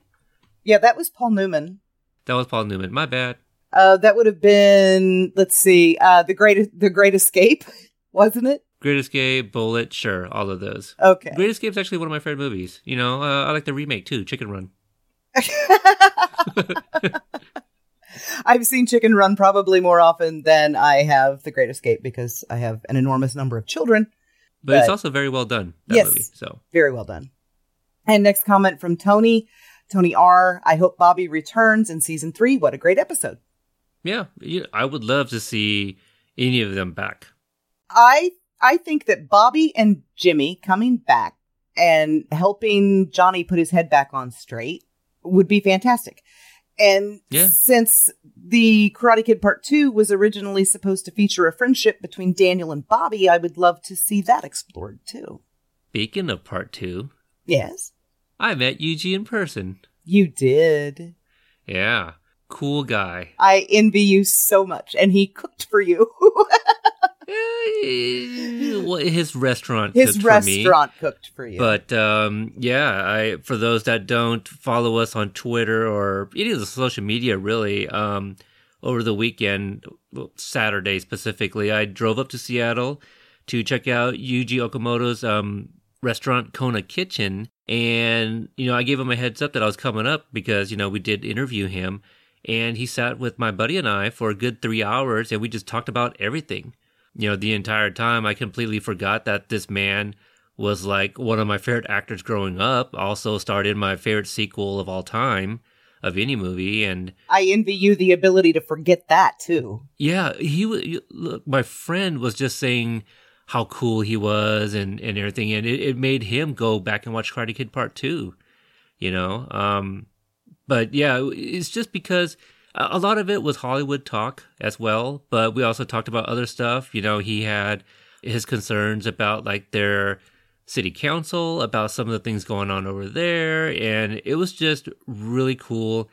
Yeah, that was Paul Newman. That was Paul Newman. My bad. Uh, that would have been let's see, uh, the great the Great Escape, wasn't it? Great Escape, Bullitt, sure, all of those. Okay. Great Escape's actually one of my favorite movies. You know, uh, I like the remake too, Chicken Run. I've seen Chicken Run probably more often than I have The Great Escape because I have an enormous number of children. But, it's also very well done. That Yes. movie. So Very well done. And next comment from Tony. Tony R. I hope Bobby returns in season three. What a great episode. yeah, yeah, I would love to see any of them back. I I think that Bobby and Jimmy coming back and helping Johnny put his head back on straight would be fantastic. And Yeah. since the Karate Kid Part 2 was originally supposed to feature a friendship between Daniel and Bobby, I would love to see that explored too. Speaking of part two, Yes, I met Yuji in person. you did. Yeah, cool guy. I envy you so much. And he cooked for you. Eh, well, his restaurant His cooked for me. restaurant cooked for you. But um, yeah, I for those that don't follow us on Twitter or any of the social media, really, um, over the weekend, Saturday specifically, I drove up to Seattle to check out Yuji Okamoto's um, restaurant Kona Kitchen, and you know I gave him a heads up that I was coming up because you know we did interview him, and he sat with my buddy and I for a good three hours, and we just talked about everything. You know, the entire time I completely forgot that this man was like one of my favorite actors growing up. Also starred in my favorite sequel of all time of any movie, and I envy you the ability to forget that too. yeah, he was. Look, my friend was just saying how cool he was and and everything, and it, it made him go back and watch Karate Kid Part Two. You know, um, but yeah, it's just because a lot of it was Hollywood talk as well, but we also talked about other stuff. You know, he had his concerns about like their city council, about some of the things going on over there, and it was just really cool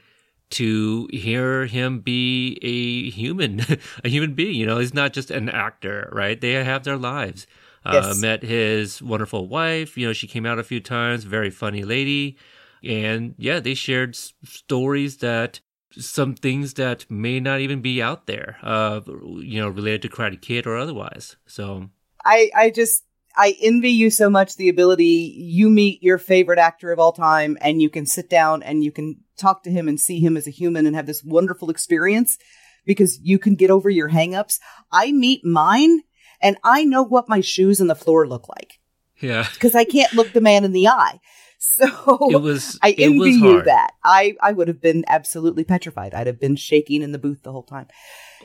to hear him be a human, a human being. You know, he's not just an actor, right? They have their lives. Uh, met his wonderful wife. You know, she came out a few times, very funny lady. And yeah, they shared s- stories that some things that may not even be out there, uh, you know, related to Karate Kid or otherwise. So I I just I envy you so much the ability you meet your favorite actor of all time and you can sit down and you can talk to him and see him as a human and have this wonderful experience because you can get over your hangups. I meet mine and I know what my shoes on the floor look like yeah, because I can't look the man in the eye. So it was. I it envy was you that. I I would have been absolutely petrified. I'd have been shaking in the booth the whole time.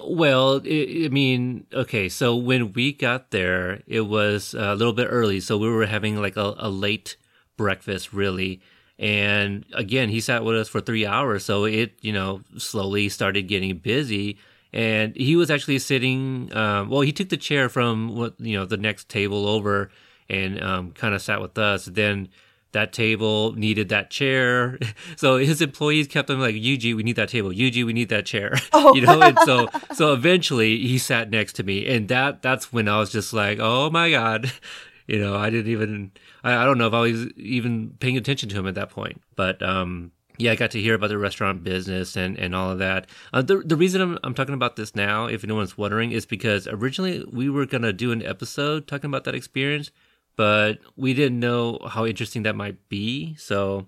Well, I I mean, okay, so when we got there, it was a little bit early, so we were having like a, a late breakfast, really. And again, he sat with us for three hours, so it, you know, slowly started getting busy. And he was actually sitting, um, well, he took the chair from what, you know, the next table over and um, kind of sat with us. Then that table needed that chair. So his employees kept him like, Yuji, we need that table. Yuji, we need that chair. Oh. you know, and so so eventually he sat next to me, and that that's when I was just like, oh my god, you know, I didn't even I, I don't know if I was even paying attention to him at that point, but um. Yeah, I got to hear about the restaurant business and, and all of that. Uh, the the reason I'm, I'm talking about this now, if anyone's wondering, is because originally we were gonna do an episode talking about that experience, but we didn't know how interesting that might be. So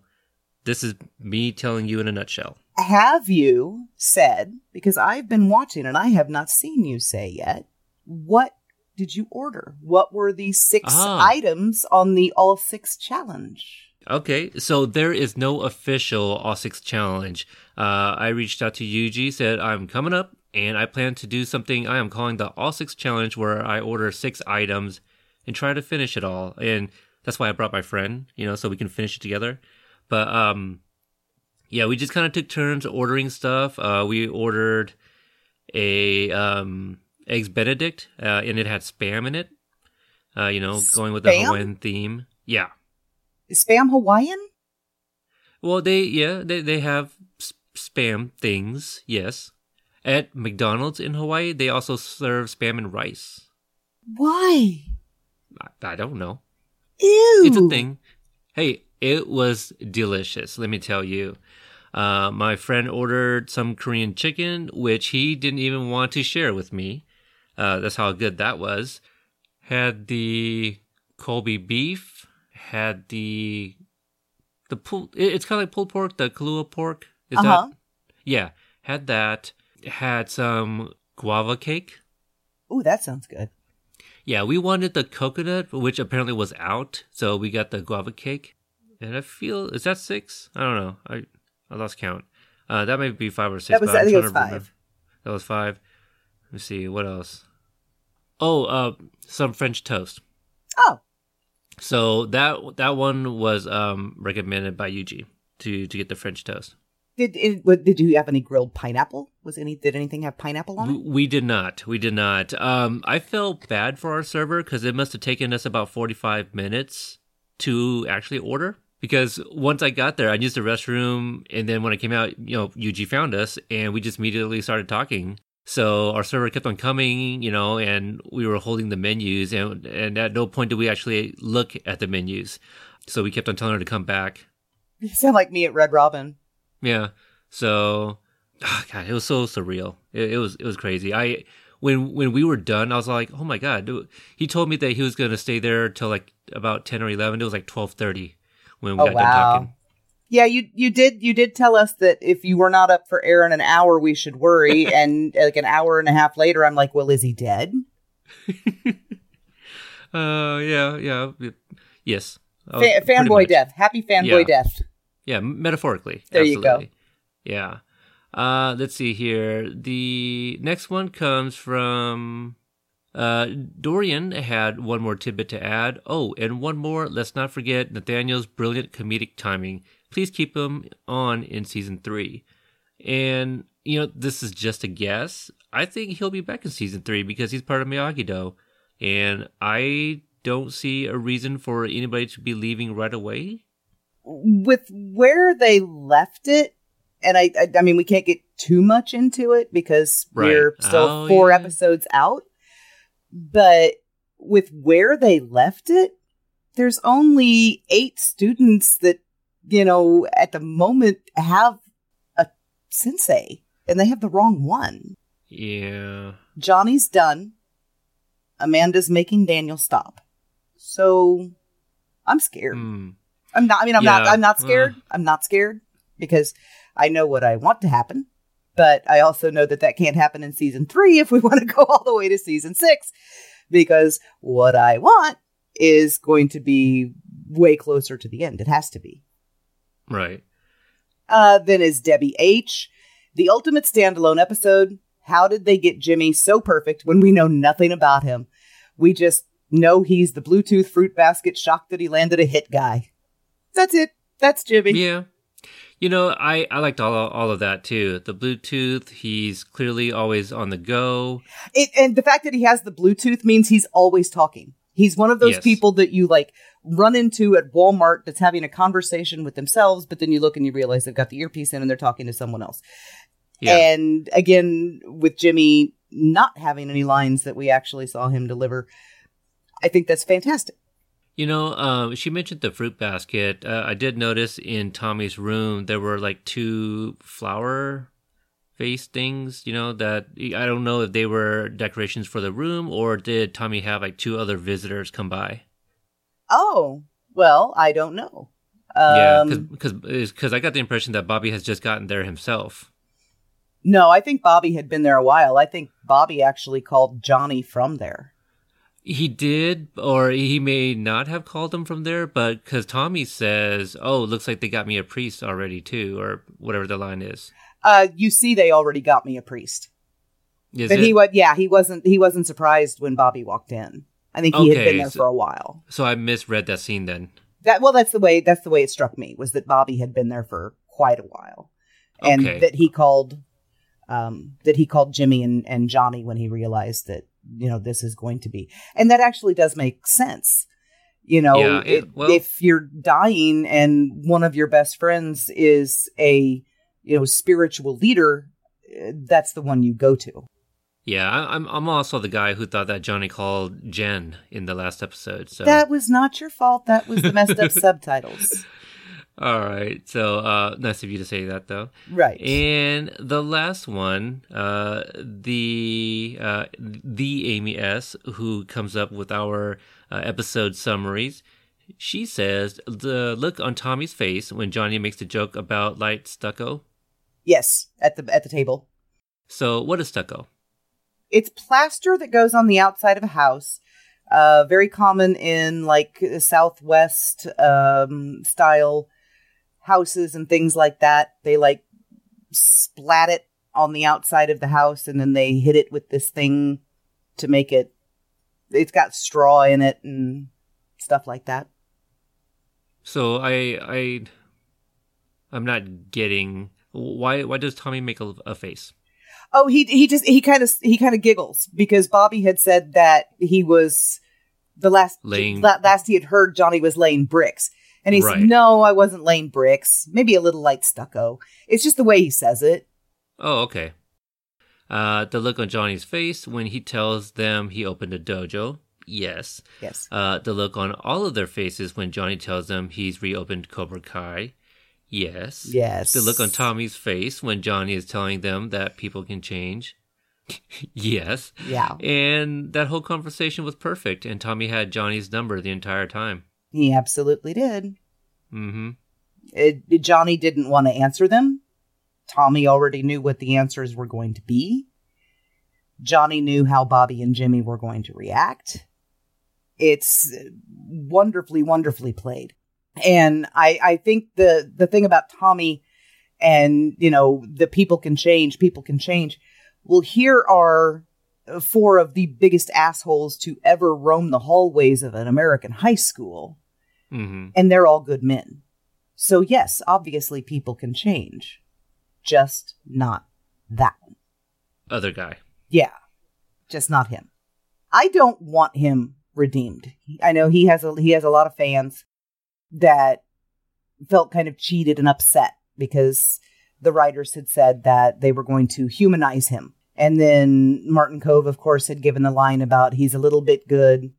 this is me telling you in a nutshell. Have you said, because I've been watching and I have not seen you say yet, what did you order? What were the six Ah. items on the All Six Challenge? Okay, so there is no official All Six challenge. Uh, I reached out to Yuji, said I'm coming up, and I plan to do something I am calling the All Six challenge, where I order six items and try to finish it all. And that's why I brought my friend, you know, so we can finish it together. But um, yeah, we just kind of took turns ordering stuff. Uh, we ordered a um eggs Benedict, uh, and it had spam in it. Uh, you know, going with the Hawaiian theme. Yeah. Is Spam Hawaiian? Well, they yeah they they have spam things. Yes, at McDonald's in Hawaii, they also serve spam and rice. Why? I, I don't know. Ew. It's a thing. Hey, it was delicious. Let me tell you. Uh, my friend ordered some Korean chicken, which he didn't even want to share with me. Uh, that's how good that was. Had the Kalbi beef. Had the the pull. it- It's kind of like pulled pork, the Kahlua pork. Is Uh-huh. that? Yeah, had that. Had some guava cake. Ooh, that sounds good. Yeah, we wanted the coconut, which apparently was out, so we got the guava cake. And I feel is that six? I don't know. I I lost count. Uh, that might be five or six. That was- I'm think it was to remember. five. That was five. Let me see what else. Oh, uh, some French toast. Oh, So that that one was um recommended by Yuji to to get the French toast. Did it, did you have any grilled pineapple? Was any did anything have pineapple on We, it? we did not. We did not. Um, I felt bad for our server because it must have taken us about 45 minutes to actually order. Because once I got there, I used the restroom, and then when I came out, you know, Yuji found us, and we just immediately started talking. So our server kept on coming, you know, and we were holding the menus, and and at no point did we actually look at the menus. So we kept on telling her to come back. You sound like me at Red Robin. Yeah. So, ah, God, it was so surreal. It, it was it was crazy. I when when we were done, I was like, oh my God. dude. He told me that he was gonna stay there till like about ten or eleven. It was like twelve thirty when we Oh got done talking. Yeah, you you did you did tell us that if you were not up for air in an hour, we should worry. and like an hour and a half later, I'm like, well, is he dead? Uh, yeah, yeah, yes. Fa- Oh, fanboy death. Happy fanboy Yeah. death. Yeah, metaphorically. There you go. Yeah. Uh, let's see here. The next one comes from uh, Dorian had one more tidbit to add. Oh, and one more. Let's not forget Nathaniel's brilliant comedic timing. Please keep him on in season three. And you know, this is just a guess. I think he'll be back in season three because he's part of Miyagi Do, and I don't see a reason for anybody to be leaving right away. With where they left it, and I, I, I mean, we can't get too much into it because Right. we're still Oh, four yeah. episodes out. But with where they left it, there's only eight students that, you know, at the moment have a sensei, and they have the wrong one. Yeah. Johnny's done. Amanda's making Daniel stop. So I'm scared. Hmm. I'm not I mean I'm not I'm not scared. uh. I'm not scared because I know what I want to happen. But I also know that that can't happen in season 3 if we want to go all the way to season 6 because what I want is going to be way closer to the end. It has to be. Right. Uh, then is Debbie H. The ultimate standalone episode. How did they get Jimmy so perfect when we know nothing about him? We just know he's the Bluetooth fruit basket shocked that he landed a hit guy. That's it. That's Jimmy. Yeah. You know, I, I liked all all of that too. The Bluetooth, he's clearly always on the go. It, and the fact that he has the Bluetooth means he's always talking. He's one of those Yes. people that you like run into at Walmart that's having a conversation with themselves, but then you look and you realize they've got the earpiece in and they're talking to someone else. Yeah. And again, with Jimmy not having any lines that we actually saw him deliver, I think that's fantastic. You know, um, she mentioned the fruit basket. Uh, I did notice in Tommy's room there were like two flower face things. You know that I don't know if they were decorations for the room or did Tommy have like two other visitors come by? Oh, well, I don't know. yeah, Um, because because I got the impression that Bobby has just gotten there himself. no, I think Bobby had been there a while. I think Bobby actually called Johnny from there. He did, or he may not have called him from there, but because Tommy says, "Oh, looks like they got me a priest already too," or whatever the line is. Uh, you see, they already got me a priest. Is but it? he was, yeah, he wasn't. He wasn't surprised when Bobby walked in. I think he had been there so- for a while. so I misread that scene then. That well, that's the way. That's the way it struck me was that Bobby had been there for quite a while, and Okay. that he called, um, that he called Jimmy and and Johnny when he realized that you know this is going to be, and that actually does make sense. You know, Yeah, it- it- well- if you're dying and one of your best friends is a you know spiritual leader, eh, that's the one you go to. Yeah, I'm I'm also the guy who thought that Johnny called Jen in the last episode. So That was not your fault. That was the messed up subtitles. All right, so uh, nice of you to say that though. Right. And the last one, uh, the uh, the Amy S, who comes up with our uh, episode summaries. She says the look on Tommy's face when Johnny makes the joke about light stucco. yes, at the at the table. So what is stucco? It's plaster that goes on the outside of a house. Uh, very common in like Southwest um, style houses and things like that. They like splat it on the outside of the house and then they hit it with this thing to make it. It's got straw in it and stuff like that. So I I I'm not getting why why does Tommy make a, a face? Oh, he he just he kind of he kind of giggles because Bobby had said that he was the last Laying- la- last he had heard Johnny was laying bricks, and he Right. said, "No, I wasn't laying bricks. Maybe a little light stucco. It's just the way he says it." Oh, okay. Uh, the look on Johnny's face when he tells them he opened a dojo. Yes. Yes, Uh, the look on all of their faces when Johnny tells them he's reopened Cobra Kai. Yes. yes. The look on Tommy's face when Johnny is telling them that people can change. yes. Yeah, And that whole conversation was perfect, and Tommy had Johnny's number the entire time. He absolutely did. Mm-hmm. It, Johnny didn't want to answer them. Tommy already knew what the answers were going to be. Johnny knew how Bobby and Jimmy were going to react. It's wonderfully, wonderfully played. And I, I think the, the thing about Tommy and, you know, the people can change, people can change. Well, here are four of the biggest assholes to ever roam the hallways of an American high school Mm-hmm. and they're all good men. So, yes, obviously people can change, just not that one. Other guy. Yeah, just not him. I don't want him redeemed. I know he has a he has a lot of fans that felt kind of cheated and upset because the writers had said that they were going to humanize him. And then Martin Kove, of course, had given the line about he's a little bit good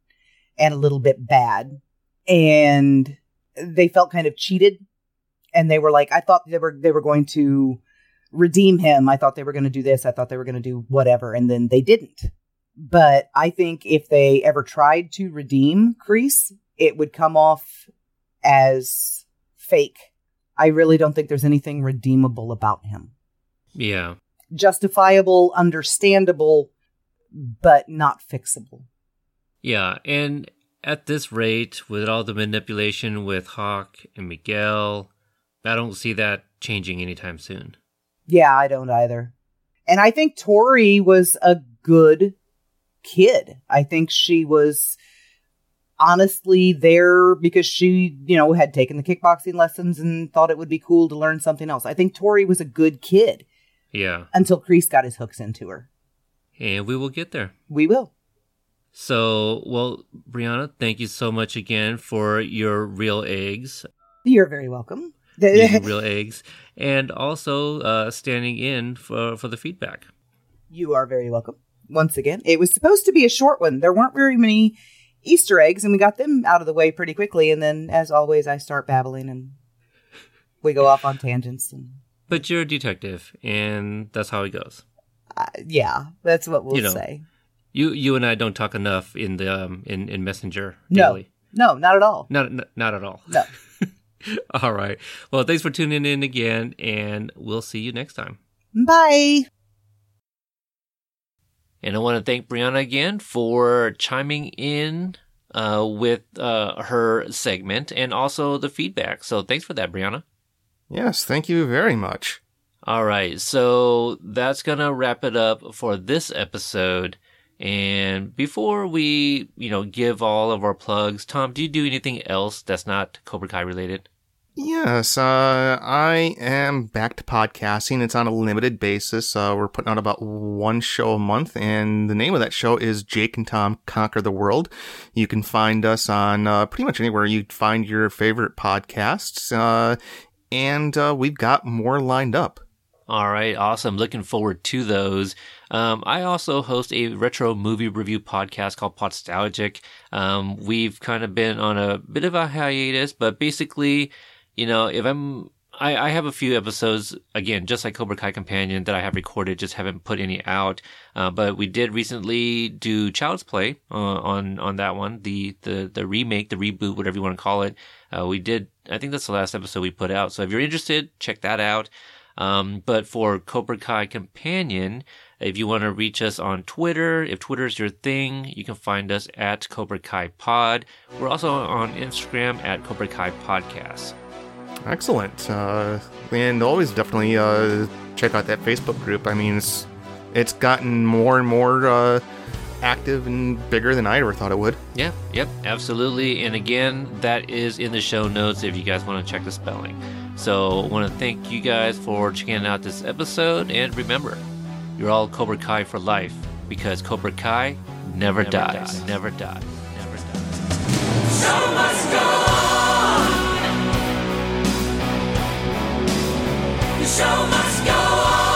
and a little bit bad. And they felt kind of cheated. And they were like, I thought they were they were going to redeem him. I thought they were going to do this. I thought they were going to do whatever. And then they didn't. But I think if they ever tried to redeem Kreese, it would come off as fake. I really don't think there's anything redeemable about him. Yeah. Justifiable, understandable, but not fixable. Yeah, and at this rate, with all the manipulation with Hawk and Miguel, I don't see that changing anytime soon. Yeah, I don't either. And I think Tori was a good kid. I think she was honestly there because she, you know, had taken the kickboxing lessons and thought it would be cool to learn something else. I think Tori was a good kid Yeah, until Kreese got his hooks into her. and we will get there. We will. So, well, Brianna, thank you so much again for your real eggs, You're very welcome. real eggs, and also uh, standing in for for the feedback. You are very welcome. Once again, it was supposed to be a short one. There weren't very many Easter eggs, and we got them out of the way pretty quickly. And then, as always, I start babbling, and we go off on tangents. And But you're a detective, and that's how it goes. uh, yeah, that's what we'll You know, say. You you and I don't talk enough in the um, in in Messenger No, daily. no, not at all. Not not, not at all. No. all right. Well, thanks for tuning in again, and we'll see you next time. Bye. And I want to thank Brianna again for chiming in uh, with uh, her segment and also the feedback. So thanks for that, Brianna. Yes, thank you very much. All right, so that's gonna wrap it up for this episode. And before we, you know, give all of our plugs, Tom, do you do anything else that's not Cobra Kai related? Yes, uh, I am back to podcasting. It's on a limited basis. Uh, we're putting out about one show a month, and the name of that show is Jake and Tom Conquer the World. You can find us on uh, pretty much anywhere you find your favorite podcasts, uh, and uh, we've got more lined up. All right, awesome. Looking forward to those. Um, I also host a retro movie review podcast called Podstalgic. Um, we've kind of been on a bit of a hiatus, but basically, you know, if I'm, I, I have a few episodes again, just like Cobra Kai Companion that I have recorded, just haven't put any out. Uh, but we did recently do Child's Play uh, on on that one, the the the remake, the reboot, whatever you want to call it. Uh, we did. I think that's the last episode we put out. So if you're interested, check that out. Um, but for Cobra Kai Companion, if you want to reach us on Twitter, if Twitter is your thing, you can find us at Cobra Kai Pod. We're also on Instagram at Cobra Kai Podcast. Excellent. Uh, and always definitely uh, check out that Facebook group. I mean, it's it's gotten more and more uh, active and bigger than I ever thought it would. Yeah, yep, absolutely. And again, that is in the show notes if you guys want to check the spelling. So, I want to thank you guys for checking out this episode. And remember, you're all Cobra Kai for life because Cobra Kai never, Never dies. dies. Never dies. Never dies. Show must go on. The show must go on.